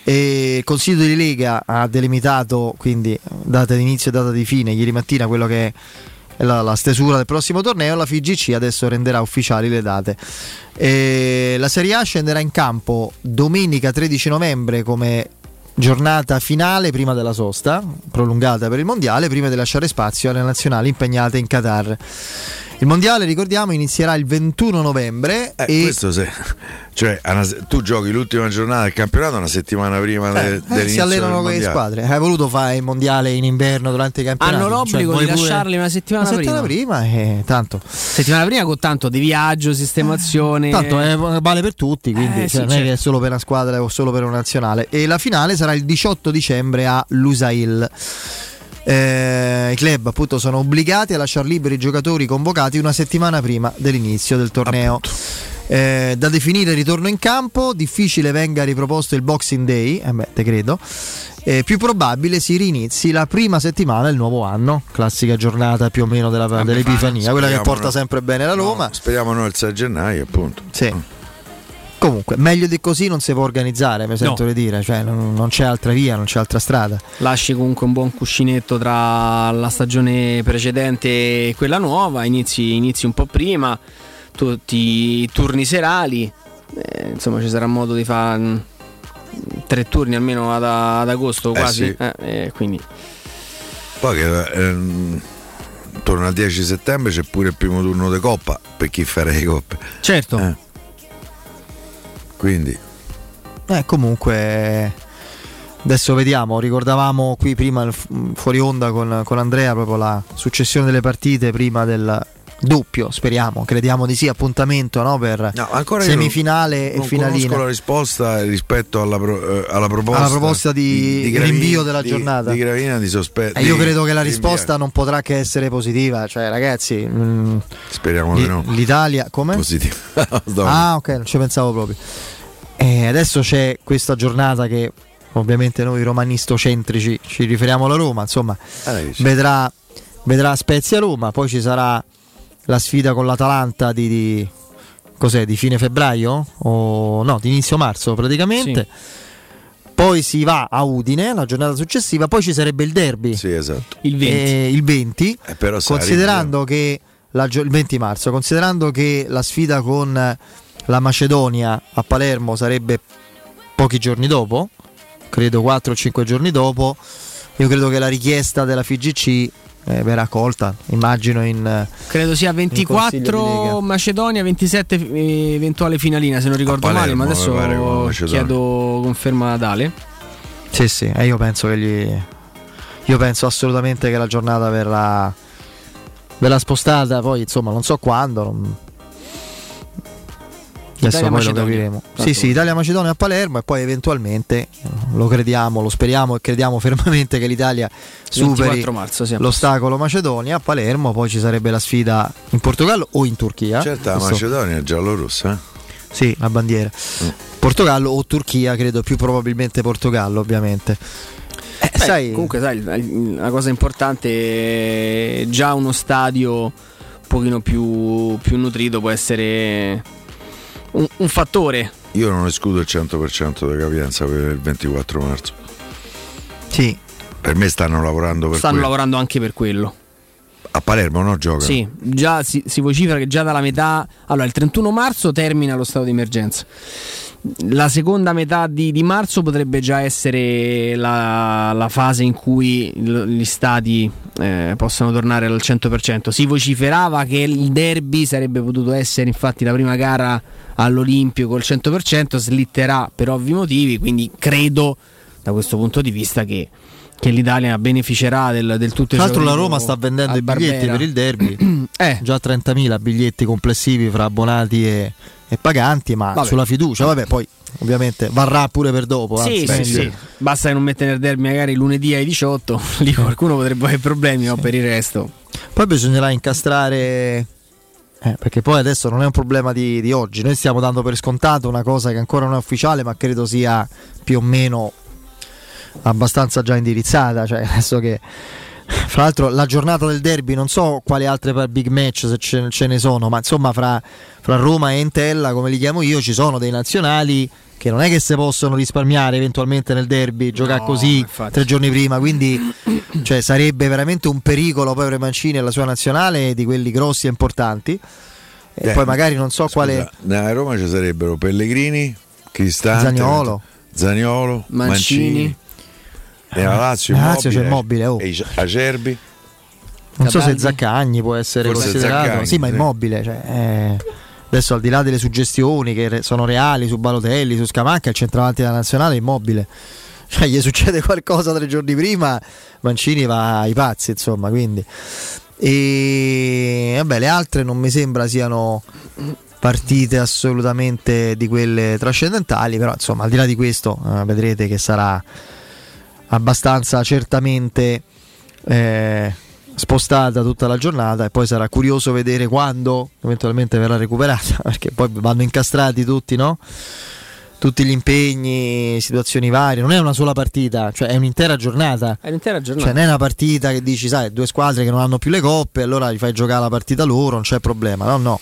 Speaker 1: E il Consiglio di Lega ha delimitato quindi data di inizio e data di fine ieri mattina quello che è la, la stesura del prossimo torneo. La FIGC adesso renderà ufficiali le date. E la Serie A scenderà in campo domenica 13 novembre come giornata finale prima della sosta, prolungata per il mondiale, prima di lasciare spazio alle nazionali impegnate in Qatar. Il mondiale, ricordiamo, inizierà il 21 novembre
Speaker 3: Eh,
Speaker 1: e
Speaker 3: questo se, cioè, una tu giochi l'ultima giornata del campionato una settimana prima de-
Speaker 1: eh,
Speaker 3: dell'inizio
Speaker 1: si allenano con le squadre. Hai voluto fare il mondiale in inverno durante i campionati?
Speaker 2: Hanno l'obbligo
Speaker 1: Cioè,
Speaker 2: di lasciarli una settimana,
Speaker 1: una settimana prima. e tanto.
Speaker 2: Settimana prima con tanto di viaggio, sistemazione.
Speaker 1: Tanto eh, vale per tutti, quindi
Speaker 2: Eh,
Speaker 1: cioè,
Speaker 2: sì,
Speaker 1: non è che è
Speaker 2: certo.
Speaker 1: solo per una squadra o solo per una nazionale. E la finale sarà il 18 dicembre a Lusail. Eh, I club appunto sono obbligati a lasciare liberi i giocatori convocati una settimana prima dell'inizio del torneo. Eh, da definire il ritorno in campo, difficile venga riproposto il Boxing Day, eh beh, te credo. Eh, più probabile si rinizi la prima settimana del nuovo anno, classica giornata più o meno della- dell'Epifania, quella che porta
Speaker 3: no.
Speaker 1: sempre bene la Roma.
Speaker 3: Speriamo noi il 6 gennaio, appunto.
Speaker 1: Sì. Comunque, meglio di così non si può organizzare, mi sento di dire, cioè non, non c'è altra via, non c'è altra strada.
Speaker 2: Lasci comunque un buon cuscinetto tra la stagione precedente e quella nuova, inizi, inizi un po' prima, tutti i turni serali, eh, insomma ci sarà modo di fare mm, tre turni almeno ad, ad agosto
Speaker 3: Eh,
Speaker 2: quasi.
Speaker 3: sì.
Speaker 2: eh, eh, quindi
Speaker 3: Poi che ehm, torno al 10 settembre c'è pure il primo turno di Coppa per chi farà le coppe.
Speaker 2: Certo.
Speaker 3: Eh. Quindi
Speaker 1: Eh, comunque, adesso vediamo. Ricordavamo qui prima fuori onda con, con Andrea proprio la successione delle partite prima del doppio. Speriamo, crediamo di sì. Appuntamento no, per
Speaker 3: No,
Speaker 1: semifinale
Speaker 3: non,
Speaker 1: e
Speaker 3: non
Speaker 1: finalina.
Speaker 3: conosco la risposta rispetto alla, pro- eh, alla proposta,
Speaker 1: Alla proposta di rinvio della giornata.
Speaker 3: di Gravina di sospetto.
Speaker 1: Eh, io credo che la risposta non potrà che essere positiva. Cioè, ragazzi, mm,
Speaker 3: speriamo di no.
Speaker 1: l'Italia come?
Speaker 3: Positiva.
Speaker 1: Ah, ok, non ci pensavo proprio. E adesso c'è questa giornata che ovviamente noi romanistocentrici ci riferiamo alla Roma, insomma,
Speaker 3: Eh, dici.
Speaker 1: vedrà, vedrà Spezia Roma, poi ci sarà la sfida con l'Atalanta di, di- cos'è, di fine febbraio? O no, di inizio marzo praticamente. Poi si va a Udine la giornata successiva, poi ci sarebbe il derby.
Speaker 3: Sì, esatto.
Speaker 2: il 20.
Speaker 1: Eh, il 20
Speaker 3: Eh,
Speaker 1: considerando che la il 20 marzo, considerando che la sfida con la Macedonia a Palermo sarebbe pochi giorni dopo, credo 4 o 5 giorni dopo, io credo che la richiesta della FIGC eh, verrà accolta, immagino in eh,
Speaker 2: credo sia
Speaker 1: in Consiglio di
Speaker 2: 24
Speaker 1: Lega.
Speaker 2: Macedonia, 27 eh, eventuale finalina se non ricordo
Speaker 3: Palermo,
Speaker 2: male, ma
Speaker 3: pare,
Speaker 2: adesso chiedo conferma da Dale.
Speaker 1: Sì, sì, e io penso che gli io penso assolutamente che la giornata verrà verrà spostata, poi insomma, non so quando, non- Adesso poi lo capiremo. Sì, sì, Italia-Macedonia a Palermo e poi eventualmente eh, lo crediamo, lo speriamo e crediamo fermamente che l'Italia superi
Speaker 2: 24 marzo, sì,
Speaker 1: l'ostacolo Macedonia a Palermo, poi ci sarebbe la sfida in Portogallo o in Turchia.
Speaker 3: Certo, la
Speaker 1: Questo-
Speaker 3: Macedonia è giallo-rossa. eh?
Speaker 1: Sì, la bandiera. Portogallo o Turchia, credo più probabilmente Portogallo, ovviamente. Eh,
Speaker 2: Beh,
Speaker 1: sai,
Speaker 2: comunque sai, la cosa importante è già uno stadio un pochino più, più nutrito può essere un, un fattore.
Speaker 3: Io non escludo il 100% di capienza per il 24 marzo.
Speaker 1: Sì.
Speaker 3: Per me stanno lavorando per
Speaker 2: Stanno
Speaker 3: quello.
Speaker 2: lavorando anche per quello.
Speaker 3: A Palermo no giocano.
Speaker 2: Sì, già si, si vocifera che già dalla metà. Allora, il 31 marzo termina lo stato di emergenza. La seconda metà di, di marzo potrebbe già essere la, la fase in cui l- gli stati eh, possano tornare al 100%. Si vociferava che il derby sarebbe potuto essere infatti la prima gara all'Olimpio col 100%, slitterà per ovvi motivi, quindi credo da questo punto di vista che, che l'Italia beneficerà del, del tutto
Speaker 1: Tra l'altro la Roma sta vendendo i biglietti
Speaker 2: Barbera.
Speaker 1: per il derby.
Speaker 2: Eh.
Speaker 1: Già 30.000 biglietti complessivi fra abbonati e, e paganti, ma
Speaker 2: Vabbè.
Speaker 1: sulla fiducia, vabbè, poi ovviamente varrà pure per dopo.
Speaker 2: Sì,
Speaker 1: anzi,
Speaker 2: sì, sì. Basta che non mette nel derby magari lunedì ai 18, lì qualcuno potrebbe avere problemi, ma per il resto.
Speaker 1: Poi bisognerà incastrare. eh, perché poi adesso non è un problema di, di oggi, noi stiamo dando per scontato una cosa che ancora non è ufficiale, ma credo sia più o meno abbastanza già indirizzata. Cioè, adesso che fra l'altro la giornata del derby, non so quali altre big match se ce, ce ne sono, ma insomma fra, fra Roma e Entella, come li chiamo io, ci sono dei nazionali che non è che si possono risparmiare eventualmente nel derby, giocare
Speaker 2: No,
Speaker 1: così
Speaker 2: infatti.
Speaker 1: tre giorni prima, quindi cioè, sarebbe veramente un pericolo poi per Mancini e la sua nazionale di quelli grossi e importanti. E
Speaker 3: Eh,
Speaker 1: poi magari non so quale
Speaker 3: Scusa, a Roma ci sarebbero Pellegrini, Cristante,
Speaker 1: Zaniolo.
Speaker 3: Zaniolo,
Speaker 2: Mancini.
Speaker 3: Mancini. E la Lazio,
Speaker 1: La Lazio c'è
Speaker 3: Immobile,
Speaker 1: oh.
Speaker 3: e i- Acerbi.
Speaker 1: Non so se? Zaccagni può essere
Speaker 3: Forse
Speaker 1: considerato,
Speaker 3: Zaccagni,
Speaker 1: sì, ma immobile. Cioè, eh, adesso al di là delle suggestioni che re- sono reali su Balotelli, su Scamacca, il centravanti della nazionale è immobile. Cioè, gli succede qualcosa tre giorni prima, Mancini va ai pazzi, insomma. Quindi. E vabbè, le altre non mi sembra siano partite assolutamente di quelle trascendentali, però insomma, al di là di questo, eh, vedrete che sarà abbastanza certamente eh, spostata tutta la giornata e poi sarà curioso vedere quando eventualmente verrà recuperata perché poi vanno incastrati tutti no? tutti gli impegni situazioni varie. Non è una sola partita cioè è un'intera giornata.
Speaker 2: È
Speaker 1: cioè
Speaker 2: giornata.
Speaker 1: non è una partita che dici sai due squadre che non hanno più le coppe allora gli fai giocare la partita loro non c'è problema no no.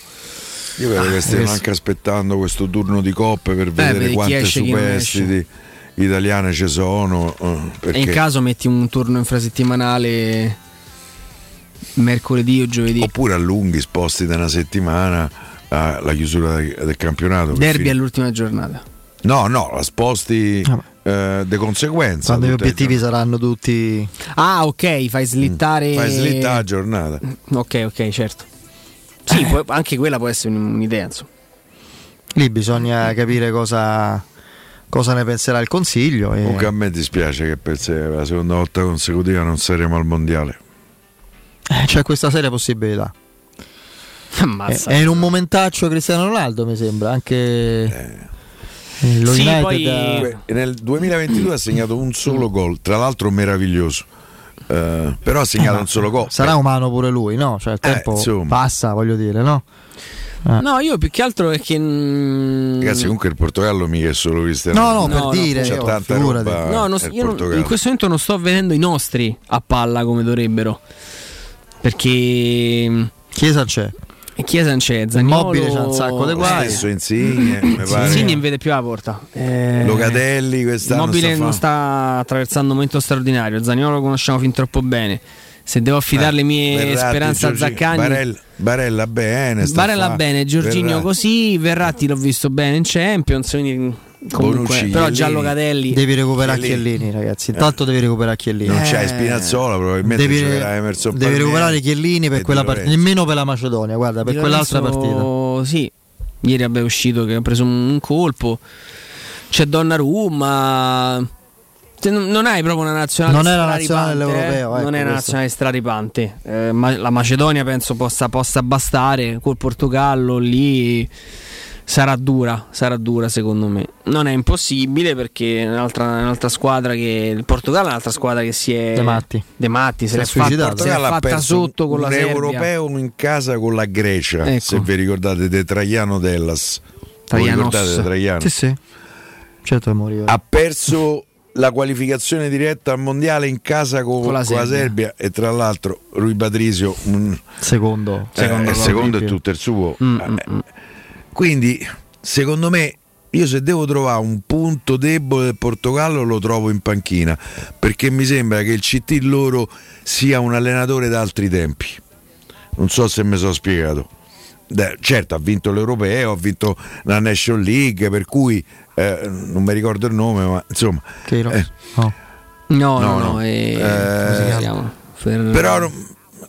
Speaker 3: Io credo che stiano
Speaker 1: questo-
Speaker 3: anche aspettando questo turno di coppe per vedere
Speaker 2: vedi chi
Speaker 3: quante
Speaker 2: esce, chi non
Speaker 3: superstiti italiane ci sono. eh,
Speaker 2: E
Speaker 3: perché
Speaker 2: in caso metti un turno infrasettimanale mercoledì o giovedì.
Speaker 3: Oppure allunghi, sposti da una settimana alla chiusura del, campionato.
Speaker 2: Derby
Speaker 3: finire.
Speaker 2: all'ultima giornata.
Speaker 3: No, no, la sposti eh, de conseguenza.
Speaker 1: quando gli obiettivi saranno tutti
Speaker 2: Ah, ok, fai slittare.
Speaker 3: Mm. Fai slittare la giornata.
Speaker 2: Ok, ok, certo. Sì, può- anche quella può essere un'idea. Insomma.
Speaker 1: lì bisogna capire cosa, cosa ne penserà il consiglio e...
Speaker 3: Comunque a me dispiace che per la seconda volta consecutiva non saremo al mondiale.
Speaker 1: Eh, c'è questa seria possibilità.
Speaker 2: Ammazza.
Speaker 1: È, in un momentaccio Cristiano Ronaldo, mi sembra. Anche eh, lo
Speaker 2: Sì,
Speaker 1: United
Speaker 2: poi-
Speaker 3: Comunque, nel 2022 ha segnato un solo gol, tra l'altro meraviglioso. Eh, però ha segnato un solo gol.
Speaker 1: sarà umano pure lui, no? Cioè il
Speaker 3: Eh,
Speaker 1: tempo
Speaker 3: insomma.
Speaker 1: passa, voglio dire, no? Eh.
Speaker 2: No, io più che altro è che. mm,
Speaker 3: Ragazzi, comunque il Portogallo mica è solo Cristiano.
Speaker 1: No, no,
Speaker 3: Ronaldo.
Speaker 1: per dire,
Speaker 3: c'è
Speaker 1: io,
Speaker 3: tanta roba.
Speaker 2: No, non- io non- in questo momento non sto vedendo i nostri a palla come dovrebbero. Perché. mm,
Speaker 1: Chiesa c'è.
Speaker 2: Chiesa non c'è, Zaniolo
Speaker 1: Immobile c'ha un sacco di guai.
Speaker 3: stesso Insigne, mi pare.
Speaker 2: Insigne non vede più la porta. Eh,
Speaker 3: Locatelli quest'anno
Speaker 2: Immobile
Speaker 3: sta
Speaker 2: sta attraversando un momento straordinario. Zaniolo lo conosciamo fin troppo bene. Se devo affidare le mie
Speaker 3: Verratti,
Speaker 2: speranze a
Speaker 3: Giorgi-
Speaker 2: Zaccagni,
Speaker 3: Barella, Barella bene.
Speaker 2: Barella
Speaker 3: fa-
Speaker 2: bene, Giorginio
Speaker 3: Verratti.
Speaker 2: così, Verratti l'ho visto bene in Champions, quindi comunque,
Speaker 3: Bonucci,
Speaker 2: però già Locatelli
Speaker 1: Devi recuperare
Speaker 3: Chiellini.
Speaker 1: Chiellini, ragazzi. Intanto devi recuperare Chiellini.
Speaker 3: Non
Speaker 2: Eh.
Speaker 3: c'hai Spinazzola, probabilmente
Speaker 1: Devi,
Speaker 3: Emerson
Speaker 1: devi
Speaker 3: Palmieri
Speaker 1: recuperare Chiellini per quella partita, nemmeno per la Macedonia, guarda, per
Speaker 2: Di
Speaker 1: quell'altra
Speaker 2: Lorenzo,
Speaker 1: partita.
Speaker 2: Sì, ieri abbiamo uscito che ha preso un colpo. C'è Donnarumma. Se non hai proprio una nazionale
Speaker 1: Non è la nazionale dell'europeo,
Speaker 2: eh.
Speaker 1: ecco,
Speaker 2: non è una
Speaker 1: questo.
Speaker 2: nazionale straripante. Eh, ma- la Macedonia penso possa, possa bastare. Col Portogallo lì sarà dura, sarà dura secondo me. Non è impossibile perché è un'altra, un'altra squadra che. Il Portogallo è un'altra squadra che si è.
Speaker 1: De Matti.
Speaker 2: De Matti se
Speaker 1: Si è
Speaker 2: l'è fatta,
Speaker 1: suicidato.
Speaker 2: se l'è fatta sotto con la Serbia.
Speaker 3: europeo in casa con la Grecia,
Speaker 2: Ecco.
Speaker 3: se vi ricordate di Traiano Dellas.
Speaker 2: Traianos.
Speaker 3: Vi ricordate di Traiano?
Speaker 1: Sì, sì. Certo.
Speaker 3: Ha perso la qualificazione diretta al mondiale in casa con,
Speaker 2: Con la
Speaker 3: con la
Speaker 2: Serbia.
Speaker 3: E tra l'altro Rui Patrizio mm,
Speaker 1: Secondo.
Speaker 3: eh, il secondo è tutto il suo. Eh, Quindi, secondo me, io se devo trovare un punto debole del Portogallo lo trovo in panchina, perché mi sembra che il CT loro sia un allenatore da altri tempi. Non so se mi sono spiegato. Certo, ha vinto l'Europeo, ha vinto la National League, per cui eh, non mi ricordo il nome, ma insomma. Eh,
Speaker 1: No.
Speaker 2: No, no,
Speaker 3: No,
Speaker 2: no. eh,
Speaker 3: Eh,
Speaker 2: come si chiama? Fer-
Speaker 3: Però no-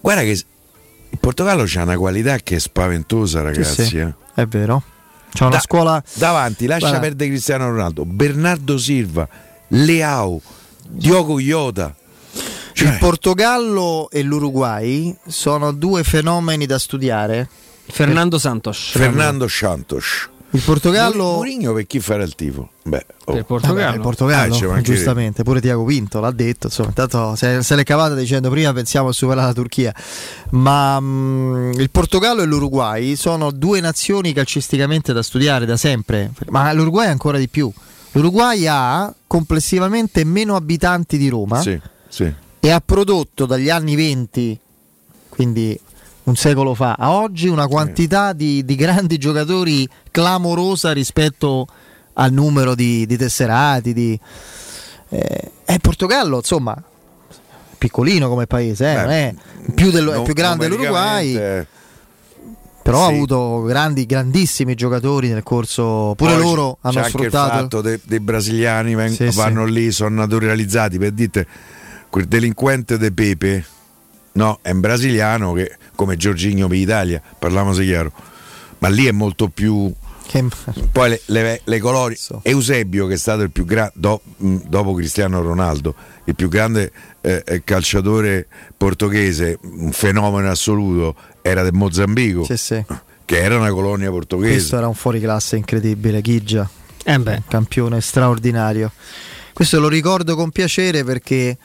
Speaker 3: guarda che il Portogallo c'ha una qualità che è spaventosa, ragazzi.
Speaker 1: sì.
Speaker 3: eh.
Speaker 1: È vero. C'è una
Speaker 3: Da-
Speaker 1: scuola.
Speaker 3: davanti, lascia
Speaker 1: Guarda.
Speaker 3: perdere Cristiano Ronaldo, Bernardo Silva, Leao, Diogo Iota. Cioè,
Speaker 1: Il Portogallo e l'Uruguay sono due fenomeni da studiare.
Speaker 2: Fernando Santos.
Speaker 3: Fernando Santos.
Speaker 1: Il Portogallo.
Speaker 3: Mourinho per chi farà il tifo? Beh, oh.
Speaker 2: Per Portogallo.
Speaker 1: Vabbè, il Portogallo,
Speaker 3: Ah,
Speaker 1: giustamente, pure Tiago Pinto l'ha detto, insomma, intanto se, se l'è cavata dicendo prima pensiamo a superare la Turchia, ma mm, il Portogallo e l'Uruguay sono due nazioni calcisticamente da studiare da sempre, ma l'Uruguay ancora di più. L'Uruguay ha complessivamente meno abitanti di Roma
Speaker 3: Sì, sì.
Speaker 1: e ha prodotto dagli anni 20, quindi un secolo fa, a oggi una quantità di, di grandi giocatori clamorosa rispetto al numero di, di tesserati. Di, eh, è Portogallo, insomma, piccolino come paese, eh, non è più, dello- è
Speaker 3: Nu-
Speaker 1: più grande dell'Uruguay, però ha
Speaker 3: sì.
Speaker 1: avuto grandi, grandissimi giocatori nel corso, pure
Speaker 3: Poi
Speaker 1: loro
Speaker 3: c'è
Speaker 1: hanno
Speaker 3: anche
Speaker 1: sfruttato.
Speaker 3: il fatto de- dei brasiliani veng-
Speaker 1: Sì,
Speaker 3: vanno lì, sono naturalizzati per dite quel delinquente de Pepe, no, è un brasiliano che come Giorginio per Italia, parliamoci chiaro, ma lì è molto più
Speaker 1: Che-
Speaker 3: poi le, le- le colori Eusebio che è stato il più grande dopo Cristiano Ronaldo il più grande eh, eh, calciatore portoghese un fenomeno assoluto era del Mozambico
Speaker 1: Sì, sì.
Speaker 3: che era una colonia portoghese
Speaker 1: Questo era un fuoriclasse incredibile, Ghigia.
Speaker 2: Eh beh.
Speaker 1: Campione straordinario. Questo lo ricordo con piacere perché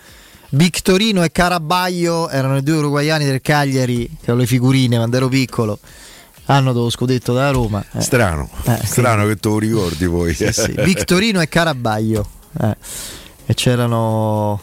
Speaker 1: Victorino e Carabaglio erano i due uruguaiani del Cagliari, che erano le figurine quando ero piccolo. Hanno dello scudetto da Roma. Eh.
Speaker 3: strano
Speaker 1: Eh,
Speaker 3: strano che te lo ricordi poi
Speaker 1: Sì, sì. Victorino e Carabaglio. Eh. E c'erano.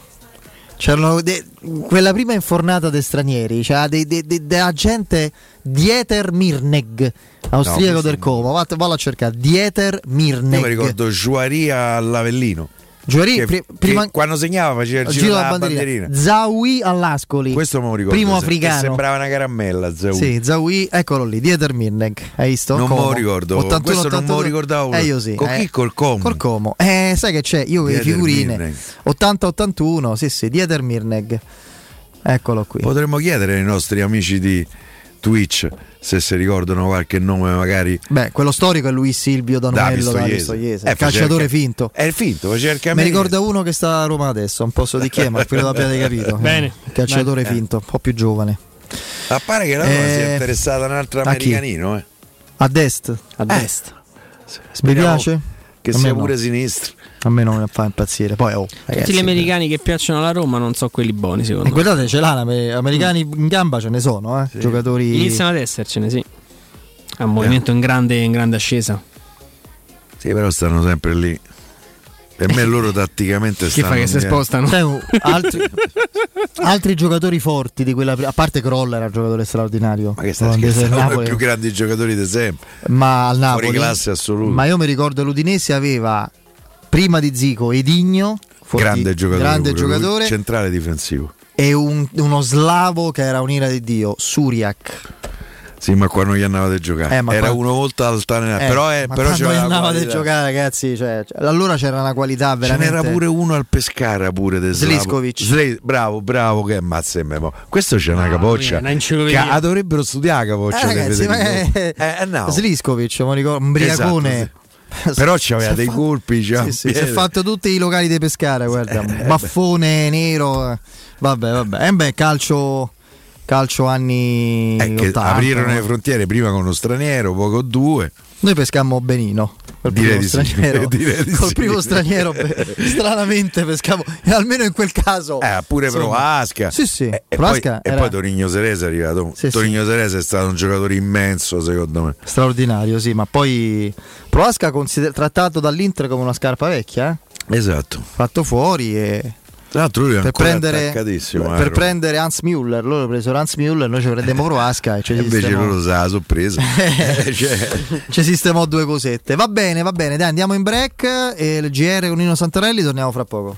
Speaker 1: C'erano de- quella prima infornata dei stranieri, de- della gente Dieter Mirneg, austriaco
Speaker 3: No,
Speaker 1: del Como. Vatti- Vallo a cercare Dieter Mirneg.
Speaker 3: io mi ricordo Giuaria all'Avellino
Speaker 1: Giuari-
Speaker 3: che,
Speaker 1: pri-
Speaker 3: che
Speaker 1: prima-
Speaker 3: quando segnava faceva il giro,
Speaker 1: giro
Speaker 3: della bandierina,
Speaker 1: banderina. Zawi all'Ascoli.
Speaker 3: questo me lo ricordo
Speaker 1: Primo africano.
Speaker 3: sembrava una caramella Zawi.
Speaker 1: Sì, Zawi, eccolo lì, Dieter Mirneg. Hai visto?
Speaker 3: Non me lo ricordo,
Speaker 1: 81,
Speaker 3: questo non me lo
Speaker 1: 82.
Speaker 3: ricordavo.
Speaker 1: Eh, io sì.
Speaker 3: Con
Speaker 1: eh.
Speaker 3: chi? Col Como?
Speaker 1: Col Como. Eh, sai che c'è? Io
Speaker 3: Dieter
Speaker 1: figurine.
Speaker 3: Mirneg.
Speaker 1: 80-81, sì, sì, Dieter Mirneg. Eccolo qui.
Speaker 3: Potremmo chiedere ai nostri amici di Twitch se si ricordano qualche nome magari
Speaker 1: Beh, quello storico è Luis Silvio
Speaker 3: da
Speaker 1: Danuello da
Speaker 3: Pistoiese. Eh,
Speaker 1: il calciatore finto.
Speaker 3: È il finto, faceva il
Speaker 1: Mi ricorda uno che sta a Roma adesso, non posso di chi è, ma quello abbiate capito.
Speaker 2: Bene.
Speaker 1: Il calciatore
Speaker 3: Bene.
Speaker 1: finto, un po' più giovane.
Speaker 3: Appare che la Roma
Speaker 1: Eh,
Speaker 3: si è interessata a un altro americanino, eh.
Speaker 1: A destra.
Speaker 2: A destra.
Speaker 1: Mi
Speaker 3: Speriamo
Speaker 1: piace?
Speaker 3: Che sia
Speaker 1: no.
Speaker 3: pure sinistro.
Speaker 1: A me non mi fa impazzire. Poi, oh,
Speaker 2: Tutti
Speaker 1: ragazzi,
Speaker 2: gli americani che piacciono alla Roma non so quelli buoni, secondo
Speaker 1: E
Speaker 2: me.
Speaker 1: guardate, ce l'ha, l'ame- americani in gamba ce ne sono, eh? giocatori.
Speaker 2: Iniziano ad essercene, sì. È un movimento in grande, in grande ascesa.
Speaker 3: Sì, però stanno sempre lì. Per me loro tatticamente
Speaker 2: Che
Speaker 3: stanno
Speaker 2: fa che si spostano?
Speaker 1: Un- altri, altri giocatori forti di quella. pri- A parte Kroll era un giocatore straordinario.
Speaker 3: Ma che sta? Uno dei più grandi giocatori di sempre.
Speaker 1: Ma al
Speaker 3: Fuori
Speaker 1: Napoli.
Speaker 3: classe assoluto.
Speaker 1: Ma io mi ricordo l'Udinese aveva prima di Zico Edigno, forti-
Speaker 3: grande giocatore.
Speaker 1: grande giocatore,
Speaker 3: Centrale difensivo.
Speaker 1: e un- uno slavo che era un'ira di Dio, Suriak.
Speaker 3: Sì, ma qua non gli andava di giocare.
Speaker 1: Eh,
Speaker 3: Era
Speaker 1: qua-
Speaker 3: uno molto altanenato.
Speaker 1: Eh,
Speaker 3: però
Speaker 1: ma
Speaker 3: però
Speaker 1: quando
Speaker 3: c'era la
Speaker 1: andava di giocare, ragazzi, cioè, cioè, allora c'era una qualità
Speaker 3: Ce
Speaker 1: veramente.
Speaker 3: n'era pure uno al Pescara pure de Slavo.
Speaker 1: Sliskovic.
Speaker 3: Sle- bravo, bravo che ammazza in. Questo c'è una capoccia.
Speaker 2: mia, una enciclopedia.
Speaker 3: Che ah, dovrebbero studiare la
Speaker 1: Eh,
Speaker 3: capoccia di
Speaker 1: ragazzi, ma è-
Speaker 3: Eh, eh, no.
Speaker 1: Sliskovic, mi ricordo, un briacone.
Speaker 3: Esatto, Però c'aveva dei
Speaker 1: fa-
Speaker 3: colpi, c'ha
Speaker 1: Sì,
Speaker 3: un
Speaker 1: sì, si è
Speaker 3: piede.
Speaker 1: fatto tutti i locali di Pescara, guarda,
Speaker 3: Eh,
Speaker 1: baffone nero. eh. Vabbè, vabbè. Eh beh, calcio calcio anni
Speaker 3: Eh, che
Speaker 1: 80,
Speaker 3: aprirono
Speaker 1: no?
Speaker 3: le frontiere prima con uno straniero, poi con due.
Speaker 1: Noi pescammo benino. Col
Speaker 3: Direi
Speaker 1: primo
Speaker 3: di sì,
Speaker 1: straniero,
Speaker 3: direi di
Speaker 1: col
Speaker 3: sì.
Speaker 1: primo straniero stranamente pescavo e almeno in quel caso
Speaker 3: Eh, pure
Speaker 1: insomma,
Speaker 3: Provasca.
Speaker 1: Sì, sì.
Speaker 3: E, e
Speaker 1: Provasca
Speaker 3: poi, e
Speaker 1: era
Speaker 3: poi Torigno Serese è arrivato.
Speaker 1: Sì,
Speaker 3: Torigno Serese è stato un giocatore immenso, secondo me.
Speaker 1: straordinario, sì, ma poi Provasca consider- trattato dall'Inter come una scarpa vecchia, eh?
Speaker 3: Esatto.
Speaker 1: fatto fuori e
Speaker 3: Tra l'altro lui è
Speaker 1: per prendere, per
Speaker 3: eh,
Speaker 1: prendere Hans Müller, loro presero Hans Müller, noi ci prendemmo Provasca e ci
Speaker 3: invece loro sa la sorpresa. Cioè,
Speaker 1: ci sistemò due cosette. Va bene, va bene, dai, andiamo in break e il GR con Nino Santarelli torniamo fra poco.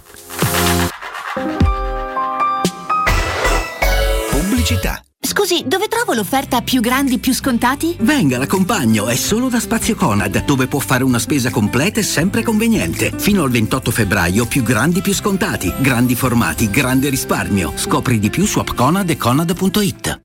Speaker 22: Pubblicità.
Speaker 23: Scusi, dove trovo l'offerta più grandi, più scontati?
Speaker 22: Venga, l'accompagno, è solo da Spazio Conad, dove può fare una spesa completa e sempre conveniente. Fino al 28 febbraio, più grandi, più scontati, grandi formati, grande risparmio. Scopri di più su appconad e conad.it.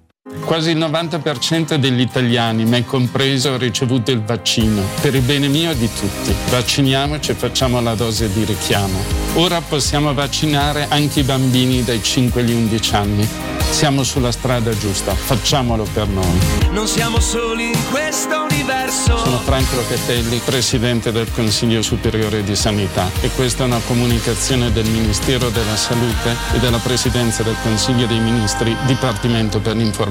Speaker 24: Quasi il 90% degli italiani, me compreso, ha ricevuto il vaccino. Per il bene mio e di tutti. Vacciniamoci e facciamo la dose di richiamo. Ora possiamo vaccinare anche i bambini dai 5 agli 11 anni. Siamo sulla strada giusta, facciamolo per noi.
Speaker 22: Non siamo soli in questo universo.
Speaker 24: Sono Franco Locatelli, Presidente del Consiglio Superiore di Sanità e questa è una comunicazione del Ministero della Salute e della Presidenza del Consiglio dei Ministri, Dipartimento per l'informazione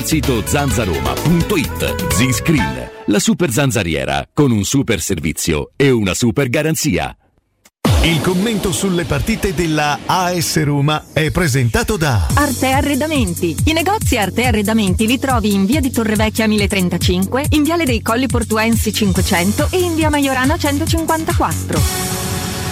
Speaker 5: il sito zanzaroma.it. Z-Screen, la super zanzariera con un super servizio e una super garanzia.
Speaker 17: Il commento sulle partite della AS Roma è presentato da
Speaker 25: Arte Arredamenti. I negozi Arte Arredamenti li trovi in via di Torrevecchia 1035, in viale dei Colli Portuensi 500 e in via Maiorana 154.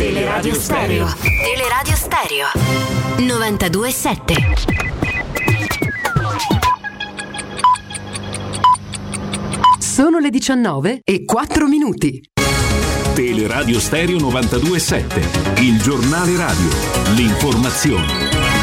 Speaker 26: Teleradio Stereo. Teleradio Stereo. 927.
Speaker 27: Sono le 19 e 4 minuti.
Speaker 28: Teleradio Stereo 927. Il giornale radio. L'informazione.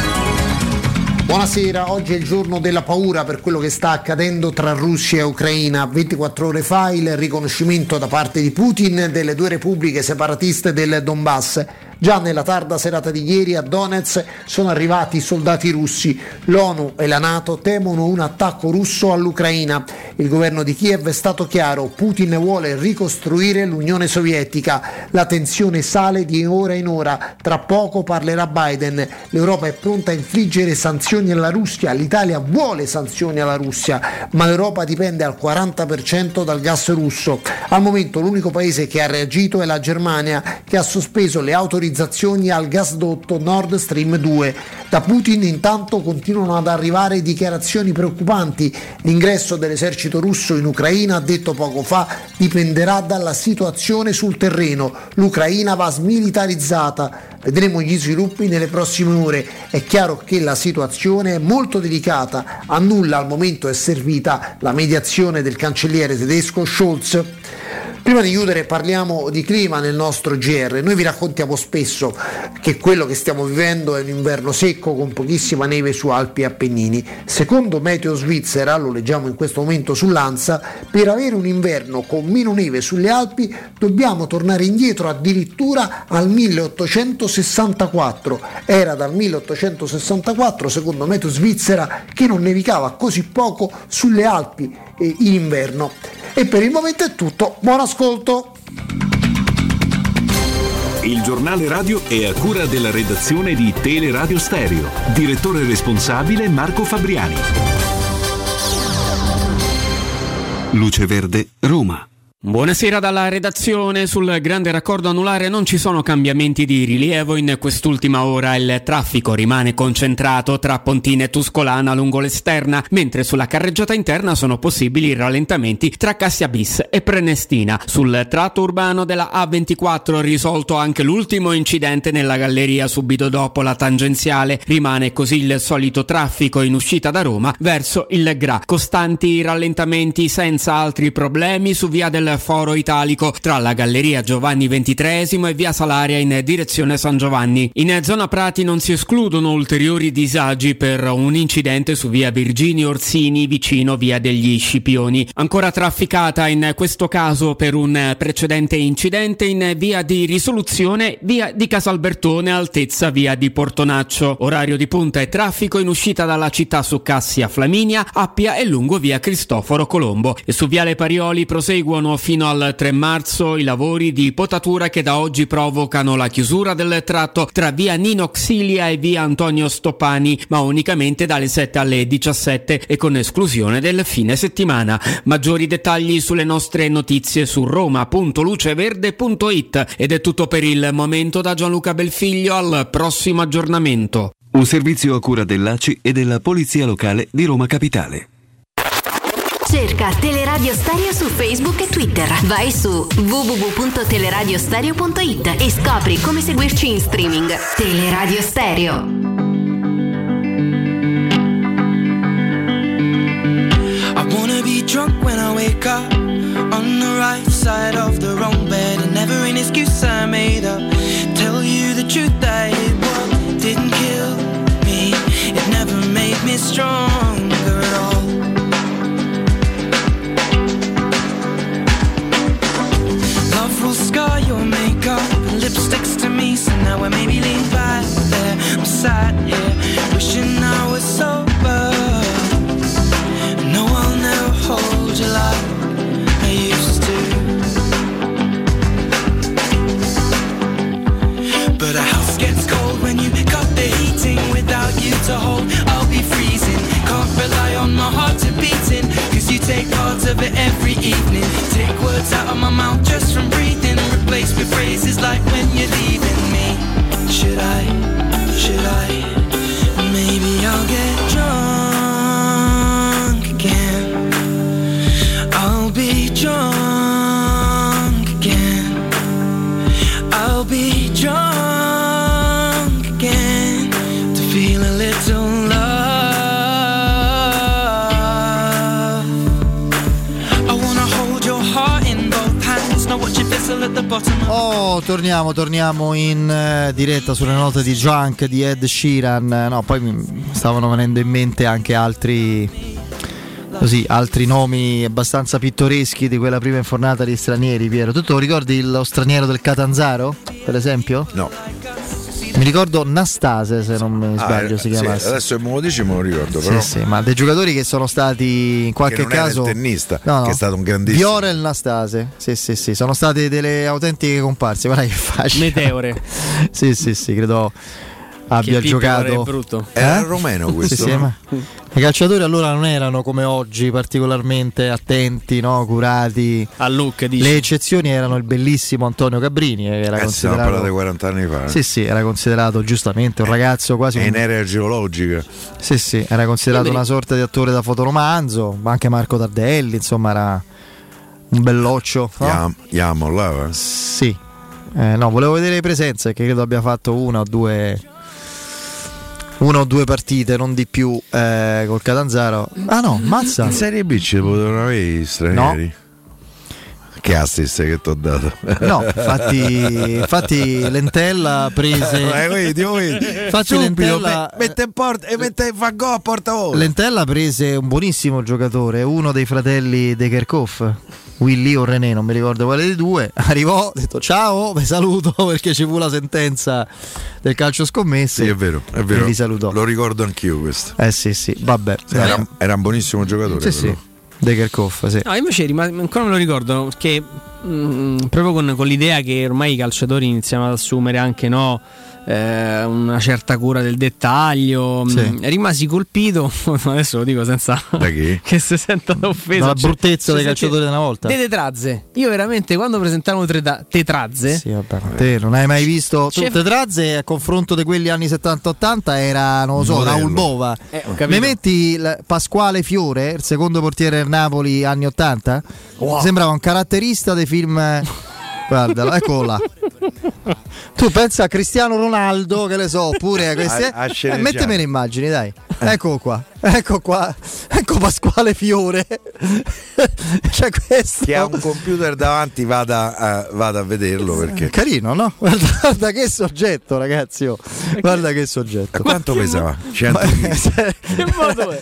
Speaker 16: Buonasera, oggi è il giorno della paura per quello che sta accadendo tra Russia e Ucraina. 24 ore fa il riconoscimento da parte di Putin delle due repubbliche separatiste del Donbass. Già nella tarda serata di ieri a Donetsk sono arrivati soldati russi. L'ONU e la Nato temono un attacco russo all'Ucraina. Il governo di Kiev è stato chiaro, Putin vuole ricostruire l'Unione Sovietica. La tensione sale di ora in ora. Tra poco parlerà Biden. L'Europa è pronta a infliggere sanzioni alla Russia. L'Italia vuole sanzioni alla Russia, ma l'Europa dipende al 40% dal gas russo. Al momento l'unico paese che ha reagito è la Germania, che ha sospeso le autorizzazioni autorizzazioni al gasdotto Nord Stream 2. Da Putin intanto continuano ad arrivare dichiarazioni preoccupanti. L'ingresso dell'esercito russo in Ucraina, detto poco fa, dipenderà dalla situazione sul terreno. L'Ucraina va smilitarizzata. Vedremo gli sviluppi nelle prossime ore. È chiaro che la situazione è molto delicata. A nulla al momento è servita la mediazione del cancelliere tedesco Scholz. Prima di chiudere parliamo di clima nel nostro GR. Noi vi raccontiamo spesso che quello che stiamo vivendo è un inverno secco con pochissima neve su Alpi e Appennini. Secondo Meteo Svizzera, lo leggiamo in questo momento sull'Ansa, per avere un inverno con meno neve sulle Alpi dobbiamo tornare indietro addirittura al 1864. Era dal 1864, secondo Meteo Svizzera, che non nevicava così poco sulle Alpi in inverno. E per il momento è tutto, buon ascolto!
Speaker 28: Il giornale radio è a cura della redazione di Teleradio Stereo. Direttore responsabile Marco Fabriani.
Speaker 29: Luce Verde, Roma.
Speaker 2: Buonasera dalla redazione. Sul grande raccordo anulare non ci sono cambiamenti di rilievo in quest'ultima ora. Il traffico rimane concentrato tra Pontina e Tuscolana lungo l'esterna, mentre sulla carreggiata interna sono possibili rallentamenti tra Cassia Bis e Prenestina. Sul tratto urbano della A24 risolto anche l'ultimo incidente nella galleria subito dopo la tangenziale. Rimane così il solito traffico in uscita da Roma verso il Gra. Costanti rallentamenti senza altri problemi su via del Foro Italico tra la Galleria Giovanni XXIII e via Salaria in direzione San Giovanni. In zona Prati non si escludono ulteriori disagi per un incidente su via Virginio Orsini vicino via degli Scipioni. Ancora trafficata in questo caso per un precedente incidente in via di risoluzione via di Casalbertone altezza via di Portonaccio. Orario di punta e traffico in uscita dalla città su Cassia Flaminia, Appia e lungo via Cristoforo Colombo. E su viale Parioli proseguono fino al 3 marzo i lavori di potatura che da oggi provocano la chiusura del tratto tra via Nino Xilia e via Antonio Stoppani, ma unicamente dalle 7 alle 17 e con esclusione del fine settimana. Maggiori dettagli sulle nostre notizie su roma.luceverde.it ed è tutto per il momento da Gianluca Belfiglio al prossimo aggiornamento.
Speaker 29: Un servizio a cura dell'ACI e della Polizia Locale di Roma Capitale.
Speaker 23: Cerca Teleradio Stereo su Facebook e Twitter. Vai su www.teleradiostereo.it e scopri come seguirci in streaming. Teleradio Stereo.
Speaker 30: I wanna be drunk when I wake up on the right side of the wrong bed and never an excuse I made up. Tell you the truth that it what didn't kill me. It never made me stronger now I maybe lean back there. I'm sat here wishing I was sober. No, I'll never hold you like I used to. But a house gets cold when you cut the heating without you to hold. I'll be freezing. Can't rely on my heart to beating. Cause you take parts of it every evening. Take words out of my mouth just from breathing. Replace with phrases like when me. Should I? Should I?
Speaker 1: Oh, torniamo, torniamo in eh, diretta sulle note di Junk di Ed Sheeran. No, poi mi stavano venendo in mente anche altri così, altri nomi abbastanza pittoreschi di quella prima infornata di stranieri, Piero. Tu te lo ricordi lo straniero del Catanzaro, per esempio?
Speaker 3: No.
Speaker 1: Mi ricordo Nastase, se non mi
Speaker 3: Ah,
Speaker 1: sbaglio,
Speaker 3: eh,
Speaker 1: si
Speaker 3: sì,
Speaker 1: chiamasse.
Speaker 3: adesso me lo dici, me lo ricordo. Però.
Speaker 1: Sì, sì, ma dei giocatori che sono stati in qualche
Speaker 3: Che non era
Speaker 1: caso.
Speaker 3: il tennista,
Speaker 1: No, no.
Speaker 3: che è stato un grandissimo.
Speaker 1: Viorel Nastase, sì, sì, sì, sono state delle autentiche comparse. Guarda che facile.
Speaker 2: Meteore.
Speaker 1: sì, sì, sì, credo abbia giocato.
Speaker 2: è brutto.
Speaker 3: Era
Speaker 1: Eh?
Speaker 3: romeno questo.
Speaker 1: Sì, sì,
Speaker 3: no?
Speaker 1: ma I calciatori allora non erano come oggi particolarmente attenti, no? curati.
Speaker 2: A look, dici.
Speaker 1: Le eccezioni erano il bellissimo Antonio Cabrini, che era
Speaker 3: Eh,
Speaker 1: considerato
Speaker 3: 40 anni fa.
Speaker 1: Sì, sì, era considerato giustamente un ragazzo quasi
Speaker 3: È
Speaker 1: un-
Speaker 3: in area geologica.
Speaker 1: Sì, sì, era considerato una sorta di attore da fotoromanzo, ma anche Marco Tardelli, insomma, era un belloccio. no?
Speaker 3: Eh?
Speaker 1: Sì. Eh, no, volevo vedere le presenze, che credo abbia fatto una o due una o due partite, non di più eh, col Catanzaro. Ah no, mazza.
Speaker 3: In Serie B ci potevano avere stranieri. Che assist che ti ho dato?
Speaker 1: No, infatti, infatti Lentella prese
Speaker 3: Eh, vedi, vedi.
Speaker 1: Infatti
Speaker 3: Subito,
Speaker 1: Lentella
Speaker 3: me- mette in porta e mette fa gol a porta.
Speaker 1: Lentella prese un buonissimo giocatore, uno dei fratelli De Kerkhoff, Willy o René, non mi ricordo quale dei due. Arrivò, ha detto ciao, vi saluto perché ci fu la sentenza del calcio scommesse.
Speaker 3: Sì, è vero, è
Speaker 1: E
Speaker 3: vero.
Speaker 1: li salutò.
Speaker 3: Lo ricordo anch'io questo.
Speaker 1: Eh sì, sì, vabbè.
Speaker 3: Era, era un buonissimo giocatore.
Speaker 1: Sì,
Speaker 3: però.
Speaker 1: sì. De Kerkhoff, sì.
Speaker 2: No, invece ancora me lo ricordo perché mm, proprio con, con l'idea che ormai i calciatori iniziano ad assumere anche no, eh, una certa cura del dettaglio, mm,
Speaker 1: Sì.
Speaker 2: rimasi colpito, adesso lo dico senza
Speaker 3: Da chi?
Speaker 2: che si sentano offeso.
Speaker 1: Dalla
Speaker 2: cioè,
Speaker 1: bruttezza dei calciatori di una volta.
Speaker 2: De Tetrazze. Io veramente quando presentavano Treta- Tetrazze,
Speaker 1: Sì, vabbè, te non hai mai visto
Speaker 2: C'è-
Speaker 1: tutte Trazze a confronto di quelli anni 70-80 era, non lo so,
Speaker 3: Modello.
Speaker 1: Raul Bova.
Speaker 2: Eh.
Speaker 1: Mi metti Pasquale Fiore, il secondo portiere del Napoli anni 80? Sembrava un caratterista dei film. Guardalo, eccolo là. Tu pensa a Cristiano Ronaldo, che le so, oppure a questi.
Speaker 3: A- a
Speaker 1: eh, mettimi le immagini, dai. Eccolo qua, ecco qua, ecco Pasquale Fiore. C'è questo.
Speaker 3: Chi ha un computer davanti vada a, vada a vederlo perché.
Speaker 1: Carino, no? Guarda, guarda che soggetto, ragazzi. oh. Guarda che soggetto.
Speaker 3: Quanto pesava? 100
Speaker 1: Ma-
Speaker 2: che modo è?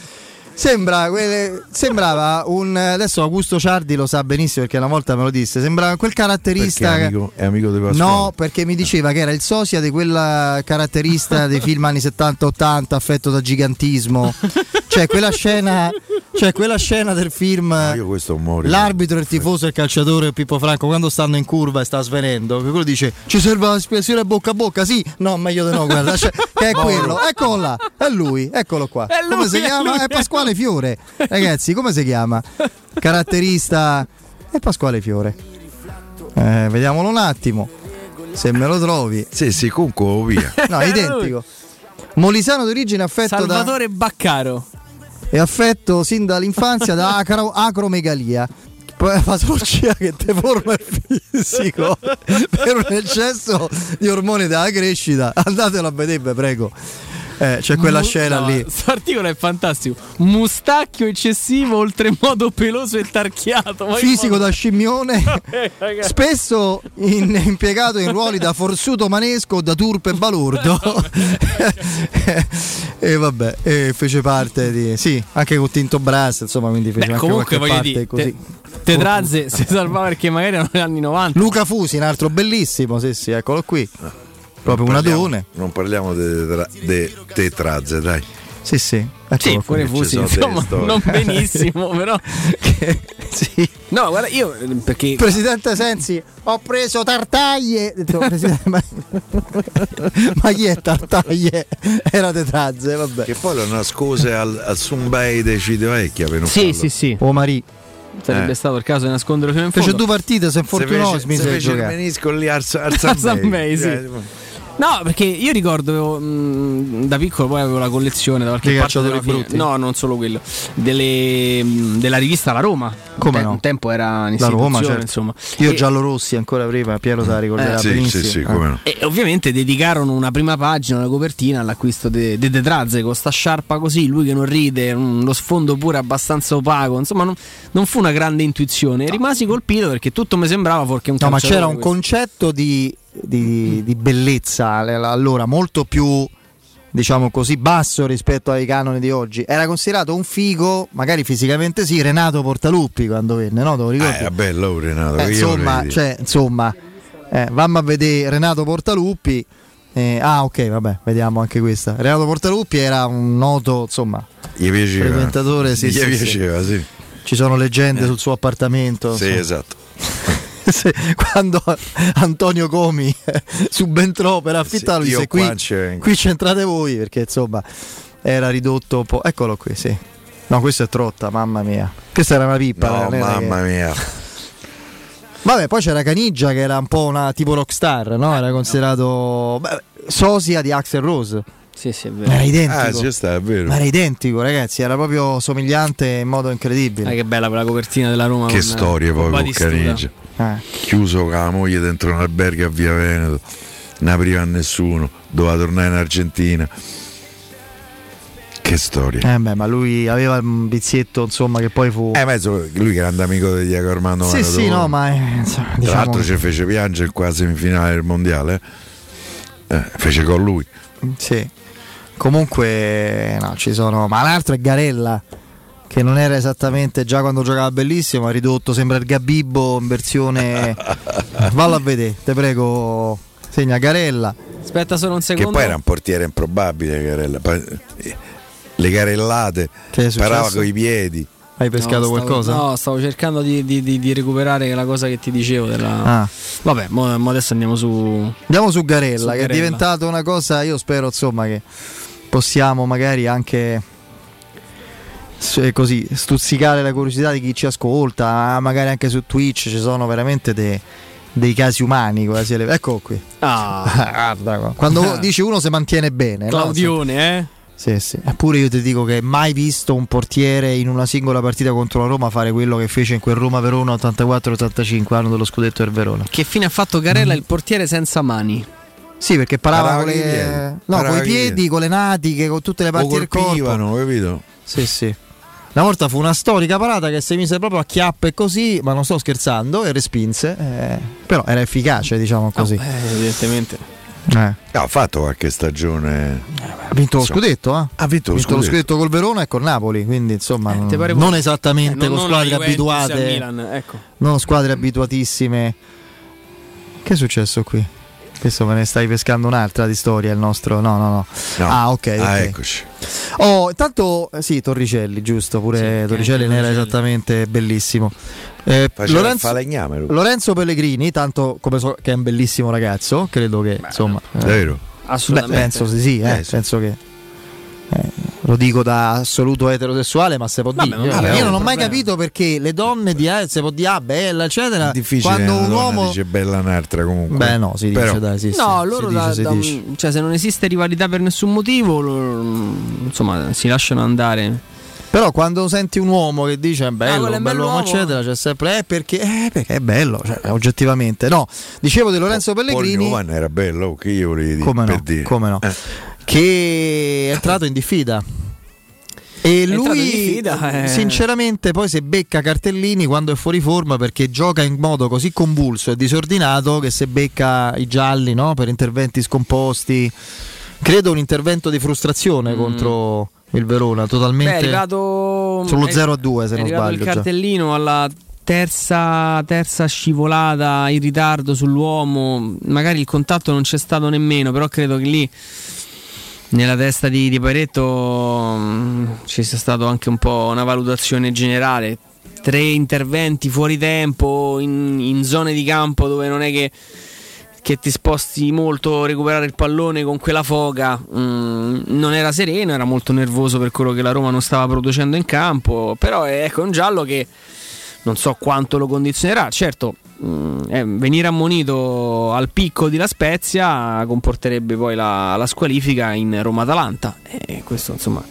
Speaker 1: Sembra quelle- sembrava un. Adesso Augusto Ciardi lo sa benissimo perché una volta me lo disse. Sembrava quel
Speaker 3: Perché
Speaker 1: caratterista.
Speaker 3: è
Speaker 1: che-
Speaker 3: amico, è amico di Pasquale.
Speaker 1: No, perché mi diceva che era il sosia di quella caratterista dei film anni 70-80 affetto da gigantismo. Cioè, quella scena. Cioè, quella scena del film.
Speaker 3: Questo muore.
Speaker 1: L'arbitro, il tifoso e il calciatore Pippo Franco quando stanno in curva e sta svenendo, quello dice ci serve l'espressione bocca a bocca, sì, no, meglio di no, guarda, cioè, che è quello, eccolo là, è lui, eccolo qua.
Speaker 2: È lui,
Speaker 1: come si
Speaker 2: è
Speaker 1: chiama?
Speaker 2: lui.
Speaker 1: È Pasquale Fiore. Ragazzi, come si chiama? Caratterista è Pasquale Fiore. Eh, vediamolo un attimo. Se me lo trovi.
Speaker 3: Sì, sì, comunque via.
Speaker 1: No, identico. Molisano d'origine affetto da
Speaker 2: Salvatore Baccaro.
Speaker 1: È affetto sin dall'infanzia da acro- acromegalia. Patologia che deforma il fisico per un eccesso di ormoni della crescita. Andatelo a vedere, prego. Eh, c'è quella
Speaker 2: Mu-
Speaker 1: scena
Speaker 2: no,
Speaker 1: lì.
Speaker 2: Questo articolo è fantastico. Mustacchio eccessivo, oltremodo peloso e tarchiato.
Speaker 1: Fisico
Speaker 2: modo-
Speaker 1: da scimmione,
Speaker 2: Eh,
Speaker 1: spesso in- impiegato in ruoli da forzuto manesco o da turpe balordo. e vabbè, e fece parte di. Sì, anche con Tinto Brass, insomma, quindi fece
Speaker 2: Beh,
Speaker 1: anche
Speaker 2: comunque
Speaker 1: qualche
Speaker 2: voglio
Speaker 1: parte
Speaker 2: dire,
Speaker 1: così.
Speaker 2: te- Tetrazze si salvava perché magari erano gli anni 90.
Speaker 1: Luca Fusi, un altro bellissimo, sì, sì, eccolo qui. Proprio un adone.
Speaker 3: Non parliamo di tetrazze, dai.
Speaker 1: Sì, sì. Eccolo
Speaker 2: Sì, pure
Speaker 3: sono
Speaker 2: insomma, non benissimo, però.
Speaker 1: Sì.
Speaker 2: No, guarda, io eh, perché
Speaker 1: Presidente Sensi, ho preso Tartaglie. Ho detto, Presidente, ma... ma chi è Tartaglie? Era Tetrazze, vabbè.
Speaker 3: Che poi lo nascose al, al Sumbei dei Civitavecchia per non
Speaker 2: Sì,
Speaker 3: farlo.
Speaker 2: sì, sì.
Speaker 1: O Marì.
Speaker 2: Sarebbe
Speaker 3: Eh.
Speaker 2: stato il caso di nasconderlo fino in
Speaker 1: Fece
Speaker 2: fondo.
Speaker 1: due partite, si
Speaker 3: Se
Speaker 1: infortunò,
Speaker 3: fece-
Speaker 1: smise
Speaker 3: se
Speaker 1: di
Speaker 3: fece il
Speaker 1: giocare.
Speaker 3: menisco lì al, al
Speaker 2: Al Zambei,
Speaker 3: Zambei.
Speaker 2: sì. No, perché io ricordo mh, da piccolo poi avevo la collezione da qualche
Speaker 1: Dei
Speaker 2: parte della fine-? No, non solo quello. Delle, mh, della rivista La Roma.
Speaker 1: Come
Speaker 2: un,
Speaker 1: no?
Speaker 2: un tempo era
Speaker 1: La Roma, certo.
Speaker 2: insomma.
Speaker 1: Io
Speaker 2: E-
Speaker 1: Giallo Rossi ancora prima, Piero sa ricorderà
Speaker 2: Eh, sì,
Speaker 1: benissimo.
Speaker 3: sì, sì,
Speaker 1: Eh.
Speaker 3: come no.
Speaker 2: E ovviamente dedicarono una prima pagina, una copertina all'acquisto di De, De Drazze con sta sciarpa così, lui che non ride, mm, lo sfondo pure abbastanza opaco. Insomma, non, non fu una grande intuizione. E rimasi colpito perché tutto mi sembrava fuorché un
Speaker 1: No, ma c'era un
Speaker 2: questo.
Speaker 1: concetto di, di- di bellezza eh, allora molto più diciamo così basso rispetto ai canoni di oggi. Era considerato un figo, magari fisicamente sì, Renato Portaluppi quando venne, no? Te lo ricordi?
Speaker 3: Eh, era bello Renato.
Speaker 1: Eh, insomma, cioè, insomma eh, vammo a vedere Renato Portaluppi. eh, ah, ok, vabbè, vediamo anche questa. Renato Portaluppi era un noto, insomma,
Speaker 3: Gli piaceva.
Speaker 1: frequentatore, sì,
Speaker 3: Gli
Speaker 1: sì, sì.
Speaker 3: piaceva, sì.
Speaker 1: Ci sono leggende sul suo appartamento.
Speaker 3: Sì,
Speaker 1: insomma.
Speaker 3: esatto.
Speaker 1: Se- quando Antonio Comi subentrò per affittarlo,
Speaker 3: Sì,
Speaker 1: disse qui,
Speaker 3: vengo."
Speaker 1: qui c'entrate voi perché insomma era ridotto un po'. Eccolo qui, sì. No, questo è Trotta, mamma mia. Questa era una pippa.
Speaker 3: No, mamma
Speaker 1: che-
Speaker 3: mia.
Speaker 1: Vabbè, poi c'era Caniggia che era un po' una tipo rockstar, no? Era considerato beh, sosia di Axel Rose.
Speaker 2: Sì, sì, è
Speaker 1: Ma era identico.
Speaker 3: Ah, ci sta, è vero.
Speaker 1: Ma era identico, ragazzi, era proprio somigliante in modo incredibile.
Speaker 2: Ah, che bella quella copertina della Roma.
Speaker 3: Che
Speaker 2: con-
Speaker 3: storie
Speaker 2: con
Speaker 3: poi con. Caniggia.
Speaker 1: Eh.
Speaker 3: Chiuso con la moglie dentro un albergo a Via Veneto, non apriva a nessuno, doveva tornare in Argentina. Che storia.
Speaker 1: Eh beh, ma lui aveva un vizietto, insomma, che poi fu.
Speaker 3: Eh, mezzo, lui che era amico di Diego Armando
Speaker 1: sì, sì, no, ma eh, insomma,
Speaker 3: Tra
Speaker 1: diciamo
Speaker 3: l'altro ci fece piangere qua semifinale del mondiale. eh. Eh, fece con lui.
Speaker 1: Sì. Comunque, no, ci sono. Ma l'altro è Garella. Che non era esattamente già quando giocava bellissimo, ha ridotto, sembra il Gabibbo in versione. Vallo a vedere, te prego. Segna Garella.
Speaker 2: Aspetta solo un
Speaker 3: Che
Speaker 2: secondo.
Speaker 3: poi era un portiere improbabile, Garella. Eh, Le garellate,
Speaker 1: Che è
Speaker 3: parava con i piedi.
Speaker 1: Hai pescato
Speaker 2: No, stavo-
Speaker 1: qualcosa?
Speaker 2: No, stavo cercando di, di- di- di recuperare la cosa che ti dicevo. Della...
Speaker 1: Ah.
Speaker 2: Vabbè, mo, mo adesso andiamo su.
Speaker 1: Andiamo su Garella,
Speaker 2: Su
Speaker 1: che è
Speaker 2: Garella.
Speaker 1: diventata una cosa. Io spero insomma che possiamo magari anche così stuzzicare la curiosità di chi ci ascolta. Magari anche su Twitch ci sono veramente dei, dei casi umani. Quasi alle- Ecco qui.
Speaker 2: Ah,
Speaker 1: Guarda qua. Quando dici uno si mantiene bene, no?
Speaker 2: Claudione, eh?
Speaker 1: Sì, sì. Eppure io ti dico che mai visto un portiere in una singola partita contro la Roma fare quello che fece in quel Roma-Verona 84-85 anno dello scudetto del Verona.
Speaker 2: Che fine ha fatto Garella, il portiere senza mani?
Speaker 1: Sì, perché parava,
Speaker 3: Parava
Speaker 1: con le
Speaker 3: piedi.
Speaker 1: no,
Speaker 3: Parava
Speaker 1: coi
Speaker 3: coi
Speaker 1: piedi,
Speaker 3: piedi.
Speaker 1: con le natiche, con tutte le parti del corpo.
Speaker 3: colpivano, capito?
Speaker 1: Sì, sì. Una volta fu una storica parata che si mise proprio a chiappe così, ma non sto scherzando, e respinse. eh, però era efficace, diciamo così.
Speaker 2: Eh, evidentemente.
Speaker 1: Eh.
Speaker 3: No, ha fatto qualche stagione.
Speaker 1: Ha vinto lo scudetto, eh?
Speaker 3: Ha vinto lo
Speaker 1: vinto lo
Speaker 3: scudetto.
Speaker 1: scudetto col Verona e col Napoli, quindi insomma non,
Speaker 2: pare
Speaker 1: non
Speaker 2: pure-
Speaker 1: esattamente
Speaker 2: Eh, non-
Speaker 1: con
Speaker 2: non
Speaker 1: squadre abituate,
Speaker 2: Milan, ecco.
Speaker 1: non squadre abituatissime. Che è successo qui? Questo me ne stai pescando un'altra di storia, il nostro... No, no, no.
Speaker 3: No.
Speaker 1: Ah, ok.
Speaker 3: Ah, eccoci.
Speaker 1: Oh, intanto eh, sì, Torricelli, giusto, pure
Speaker 2: Sì,
Speaker 1: Torricelli ne era esattamente bellissimo. Eh, Lorenzo. Lorenzo Pellegrini, tanto come so che è un bellissimo ragazzo, credo che insomma... eh,
Speaker 3: Vero?
Speaker 1: beh,
Speaker 2: Assolutamente.
Speaker 1: penso sì, sì, eh,
Speaker 3: Eh, sì.
Speaker 1: penso che... lo dico da assoluto eterosessuale, ma se può
Speaker 2: Vabbè,
Speaker 1: dire.
Speaker 2: non
Speaker 1: Io,
Speaker 3: vabbè,
Speaker 1: io non ho mai
Speaker 2: problema.
Speaker 1: capito perché le donne di eh, se può dire ah bella, eccetera.
Speaker 3: È difficile
Speaker 1: quando
Speaker 3: una
Speaker 1: un
Speaker 3: donna
Speaker 1: uomo
Speaker 3: dice bella un'altra comunque.
Speaker 1: Beh, no, si dice,
Speaker 3: Però-
Speaker 1: dai, sì, sì,
Speaker 2: No,
Speaker 1: si
Speaker 2: loro
Speaker 1: dice,
Speaker 2: da-
Speaker 1: si
Speaker 2: da-
Speaker 1: dice.
Speaker 2: cioè, se non esiste rivalità per nessun motivo, loro, insomma, si lasciano andare.
Speaker 1: Però quando senti un uomo che dice è bello,
Speaker 2: quello è
Speaker 1: bell'uomo,
Speaker 2: bell'uomo.
Speaker 1: eccetera, c'è sempre eh, perché, eh, perché è bello, cioè, oggettivamente. No, dicevo di Lorenzo
Speaker 3: Paul
Speaker 1: Pellegrini.
Speaker 3: Newman era bello, che io volevo dire.
Speaker 1: Come no,
Speaker 3: per dire.
Speaker 1: come no.
Speaker 3: Eh.
Speaker 1: Che è entrato in diffida. E lui,
Speaker 2: diffida, eh.
Speaker 1: sinceramente, poi se becca cartellini quando è fuori forma perché gioca in modo così convulso e disordinato che se becca i gialli no? per interventi scomposti. Credo un intervento di frustrazione
Speaker 2: Mm.
Speaker 1: contro il Verona,
Speaker 2: Beh, è
Speaker 1: totalmente.
Speaker 2: arrivato.
Speaker 1: Sullo
Speaker 2: è-
Speaker 1: 0-2, se
Speaker 2: è
Speaker 1: non sbaglio,
Speaker 2: Il
Speaker 1: già.
Speaker 2: cartellino alla terza, terza scivolata in ritardo sull'uomo. Magari il contatto non c'è stato nemmeno, però credo che lì. Nella testa di, di Paretto mm, ci sia stato anche un po' una valutazione generale. Tre interventi fuori tempo in, in zone di campo dove non è che, che ti sposti molto recuperare il pallone con quella foga. mm, non era sereno, era molto nervoso per quello che la Roma non stava producendo in campo. Però è ecco, un giallo che non so quanto lo condizionerà. Certo, eh, venire ammonito al picco di La Spezia comporterebbe poi la, la squalifica in Roma-Atalanta e questo insomma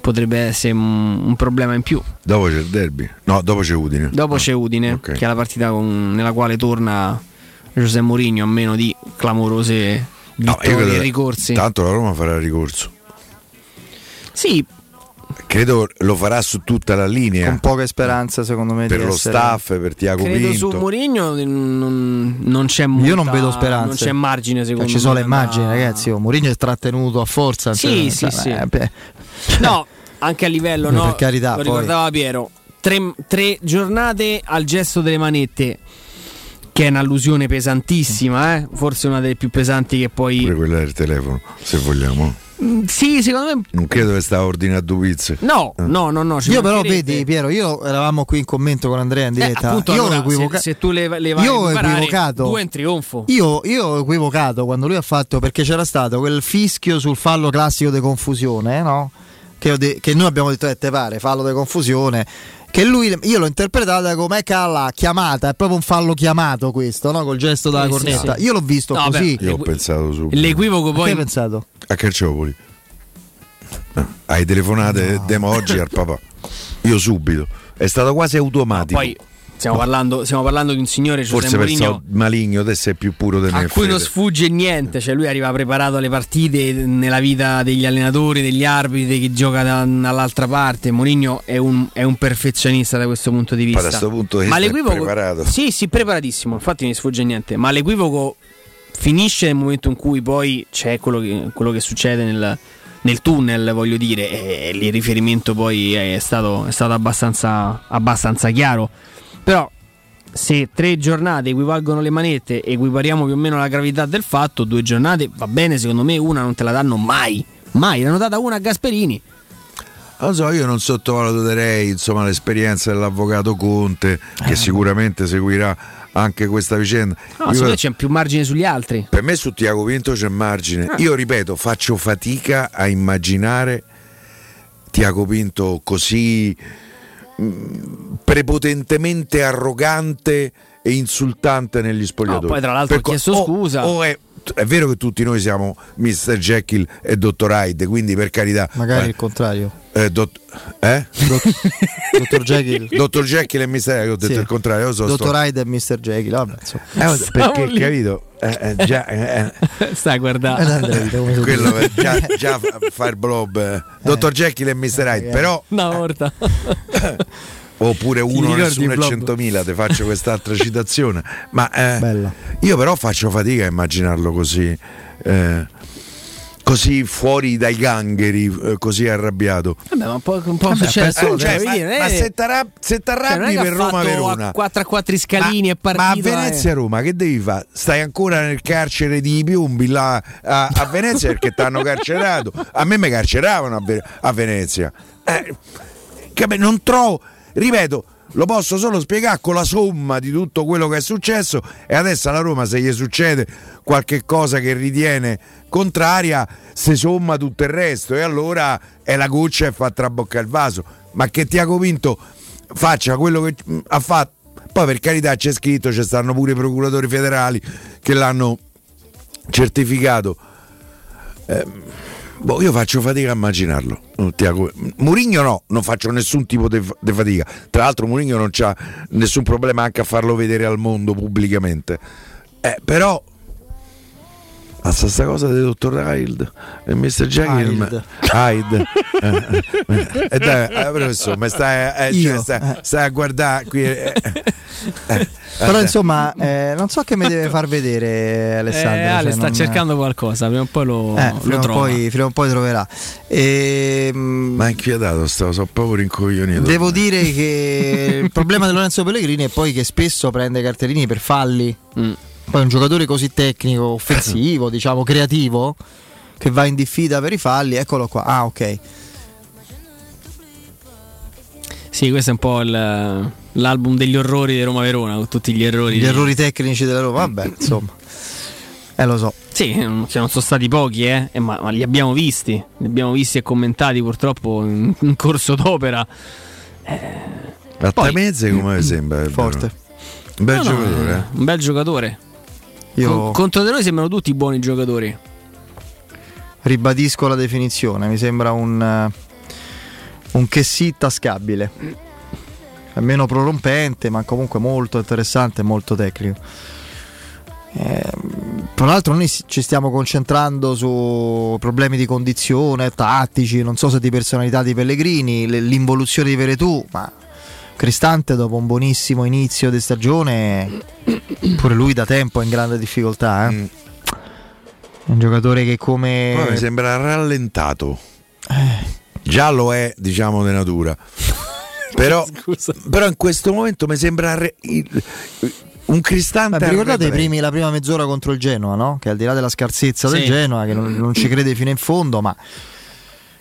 Speaker 2: potrebbe essere un, un problema in più.
Speaker 3: Dopo c'è il derby. No, dopo c'è Udine.
Speaker 2: Dopo
Speaker 3: No.
Speaker 2: c'è Udine,
Speaker 3: Ok.
Speaker 2: che è la partita con- nella quale torna José Mourinho a meno di clamorose
Speaker 3: No,
Speaker 2: vittorie
Speaker 3: credo-
Speaker 2: e ricorsi.
Speaker 3: Tanto la Roma farà ricorso.
Speaker 2: Sì,
Speaker 3: Credo lo farà su tutta la linea.
Speaker 1: Con poche speranze, secondo me.
Speaker 3: per
Speaker 1: di
Speaker 3: lo
Speaker 1: essere-
Speaker 3: staff, per Tiago
Speaker 2: credo su
Speaker 3: Pinto.
Speaker 2: Mourinho non, non c'è molta,
Speaker 1: Io non vedo speranze.
Speaker 2: Non c'è margine secondo
Speaker 1: Cioè, ci sono
Speaker 2: me
Speaker 1: le immagini,
Speaker 2: da-
Speaker 1: ragazzi. Oh, Mourinho è trattenuto a forza.
Speaker 2: Sì,
Speaker 1: cioè,
Speaker 2: sì, sì.
Speaker 1: eh, beh,
Speaker 2: No, anche a livello,
Speaker 1: Per
Speaker 2: no,
Speaker 1: carità,
Speaker 2: lo
Speaker 1: poi.
Speaker 2: ricordava Piero. Tre, tre giornate al gesto delle manette, che è un'allusione pesantissima, eh? forse una delle più pesanti che poi...
Speaker 3: Pure quella del telefono, se vogliamo.
Speaker 2: Mm, Sì, secondo me...
Speaker 3: Non credo che sta ordinando due pizze.
Speaker 2: No,
Speaker 3: Eh.
Speaker 2: no, no, no.
Speaker 1: Io però vedi Piero, io eravamo qui in commento con Andrea in
Speaker 2: Eh,
Speaker 1: diretta.
Speaker 2: appunto,
Speaker 1: io
Speaker 2: allora,
Speaker 1: ho equivoca-
Speaker 2: se, se tu le, le vai
Speaker 1: io
Speaker 2: a
Speaker 1: ho equivocato.
Speaker 2: due in trionfo.
Speaker 1: Io, io ho equivocato quando lui ha fatto perché c'era stato quel fischio sul fallo classico di confusione, no? Che, de- che noi abbiamo detto, eh, te pare, fallo di confusione. Che lui, io l'ho interpretata come calla chiamata, è proprio un fallo chiamato questo, no? Col gesto della
Speaker 2: Sì, sì,
Speaker 1: cornetta.
Speaker 2: sì.
Speaker 1: Io l'ho visto
Speaker 2: No,
Speaker 1: così.
Speaker 2: beh,
Speaker 3: Io ho pensato subito.
Speaker 2: L'equivoco
Speaker 1: Che
Speaker 2: poi...
Speaker 1: hai pensato?
Speaker 3: A Calciopoli. No, Hai telefonate demoggi al papà. Io subito. È stato quasi automatico.
Speaker 2: Poi stiamo parlando, stiamo parlando di un signore,
Speaker 3: Forse
Speaker 2: Mourinho,
Speaker 3: maligno, adesso è più puro me.
Speaker 2: a cui non sfugge niente, cioè lui arriva preparato alle partite nella vita degli allenatori, degli arbitri, chi gioca da- dall'altra parte. Mourinho è un, è un perfezionista da questo punto di vista.
Speaker 3: Ma da sto punto di vista è
Speaker 2: l'equivoco,
Speaker 3: preparato.
Speaker 2: Sì, sì, preparatissimo, infatti non mi sfugge niente, ma l'equivoco finisce nel momento in cui poi c'è quello che, quello che succede nel, nel tunnel, voglio dire, e il riferimento poi è stato, è stato abbastanza, abbastanza chiaro. Però se tre giornate equivalgono le manette, equipariamo più o meno la gravità del fatto, due giornate va bene, secondo me una non te la danno mai. Mai, l'hanno data una a Gasperini.
Speaker 3: Non so, io non sottovaluterei insomma, l'esperienza dell'avvocato Conte, che sicuramente seguirà anche questa vicenda.
Speaker 2: No,
Speaker 3: Io-
Speaker 2: secondo me c'è più margine sugli altri.
Speaker 3: per me su Tiago Pinto c'è margine.
Speaker 2: Ah.
Speaker 3: Io ripeto, faccio fatica a immaginare Tiago Pinto così prepotentemente arrogante e insultante negli spogliatoi.
Speaker 2: No, poi tra l'altro
Speaker 3: Per
Speaker 2: ha chiesto
Speaker 3: o-
Speaker 2: scusa.
Speaker 3: o è, è vero che tutti noi siamo Mr. Jekyll e Dottor Hyde, quindi per carità.
Speaker 1: Magari
Speaker 3: eh,
Speaker 1: il contrario.
Speaker 3: eh, dott- eh?
Speaker 1: Dottor Jekyll.
Speaker 3: Dottor Jekyll e Mr. Hyde, ho detto
Speaker 1: Sì.
Speaker 3: il contrario. So,
Speaker 1: Dottor
Speaker 3: sto-
Speaker 1: Hyde e Mr. Jekyll. Vabbè.
Speaker 3: Eh, perché
Speaker 2: lì.
Speaker 3: capito? Eh, eh, già, eh, eh.
Speaker 2: Stai
Speaker 1: Eh,
Speaker 2: guardando.
Speaker 1: Come si
Speaker 3: quello per- già, già fa- fa il blob eh. Dottor Jekyll e Mr. Hyde però
Speaker 2: Una volta.
Speaker 3: Oppure uno nessuno
Speaker 2: blob?
Speaker 3: 100.000 ti faccio quest'altra citazione ma eh,
Speaker 1: Bella.
Speaker 3: io però faccio fatica a immaginarlo così eh, così fuori dai gangheri eh, così arrabbiato
Speaker 2: Vabbè, ma un po', un po'
Speaker 1: Vabbè,
Speaker 2: successo.
Speaker 3: Eh, cioè, ma,
Speaker 2: dire,
Speaker 3: ma
Speaker 2: eh,
Speaker 3: se t'arrabbi, se
Speaker 2: cioè,
Speaker 3: per
Speaker 2: ha
Speaker 3: Roma
Speaker 2: fatto
Speaker 3: Verona
Speaker 2: a 4 a 4 scalini
Speaker 3: ma,
Speaker 2: e partito.
Speaker 3: ma a
Speaker 2: eh.
Speaker 3: Venezia Roma che devi fare? Stai ancora nel carcere di Piumbi là a, a Venezia perché ti hanno carcerato. A me mi carceravano a, Ve- a Venezia. Eh, non trovo, ripeto, lo posso solo spiegare con la somma di tutto quello che è successo e adesso alla Roma se gli succede qualche cosa che ritiene contraria si somma tutto il resto. E allora è la goccia e fa traboccare il vaso. Ma che Tiago Pinto faccia quello che mm, ha fatto poi per carità c'è scritto ci stanno pure i procuratori federali che l'hanno certificato. Ehm, boh, io faccio fatica a immaginarlo. Murigno no, non faccio nessun tipo di fatica. Tra l'altro Murigno non ha nessun problema anche a farlo vedere al mondo pubblicamente. Eh, però la stessa cosa del dottor Hyde e Mr. Jekyll
Speaker 1: Hyde.
Speaker 3: Eh, eh, eh, dai, eh, professore, ma stai, eh, cioè,
Speaker 1: Io,
Speaker 3: stai- stai a guardare qui eh, eh,
Speaker 1: Però insomma, eh, non so che mi deve far vedere Alessandro.
Speaker 2: Eh, Ale
Speaker 1: cioè,
Speaker 2: sta
Speaker 1: non-
Speaker 2: cercando qualcosa, prima o poi lo,
Speaker 1: Eh,
Speaker 2: lo
Speaker 1: prima, o
Speaker 2: trova.
Speaker 1: poi, prima o poi troverà. Ehm,
Speaker 3: ma è inquietato stavo, sono proprio rincoglionito
Speaker 1: Devo dire che il problema di Lorenzo Pellegrini è poi che spesso prende cartellini per falli.
Speaker 2: Mm.
Speaker 1: Poi un giocatore così tecnico, offensivo, diciamo creativo, che va in diffida per i falli, eccolo qua. Ah, ok.
Speaker 2: Sì, questo è un po' il- l'album degli orrori di Roma Verona, con tutti gli errori.
Speaker 1: Gli errori tecnici della Roma, vabbè, insomma. Eh, lo so.
Speaker 2: Sì, non- che non sono stati pochi, eh, eh, ma, ma li abbiamo visti. Li abbiamo visti e commentati purtroppo in, in corso d'opera.
Speaker 3: a
Speaker 2: Poi-
Speaker 3: te mezze come vi sembra?
Speaker 1: Forte.
Speaker 3: Un bel
Speaker 2: No, no,
Speaker 3: giocatore.
Speaker 2: eh,
Speaker 3: eh.
Speaker 2: un bel giocatore.
Speaker 1: Io-
Speaker 2: Con- contro di noi sembrano tutti buoni giocatori.
Speaker 1: Ribadisco la definizione, mi sembra un, eh, un che sì tascabile. È meno prorompente, ma comunque molto interessante e molto tecnico. Eh, tra l'altro noi ci stiamo concentrando su problemi di condizione, tattici, non so se di personalità di Pellegrini, le- l'involuzione di Veretù, ma Cristante dopo un buonissimo inizio di stagione, pure lui da tempo è in grande difficoltà. eh. È un giocatore che come...
Speaker 3: Poi mi sembra rallentato. Già lo è, diciamo, di natura. Però, però in questo momento mi sembra re- il- un cristante.
Speaker 1: Beh, vi ricordate primi- la prima mezz'ora contro il Genoa, no? Che al di là della scarsezza del
Speaker 2: Sì.
Speaker 1: Genoa, che non, non ci crede fino in fondo, ma,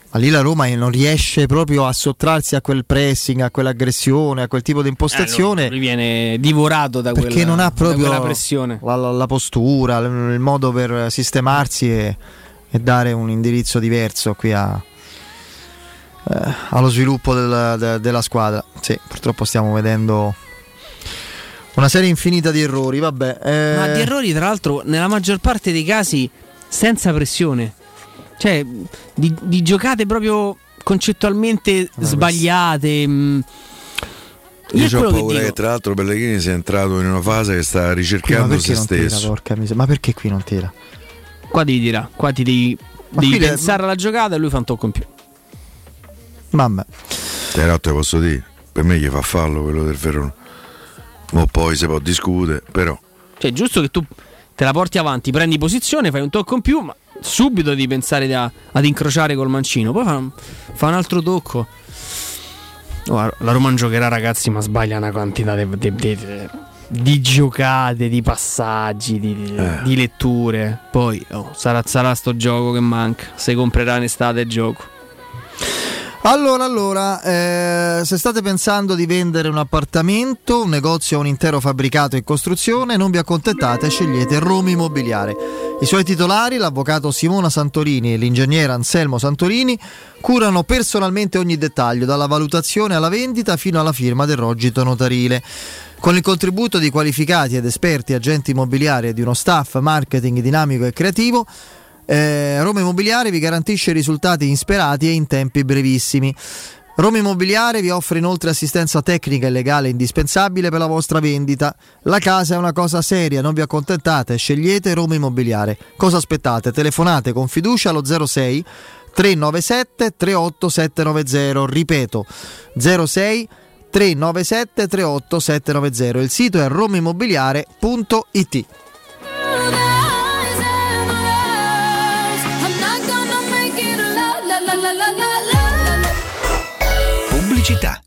Speaker 1: ma lì la Roma non riesce proprio a sottrarsi a quel pressing, a quell'aggressione, a quel tipo di impostazione.
Speaker 2: Eh, lui, viene divorato da
Speaker 1: perché
Speaker 2: quella,
Speaker 1: non ha proprio
Speaker 2: quella pressione.
Speaker 1: La, la- la postura, il modo per sistemarsi e, e dare un indirizzo diverso qui a- eh, allo sviluppo del- de- della squadra. Sì, purtroppo stiamo vedendo una serie infinita di errori. Vabbè, eh,
Speaker 2: Ma di errori, tra l'altro, nella maggior parte dei casi senza pressione. Cioè, di, di giocate proprio concettualmente sbagliate. mm. Io,
Speaker 3: Io
Speaker 2: è
Speaker 3: ho
Speaker 2: che
Speaker 3: paura che,
Speaker 2: dico.
Speaker 3: tra l'altro Pellegrini sia entrato in una fase che sta ricercando se
Speaker 1: tira,
Speaker 3: stesso.
Speaker 1: porca miseria? Ma perché qui non tira?
Speaker 2: Qua devi dire, qua ti devi, devi pensare alla giocata e lui fa un tocco in più.
Speaker 1: Mamma.
Speaker 3: Però te posso dire, per me gli fa fallo quello del Verona. Ma poi si può discutere, però.
Speaker 2: Cioè, è giusto che tu te la porti avanti, prendi posizione, fai un tocco in più, ma subito devi pensare da- ad incrociare col mancino. Poi fa un, fa un altro tocco. Guarda, la Roma giocherà, ragazzi, ma sbaglia una quantità di, di- di- di giocate, di passaggi, di, di-
Speaker 3: Eh.
Speaker 2: di letture. Poi oh, sarà, sarà sto gioco che manca. Se comprerà in estate il gioco.
Speaker 1: Allora, allora, eh, se state pensando di vendere un appartamento, un negozio o un intero fabbricato in costruzione, non vi accontentate, scegliete Roma Immobiliare. I suoi titolari, l'avvocato Simona Santorini e l'ingegnere Anselmo Santorini, curano personalmente ogni dettaglio, dalla valutazione alla vendita fino alla firma del rogito notarile. Con il contributo di qualificati ed esperti agenti immobiliari e di uno staff marketing dinamico e creativo, eh, Roma Immobiliare vi garantisce risultati insperati e in tempi brevissimi. Roma Immobiliare vi offre inoltre assistenza tecnica e legale indispensabile per la vostra vendita. La casa è una cosa seria, non vi accontentate, scegliete Roma Immobiliare. Cosa aspettate? Telefonate con fiducia allo 06 397 38790, ripeto 06 397 38790. Il sito è romaimmobiliare.it.
Speaker 12: Pubblicità.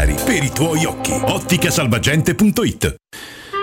Speaker 31: per i tuoi occhi. Otticasalvagente.it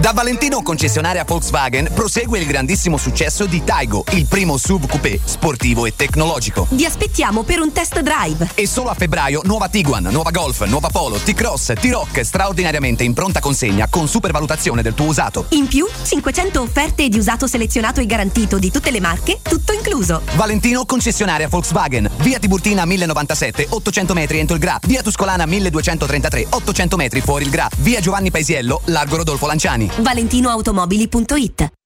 Speaker 32: Da Valentino concessionaria Volkswagen prosegue il grandissimo successo di Taigo, il primo SUV coupé sportivo e tecnologico.
Speaker 25: Vi aspettiamo per un test drive.
Speaker 32: E solo a febbraio nuova Tiguan, nuova Golf, nuova Polo, T-Cross, T-Rock straordinariamente in pronta consegna con supervalutazione del tuo usato.
Speaker 25: In più, 500 offerte di usato selezionato e garantito di tutte le marche, tutto incluso.
Speaker 32: Valentino concessionaria Volkswagen, via Tiburtina 1097, 800 metri entro il Gra, via Tuscolana 1233, 800 metri fuori il Gra, via Giovanni Paisiello, largo Rodolfo Lanciani.
Speaker 25: ValentinoAutomobili.it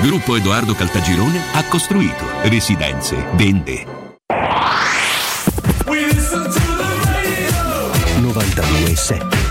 Speaker 12: Gruppo Edoardo Caltagirone ha costruito residenze, vende.
Speaker 8: 92.7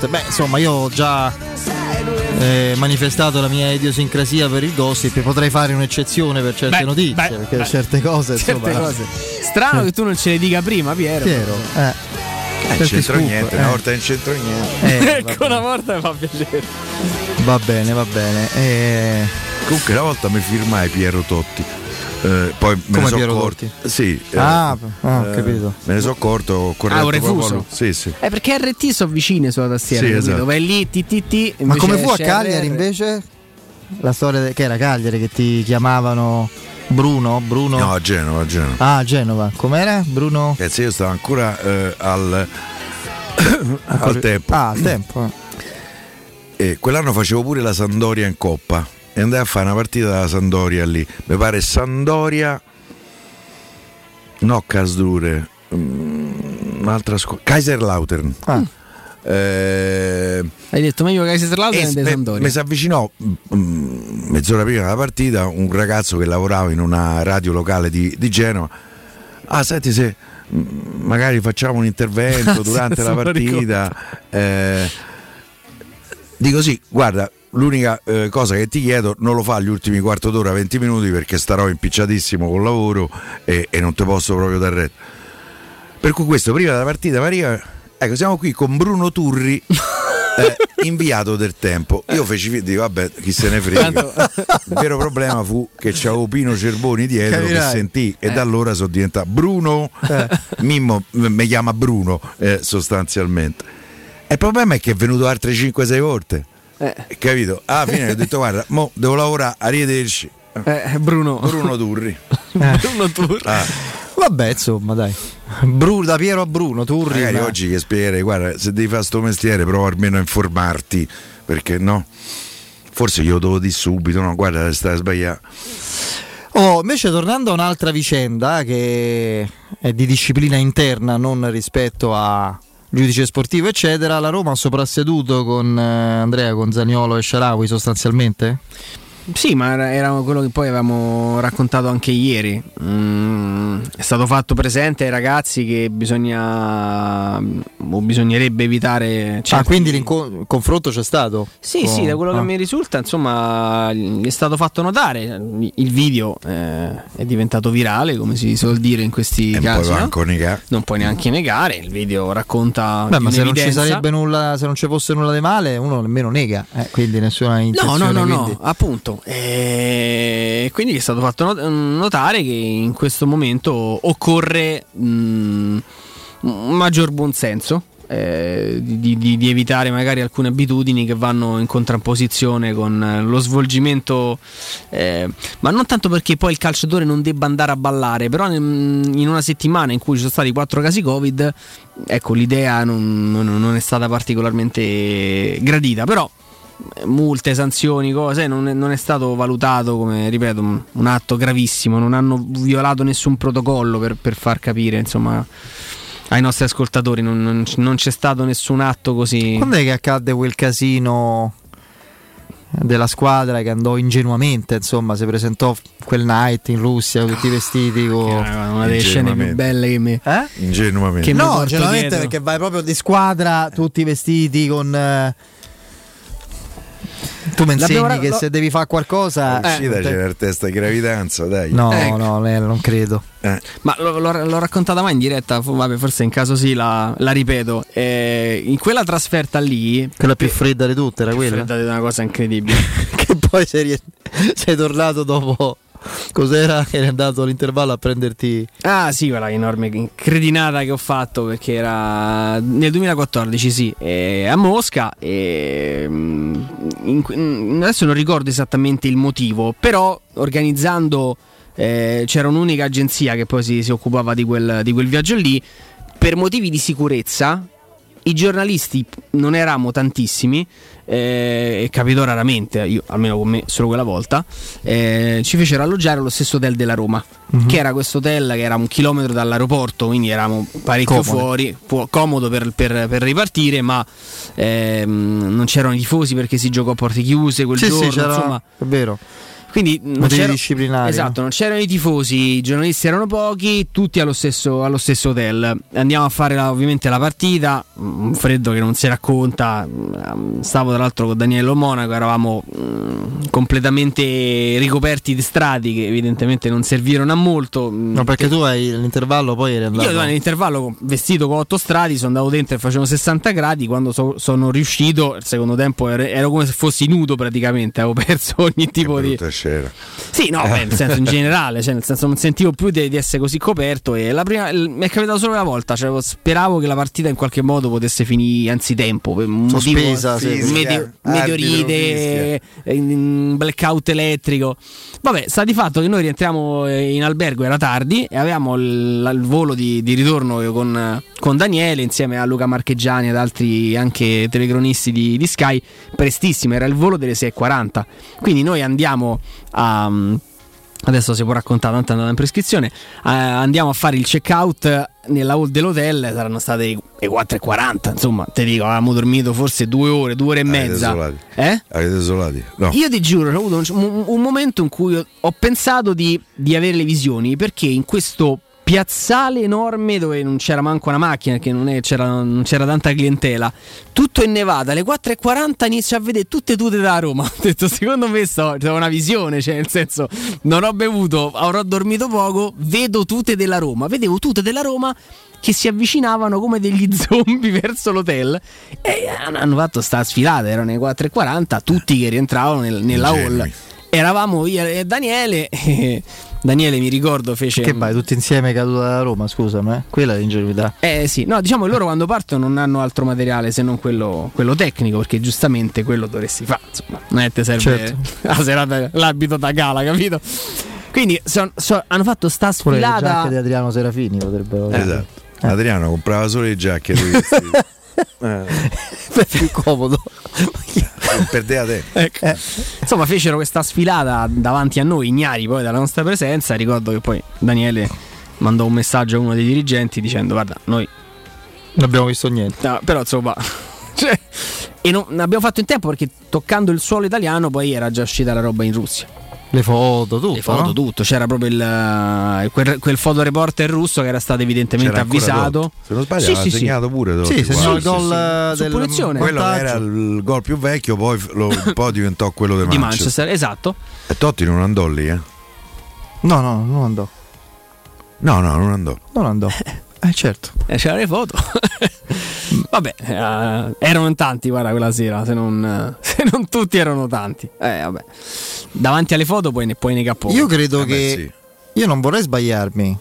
Speaker 1: Aerosmith. Beh, insomma, io ho già eh, manifestato la mia idiosincrasia per il gossip. Potrei fare un'eccezione per certe
Speaker 2: Beh,
Speaker 1: notizie,
Speaker 2: beh,
Speaker 1: perché
Speaker 2: beh.
Speaker 1: certe cose,
Speaker 2: Certe
Speaker 1: insomma,
Speaker 2: cose. Strano che tu non ce le dica prima, Piero.
Speaker 1: Piero, eh.
Speaker 3: Eh,
Speaker 1: Certi
Speaker 3: c'entro
Speaker 1: scoop,
Speaker 3: niente,
Speaker 1: eh.
Speaker 3: una volta non c'entro niente.
Speaker 1: Eh,
Speaker 2: ecco, una volta mi fa piacere.
Speaker 1: Va bene, va bene. Eh,
Speaker 3: Comunque una volta mi firmai Piero Totti. Eh, poi me
Speaker 1: Come
Speaker 3: ne sono
Speaker 1: Piero
Speaker 3: accorto. Sì, eh,
Speaker 1: Ah, ah, ho
Speaker 3: eh,
Speaker 1: capito.
Speaker 3: Me ne sono accorto. ho corretto
Speaker 2: Ah, un refuso?
Speaker 3: Sì, sì.
Speaker 2: Eh, perché RT sono vicine sulla tastiera,
Speaker 3: Sì, esatto.
Speaker 2: Vai lì, TTT.
Speaker 1: Ma come fu a Cagliari invece? La storia de- che era Cagliari che ti chiamavano Bruno? Bruno?
Speaker 3: No, a Genova, a Genova.
Speaker 1: Ah, a Genova. Com'era? Bruno?
Speaker 3: Ragazzi, io stavo ancora eh, al, al tempo.
Speaker 1: Ah, al tempo. eh.
Speaker 3: E quell'anno facevo pure la Sandoria in coppa e andai a fare una partita della Sandoria lì. Mi pare Sandoria, no Karlsruhe, mm, un'altra squadra, Kaiserlautern.
Speaker 1: Ah.
Speaker 3: Eh,
Speaker 2: Hai detto meglio Kaiserslautern
Speaker 3: e
Speaker 2: De
Speaker 3: me-
Speaker 2: Sampdoria.
Speaker 3: Mi si avvicinò mm, mezz'ora prima della partita un ragazzo che lavorava in una radio locale di, di Genova. Ah, senti se mm, magari facciamo un intervento durante la partita. Eh, dico sì, guarda, l'unica eh, cosa che ti chiedo non lo fa agli ultimi quarto d'ora, 20 minuti perché starò impicciatissimo col lavoro e, e non ti posso proprio dar retta. Per cui questo prima della partita Maria, ecco siamo qui con Bruno Turri. eh, inviato del tempo io feci dico vabbè chi se ne frega il vero problema fu che c'avevo Pino Cerboni dietro che
Speaker 1: Capirai.
Speaker 3: sentì e
Speaker 1: Eh.
Speaker 3: da allora sono diventato Bruno Mimmo m- mi chiama Bruno eh, sostanzialmente e il problema è che è venuto altre 5-6 volte
Speaker 2: Eh.
Speaker 3: capito? alla fine ho detto guarda mo devo lavorare arrivederci
Speaker 2: Eh, Bruno.
Speaker 3: Bruno Turri
Speaker 2: Bruno Turri.
Speaker 3: Ah,
Speaker 1: Vabbè, insomma, dai. Bru- da Piero a Bruno, Turri.
Speaker 3: magari
Speaker 1: ma-
Speaker 3: oggi che spiegherei guarda se devi fare sto mestiere prova almeno a informarti perché no forse glielo devo dire subito no guarda stai sbagliato
Speaker 1: Oh, invece tornando a un'altra vicenda che è di disciplina interna, non rispetto a giudice sportivo, eccetera, la Roma ha soprasseduto con eh, Andrea, con Zaniolo e Sharawi sostanzialmente?
Speaker 2: Sì, ma era, quello che poi avevamo raccontato anche ieri. Mm, è stato fatto presente ai ragazzi che bisogna o bisognerebbe evitare.
Speaker 1: ah,
Speaker 2: certi-
Speaker 1: quindi l'inco- il confronto c'è stato?
Speaker 2: Sì,
Speaker 1: Con-
Speaker 2: sì, da quello
Speaker 1: ah.
Speaker 2: che mi risulta, insomma, è stato fatto notare. Il video eh, è diventato virale, come si suol dire in questi
Speaker 3: e
Speaker 2: casi.
Speaker 3: poi
Speaker 2: no?
Speaker 3: manco negare
Speaker 2: Non puoi neanche negare. Il video racconta.
Speaker 1: Beh, ma se non ci sarebbe nulla, se non ci fosse nulla di male, uno nemmeno nega, eh, quindi nessuna
Speaker 2: No,
Speaker 1: intenzione.
Speaker 2: no, no, no,
Speaker 1: quindi-
Speaker 2: appunto. E quindi è stato fatto not- notare che in questo momento occorre mm, un maggior buonsenso. eh, di, di- di evitare magari alcune abitudini che vanno in contrapposizione con eh, lo svolgimento, eh, ma non tanto perché poi il calciatore non debba andare a ballare, però nel- in una settimana in cui ci sono stati quattro casi Covid, ecco l'idea non- non- non è stata particolarmente gradita, però multe, sanzioni, cose, non è, non è stato valutato come, ripeto, un, un atto gravissimo, non hanno violato nessun protocollo per, per far capire, insomma, ai nostri ascoltatori, non, non non c'è stato nessun atto così...
Speaker 1: Quando è che accadde quel casino della squadra che andò ingenuamente, insomma, si presentò quel night in Russia tutti i vestiti con...
Speaker 2: Una delle scene più belle che mi...
Speaker 1: Eh?
Speaker 3: ingenuamente
Speaker 2: Che mi
Speaker 1: No, ingenuamente
Speaker 2: dietro.
Speaker 1: perché vai proprio di squadra, tutti vestiti con... eh, Tu mi insegni
Speaker 2: L'abbiamo
Speaker 1: che
Speaker 2: lo-
Speaker 1: se devi fare qualcosa...
Speaker 3: uscita
Speaker 1: eh,
Speaker 3: c'era il test di gravidanza dai
Speaker 1: No,
Speaker 2: Ecco.
Speaker 1: no, non credo.
Speaker 3: Eh,
Speaker 2: Ma l'ho, l'ho- l'ho raccontata mai in diretta, vabbè, forse in caso sì la, la ripeto. Eh, in quella trasferta lì...
Speaker 1: Quella più fredda di tutte era quella.
Speaker 2: Fredda è una cosa incredibile.
Speaker 1: che poi sei, sei tornato dopo... Cos'era? Eri andato all'intervallo a prenderti...
Speaker 2: Ah sì, quella enorme credinata che ho fatto perché era nel 2014, sì, eh, a Mosca. E, mm, in mm, adesso non ricordo esattamente il motivo, però organizzando eh, c'era un'unica agenzia che poi si, si occupava di quel, di quel viaggio lì. Per motivi di sicurezza, i giornalisti non eravamo tantissimi, eh, capitò raramente, io, almeno con me solo quella volta, eh, ci fecero alloggiare allo stesso hotel della Roma,
Speaker 1: Mhm.
Speaker 2: che era questo hotel che era un chilometro dall'aeroporto, quindi eravamo parecchio
Speaker 1: Comodi.
Speaker 2: fuori, pu- comodo per, per- per ripartire, ma ehm, non c'erano i tifosi perché si giocò a porte chiuse quel
Speaker 1: Sì,
Speaker 2: giorno,
Speaker 1: sì,
Speaker 2: insomma.
Speaker 1: È vero.
Speaker 2: Quindi non c'era-
Speaker 1: disciplinari,
Speaker 2: Esatto,
Speaker 1: no?
Speaker 2: non c'erano i tifosi, i giornalisti erano pochi, tutti allo stesso, allo stesso hotel. Andiamo a fare la- ovviamente la partita, un freddo che non si racconta. Mm, Stavo tra l'altro con Daniele Monaco, eravamo mm, completamente ricoperti di strati che evidentemente non servirono a molto. Mm,
Speaker 1: No, perché tu hai l'intervallo poi eri andato...
Speaker 2: io nell'intervallo vestito con 8 strati, sono andato dentro e facevo 60 gradi. Quando so- sono riuscito, il secondo tempo ero, ero come se fossi nudo praticamente, avevo perso ogni tipo di.
Speaker 3: C'era.
Speaker 2: Sì, no, beh, nel senso in generale, cioè nel senso non sentivo più di, di essere così coperto e la prima, mi è capitato solo una volta, cioè, speravo che la partita in qualche modo potesse finire anzitempo, per un
Speaker 1: Sospesa,
Speaker 2: motivo,
Speaker 1: sì.
Speaker 2: medio- meteorite, eh, in blackout elettrico. Vabbè, sta di fatto che noi rientriamo eh, in albergo, era tardi e avevamo il, il volo di, di ritorno con, con Daniele insieme a Luca Marcheggiani ed altri anche telecronisti di, di Sky, prestissimo, era il volo delle 6.40. Quindi noi andiamo a... Adesso si può raccontare, tanto è andata in prescrizione. eh, andiamo a fare il check out nella hall dell'hotel. Saranno state le 4.40. Insomma, ti dico, avevamo dormito forse due ore, due ore e
Speaker 3: Avete
Speaker 2: mezza.
Speaker 3: desolati.
Speaker 2: Eh?
Speaker 3: Avete? No.
Speaker 2: Io ti giuro, ho avuto un, un- momento in cui ho, ho pensato di, di avere le visioni perché in questo piazzale enorme dove non c'era manco una macchina, perché non, è- c'era, non c'era tanta clientela, tutto in nevata, alle 4.40 inizio a vedere tutte tute da Roma. Ho detto, secondo me sto, c'è una visione, cioè nel senso, non ho bevuto, avrò dormito poco, vedo tute della Roma, vedevo tute della Roma che si avvicinavano come degli zombie verso l'hotel e hanno fatto sta sfilata, erano le 4.40, tutti che rientravano nel- nella
Speaker 1: Ingenui.
Speaker 2: hall. Eravamo io e Daniele. e Daniele mi ricordo fece.
Speaker 1: Che vai tutti insieme caduta da Roma, scusami, eh? quella è l'ingenuità.
Speaker 2: Eh sì, no, diciamo che loro quando partono non hanno altro materiale se non quello, quello tecnico, perché giustamente quello dovresti fare. Insomma, non è che ti serve
Speaker 1: Certo.
Speaker 2: la serata, l'abito da gala, capito? Quindi son- so- hanno fatto sta
Speaker 1: Pure le
Speaker 2: sfilata.
Speaker 1: giacche di Adriano Serafini potrebbero
Speaker 3: Esatto. Adriano comprava solo le giacche. Eh,
Speaker 1: è più comodo.
Speaker 3: non perdeva tempo.
Speaker 2: Ecco. Insomma, fecero questa sfilata davanti a noi, ignari poi della nostra presenza. Ricordo che poi Daniele mandò un messaggio a uno dei dirigenti dicendo: Guarda, noi
Speaker 1: Non abbiamo visto niente.
Speaker 2: No, però insomma. cioè, e non abbiamo fatto in tempo perché toccando il suolo italiano poi era già uscita la roba in Russia.
Speaker 1: Le foto, tutto.
Speaker 2: Le foto,
Speaker 1: no?
Speaker 2: tutto. C'era proprio il, eh, quel, quel fotoreporter russo che era stato evidentemente
Speaker 3: C'era
Speaker 2: avvisato.
Speaker 3: Se non sbaglio,
Speaker 2: Sì, sì, sì.
Speaker 3: segnato pure Totti
Speaker 1: Sì, segnò il
Speaker 2: Sì,
Speaker 1: gol
Speaker 2: sì, sì.
Speaker 1: eh, del
Speaker 2: punizione.
Speaker 3: Quello
Speaker 1: vantaggio.
Speaker 3: era il gol più vecchio, poi lo, poi diventò quello di
Speaker 2: Di
Speaker 3: Manchester.
Speaker 2: Manchester, esatto.
Speaker 3: E Totti non andò lì, eh?
Speaker 1: No, no, non andò.
Speaker 3: No, no, non andò.
Speaker 1: Non andò. Eh certo.
Speaker 2: E c'era le foto. vabbè, eh, erano tanti, guarda, quella sera. Se non, se non tutti erano tanti. Eh, vabbè. Davanti alle foto poi ne puoi negare poco.
Speaker 1: Io credo
Speaker 3: Vabbè,
Speaker 1: che
Speaker 3: sì.
Speaker 1: io non vorrei sbagliarmi.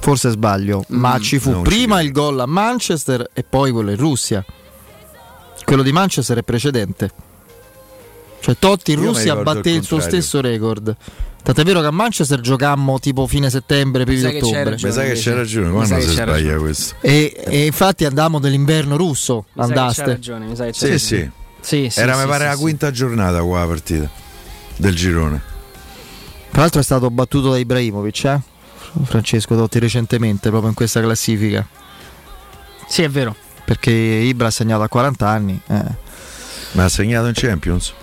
Speaker 1: Forse sbaglio, ma ci fu
Speaker 3: ci
Speaker 1: prima
Speaker 3: credo.
Speaker 1: il gol a Manchester e poi quello in Russia. Quello di Manchester è precedente. Cioè Totti in
Speaker 3: Io
Speaker 1: Russia batté
Speaker 3: il
Speaker 1: il suo stesso record. Tant'è vero che a Manchester giocammo tipo fine settembre, primi
Speaker 2: Mi
Speaker 1: di
Speaker 2: sa
Speaker 1: ottobre.
Speaker 3: Mi sa che c'è ragione, quando
Speaker 2: sa che
Speaker 3: si
Speaker 2: c'è
Speaker 3: sbaglia
Speaker 2: ragione.
Speaker 3: questo?
Speaker 1: E, e infatti andammo dell'inverno russo,
Speaker 2: Mi sa
Speaker 1: andaste.
Speaker 2: ragione, mi sa che c'ha
Speaker 3: Sì,
Speaker 2: ragione.
Speaker 3: sì.
Speaker 2: Sì, sì,
Speaker 3: Era,
Speaker 2: sì,
Speaker 3: mi pare,
Speaker 2: sì,
Speaker 3: la
Speaker 2: sì.
Speaker 3: quinta giornata qua la partita del girone.
Speaker 1: Tra l'altro è stato battuto da Ibrahimovic, eh? Francesco Totti recentemente proprio in questa classifica.
Speaker 2: Sì, è vero.
Speaker 1: Perché Ibra ha segnato a 40 anni. Eh.
Speaker 3: Ma ha segnato in Champions?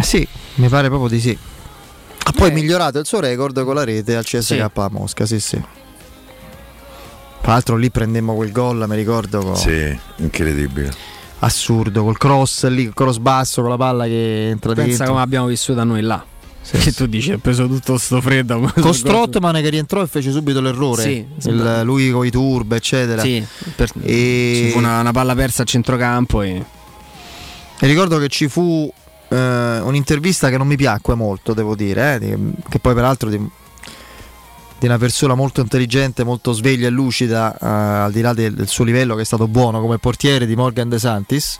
Speaker 1: Eh sì, mi pare proprio di sì. Ha poi
Speaker 2: Eh.
Speaker 1: migliorato il suo record con la rete al CSK
Speaker 2: Sì.
Speaker 1: a Mosca, sì sì. Tra l'altro lì prendemmo quel gol, mi ricordo, co-
Speaker 3: Sì, incredibile.
Speaker 1: assurdo, col cross lì, col cross basso con la palla che entra
Speaker 2: Pensa
Speaker 1: dentro.
Speaker 2: come abbiamo vissuto a noi là. che tu dici, hai preso tutto sto freddo.
Speaker 1: Con Strottman che rientrò e fece subito l'errore.
Speaker 2: Sì,
Speaker 1: Il- lui con i turb, eccetera.
Speaker 2: Sì, per-
Speaker 1: E...
Speaker 2: ci fu una, una palla persa a centrocampo e...
Speaker 1: E ricordo che ci fu eh, un'intervista che non mi piacque molto, devo dire, eh, di- che poi peraltro di, di una persona molto intelligente, molto sveglia e lucida, eh, al di là del, del suo livello che è stato buono come portiere di Morgan De Santis,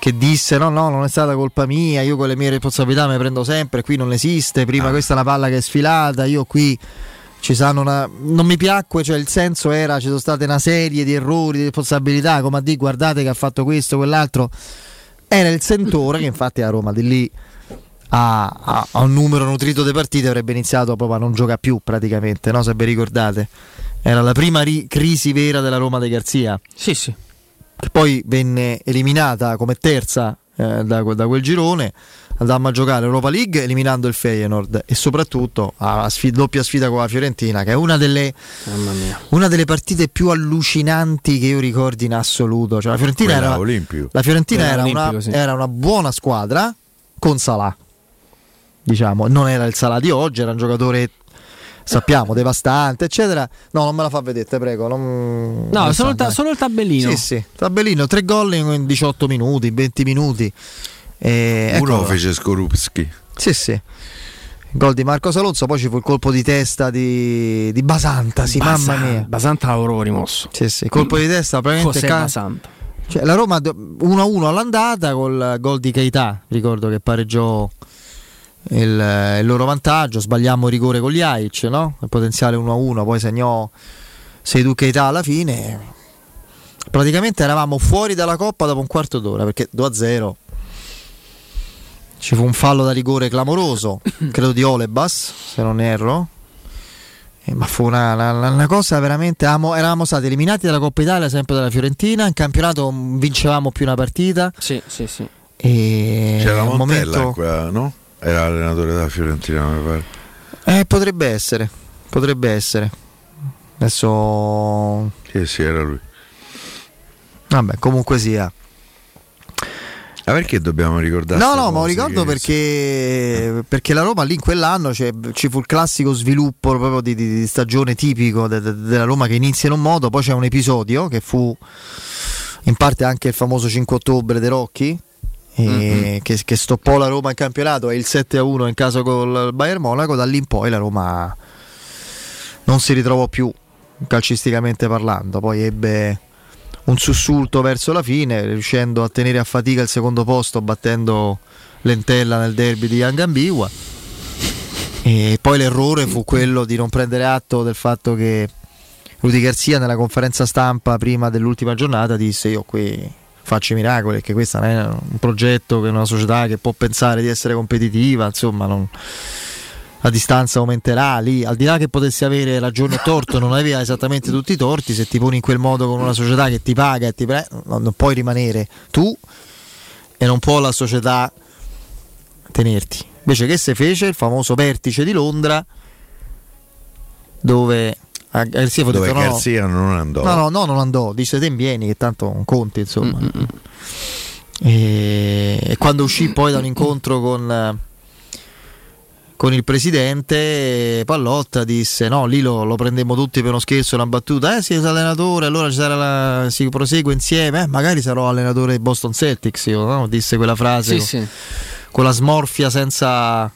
Speaker 1: che disse no, no, non è stata colpa mia, io con le mie responsabilità me le prendo sempre, qui non esiste, prima questa è una palla che è sfilata, io qui ci sanno una... non mi piacque, cioè il senso era ci sono state una serie di errori, di responsabilità, come a dire guardate che ha fatto questo, quell'altro. Era il sentore che infatti a Roma di lì a, a- un numero nutrito di partite avrebbe iniziato proprio a non giocare più praticamente, no? se vi ricordate. Era la prima ri- crisi vera della Roma di Garzia,
Speaker 2: Sì, sì.
Speaker 1: che poi venne eliminata come terza eh, da, da quel girone. Andammo a giocare Europa League eliminando il Feyenoord e soprattutto a sfi- doppia sfida con la Fiorentina, che è una delle,
Speaker 2: Mamma mia.
Speaker 1: una delle partite più allucinanti che io ricordi in assoluto. Cioè, la Fiorentina, era, la Fiorentina era, una,
Speaker 2: sì.
Speaker 1: era una buona squadra con Salah. Diciamo, non era il Salah di oggi, era un giocatore sappiamo devastante, eccetera. No, non me la fa vedere, te prego. Non...
Speaker 2: No,
Speaker 1: non
Speaker 2: solo, il
Speaker 1: sa,
Speaker 2: ta- solo il tabellino.
Speaker 1: Sì, sì. Tabellino, tre gol in 18 minuti, 20 minuti. E
Speaker 3: Uno
Speaker 1: ecco,
Speaker 3: fece Skorupski.
Speaker 1: Sì, sì. Gol di Marco Salozzo, poi ci fu il colpo di testa di, di Basanta, sì,
Speaker 2: Basa-
Speaker 1: mamma mia.
Speaker 2: Basanta l'avevo rimosso.
Speaker 1: Sì, sì, colpo di testa praticamente
Speaker 2: Cos'è
Speaker 1: ca-
Speaker 2: Basanta?
Speaker 1: Cioè, la Roma do- 1-1 all'andata col gol di Keita, ricordo che pareggiò il, il loro vantaggio, sbagliamo il rigore con gli Aic, no? Il potenziale 1-1, poi segnò Seydou Keita alla fine. Praticamente eravamo fuori dalla Coppa dopo un quarto d'ora perché 2-0 ci fu un fallo da rigore clamoroso, credo di Olebas, se non erro. Eh, ma fu una, una- una cosa veramente. Eravamo, eravamo stati eliminati dalla Coppa Italia, sempre dalla Fiorentina. In campionato non vincevamo più una partita.
Speaker 2: Sì, sì, sì.
Speaker 1: E
Speaker 3: C'era Montella,
Speaker 1: momento-
Speaker 3: qua, no? Era allenatore della Fiorentina, mi pare.
Speaker 1: Eh, potrebbe essere. Potrebbe essere. Adesso.
Speaker 3: Sì, sì, era lui.
Speaker 1: Vabbè, comunque sia.
Speaker 3: Ma perché dobbiamo ricordare?
Speaker 1: No, no, ma lo ricordo perché, perché la Roma lì in quell'anno cioè, ci fu il classico sviluppo proprio di, di- di stagione tipico de- de- della Roma che inizia in un modo, poi c'è un episodio che fu in parte anche il famoso 5 ottobre dei Rocchi. e
Speaker 2: Mm-hmm.
Speaker 1: che, che stoppò la Roma in campionato e il 7 a 1 in caso col Bayern Monaco da lì in poi la Roma non si ritrovò più calcisticamente parlando poi ebbe un sussulto verso la fine, riuscendo a tenere a fatica il secondo posto, battendo Lentella nel derby di Young Ambigua. E poi l'errore fu quello di non prendere atto del fatto che Rudy Garzia nella conferenza stampa prima dell'ultima giornata disse io qui faccio i miracoli, che questo non è un progetto, che una società che può pensare di essere competitiva, insomma non- la distanza aumenterà lì, al di là che potessi avere ragione o torto, non aveva esattamente tutti i torti, se ti poni in quel modo con una società che ti paga e ti pre- non, puoi rimanere tu e non può la società tenerti. Invece che se fece il famoso vertice di Londra dove a Garzia fu
Speaker 3: Dove
Speaker 1: detto, no, no,
Speaker 3: Garzia non andò.
Speaker 1: No, no, no, non andò. Dice te vieni che tanto non conti, insomma. E, e quando uscì poi da un incontro con, con il presidente, Pallotta disse: No, lì lo, lo prendemmo tutti per uno scherzo, una battuta. Eh, siete allenatore, allora ci sarà la- si prosegue insieme. Eh, magari sarò allenatore di Boston Celtics. Io, no? Disse quella frase
Speaker 2: Sì,
Speaker 1: con,
Speaker 2: sì.
Speaker 1: con la smorfia senza.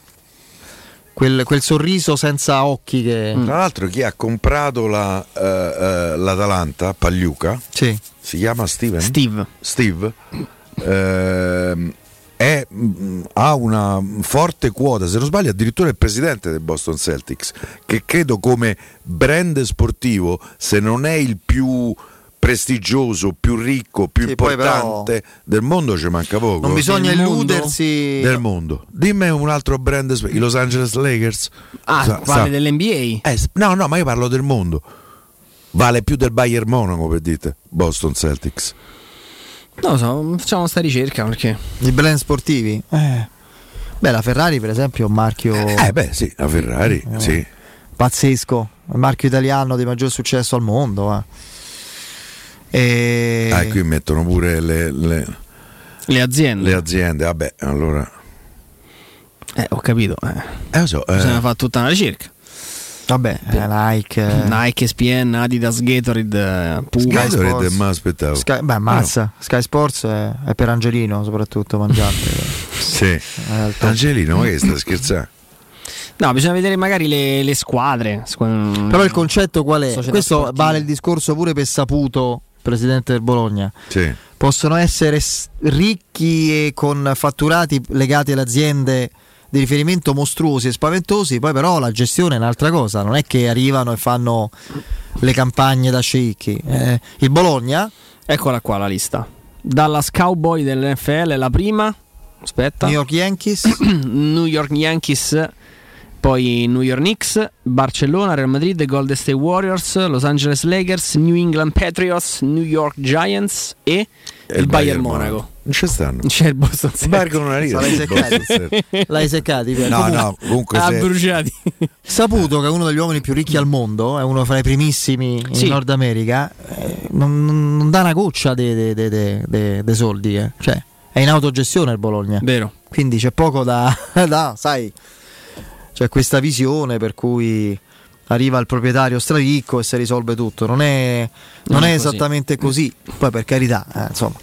Speaker 1: Quel, quel sorriso senza occhi che.
Speaker 3: Tra l'altro chi ha comprato la, eh, eh, l'Atalanta, Pagliuca,
Speaker 1: Sì.
Speaker 3: si chiama Steven?
Speaker 2: Steve.
Speaker 3: Steve, ehm, è, mh, ha una forte quota, se non sbaglio addirittura il presidente del Boston Celtics, che credo come brand sportivo, se non è il più prestigioso, più ricco, più
Speaker 1: Sì,
Speaker 3: importante del mondo, ci manca poco.
Speaker 1: Non bisogna
Speaker 2: Del mondo?
Speaker 1: illudersi.
Speaker 3: Del mondo. Dimmi un altro brand, i Los Angeles Lakers.
Speaker 2: Ah,
Speaker 3: Sa- sa-
Speaker 2: dell'NBA?
Speaker 3: eh, no, no, ma io parlo del mondo. Vale più del Bayern Monaco, per dite, Boston Celtics.
Speaker 2: Non lo so, facciamo sta ricerca perché.
Speaker 1: I brand sportivi? Eh. Beh, la Ferrari, per esempio, è un marchio
Speaker 3: Eh beh, sì, la Ferrari,
Speaker 1: Eh,
Speaker 3: sì.
Speaker 1: pazzesco, il marchio italiano di maggior successo al mondo. eh. E...
Speaker 3: Ah, e qui mettono pure le, le-
Speaker 2: Le aziende.
Speaker 3: le aziende, vabbè, allora...
Speaker 2: Eh, ho capito. Eh.
Speaker 3: Eh, lo so, eh,
Speaker 2: Bisogna fare tutta una ricerca.
Speaker 1: Vabbè, eh, Nike, eh,
Speaker 2: Nike, SPN, Adidas, Gatorade, eh, Puma.
Speaker 3: Gatorade,
Speaker 1: Sports.
Speaker 3: ma aspettavo.
Speaker 1: Sky, beh, mazza. Sky Sports è, è per Angelino, soprattutto mangiante.
Speaker 3: Sì. Angelino, ma che stai scherzando?
Speaker 2: No, bisogna vedere magari le, le squadre. Squ-
Speaker 1: Però il concetto qual è?
Speaker 2: Società
Speaker 1: Questo
Speaker 2: sportive.
Speaker 1: vale il discorso pure per Saputo, presidente del Bologna.
Speaker 3: Sì.
Speaker 1: Possono essere ricchi e con fatturati legati alle aziende di riferimento mostruosi e spaventosi, poi però la gestione è un'altra cosa, non è che arrivano e fanno le campagne da sceicchi. Eh, il Bologna,
Speaker 2: Eccola qua la lista. Dallas Cowboy dell'NFL, la prima. Aspetta.
Speaker 1: New York Yankees,
Speaker 2: New York Yankees, poi New York Knicks, Barcellona, Real Madrid, Golden State Warriors, Los Angeles Lakers, New England Patriots, New York Giants e,
Speaker 3: E
Speaker 2: il Bayern Monaco.
Speaker 3: Non ci stanno.
Speaker 2: C'è il Boston Celtics.
Speaker 3: Una riga.
Speaker 1: L'hai
Speaker 3: il
Speaker 1: seccati? L'hai seccati?
Speaker 3: No,
Speaker 1: Comunque,
Speaker 3: no, comunque
Speaker 2: Ah,
Speaker 3: se-
Speaker 2: bruciati.
Speaker 1: Saputo che è uno degli uomini più ricchi al mondo, è uno fra i primissimi in
Speaker 2: Sì.
Speaker 1: Nord America, eh, non, non- non dà una goccia dei soldi, eh. cioè è in autogestione il Bologna.
Speaker 2: Vero.
Speaker 1: Quindi c'è poco da, da sai, c'è questa visione per cui arriva il proprietario straricco e si risolve tutto. Non è, non
Speaker 2: Non
Speaker 1: è
Speaker 2: è così.
Speaker 1: esattamente così. Poi per carità, eh, insomma,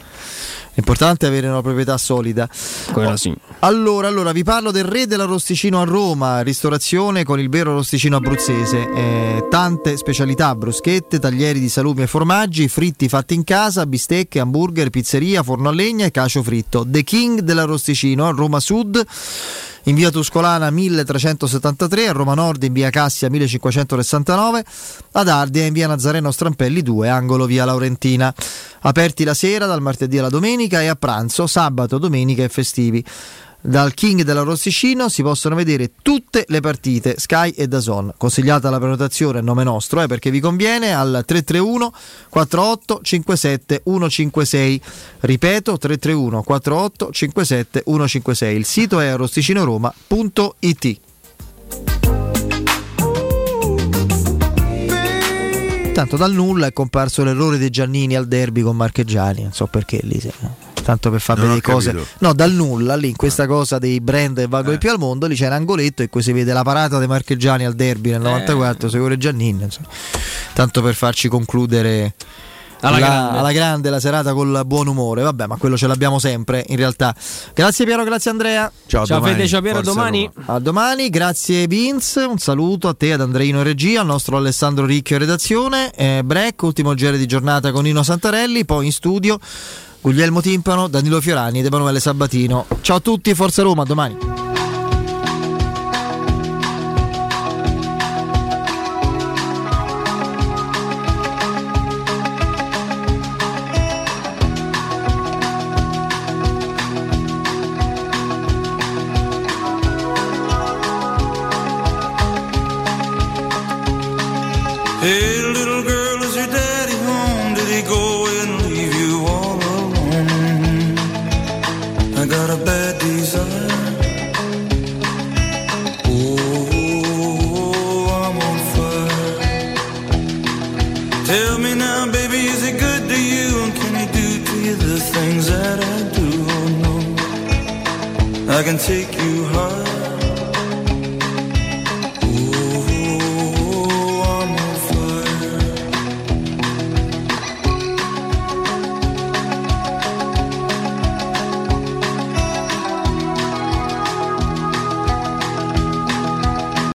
Speaker 1: è avere una proprietà solida.
Speaker 2: Quello sì.
Speaker 1: Allora, allora, vi parlo del re dell'arrosticino a Roma, ristorazione con il vero arrosticino abruzzese. Eh, tante specialità, bruschette, taglieri di salumi e formaggi, fritti fatti in casa, bistecche, hamburger, pizzeria, forno a legna e cacio fritto. The King dell'arrosticino a Roma Sud in via Tuscolana 1373, a Roma Nord in via Cassia 1569, ad Ardea in via Nazareno Strampelli 2, angolo via Laurentina. Aperti la sera dal martedì alla domenica e a pranzo sabato, domenica e festivi. Dal King della Rossicino si possono vedere tutte le partite Sky e Dazon. Consigliata la prenotazione a nome nostro eh, perché vi conviene al 331 48 57 156. Ripeto 331 48 57 156. Il sito è rosticinoroma.it. Tanto dal nulla è comparso l'errore dei Giannini al derby con Marcheggiani, non so perché lì. Se tanto per far vedere cose. No, dal nulla, lì in questa cosa dei brand che valgono
Speaker 3: Eh.
Speaker 1: più al mondo, lì c'è un angoletto e qui si vede la parata dei Marcheggiani al derby nel 94, secondo Giannini. insomma. Tanto per farci concludere.
Speaker 2: Alla
Speaker 1: la,
Speaker 2: grande.
Speaker 1: alla grande la serata col buon umore, vabbè, ma quello ce l'abbiamo sempre in realtà. Grazie Piero, grazie Andrea.
Speaker 3: Ciao,
Speaker 2: Ciao domani. Fede, ciao Piero,
Speaker 1: Forza
Speaker 2: domani.
Speaker 1: Roma. A domani, grazie Vince, un saluto a te, ad Andreino in regia, al nostro Alessandro Ricchio in redazione, eh, break, ultimo giro di giornata con Nino Santarelli, poi in studio Guglielmo Timpano, Danilo Fiorani ed Emanuele Sabatino. Ciao a tutti, Forza Roma, domani.
Speaker 30: I can take you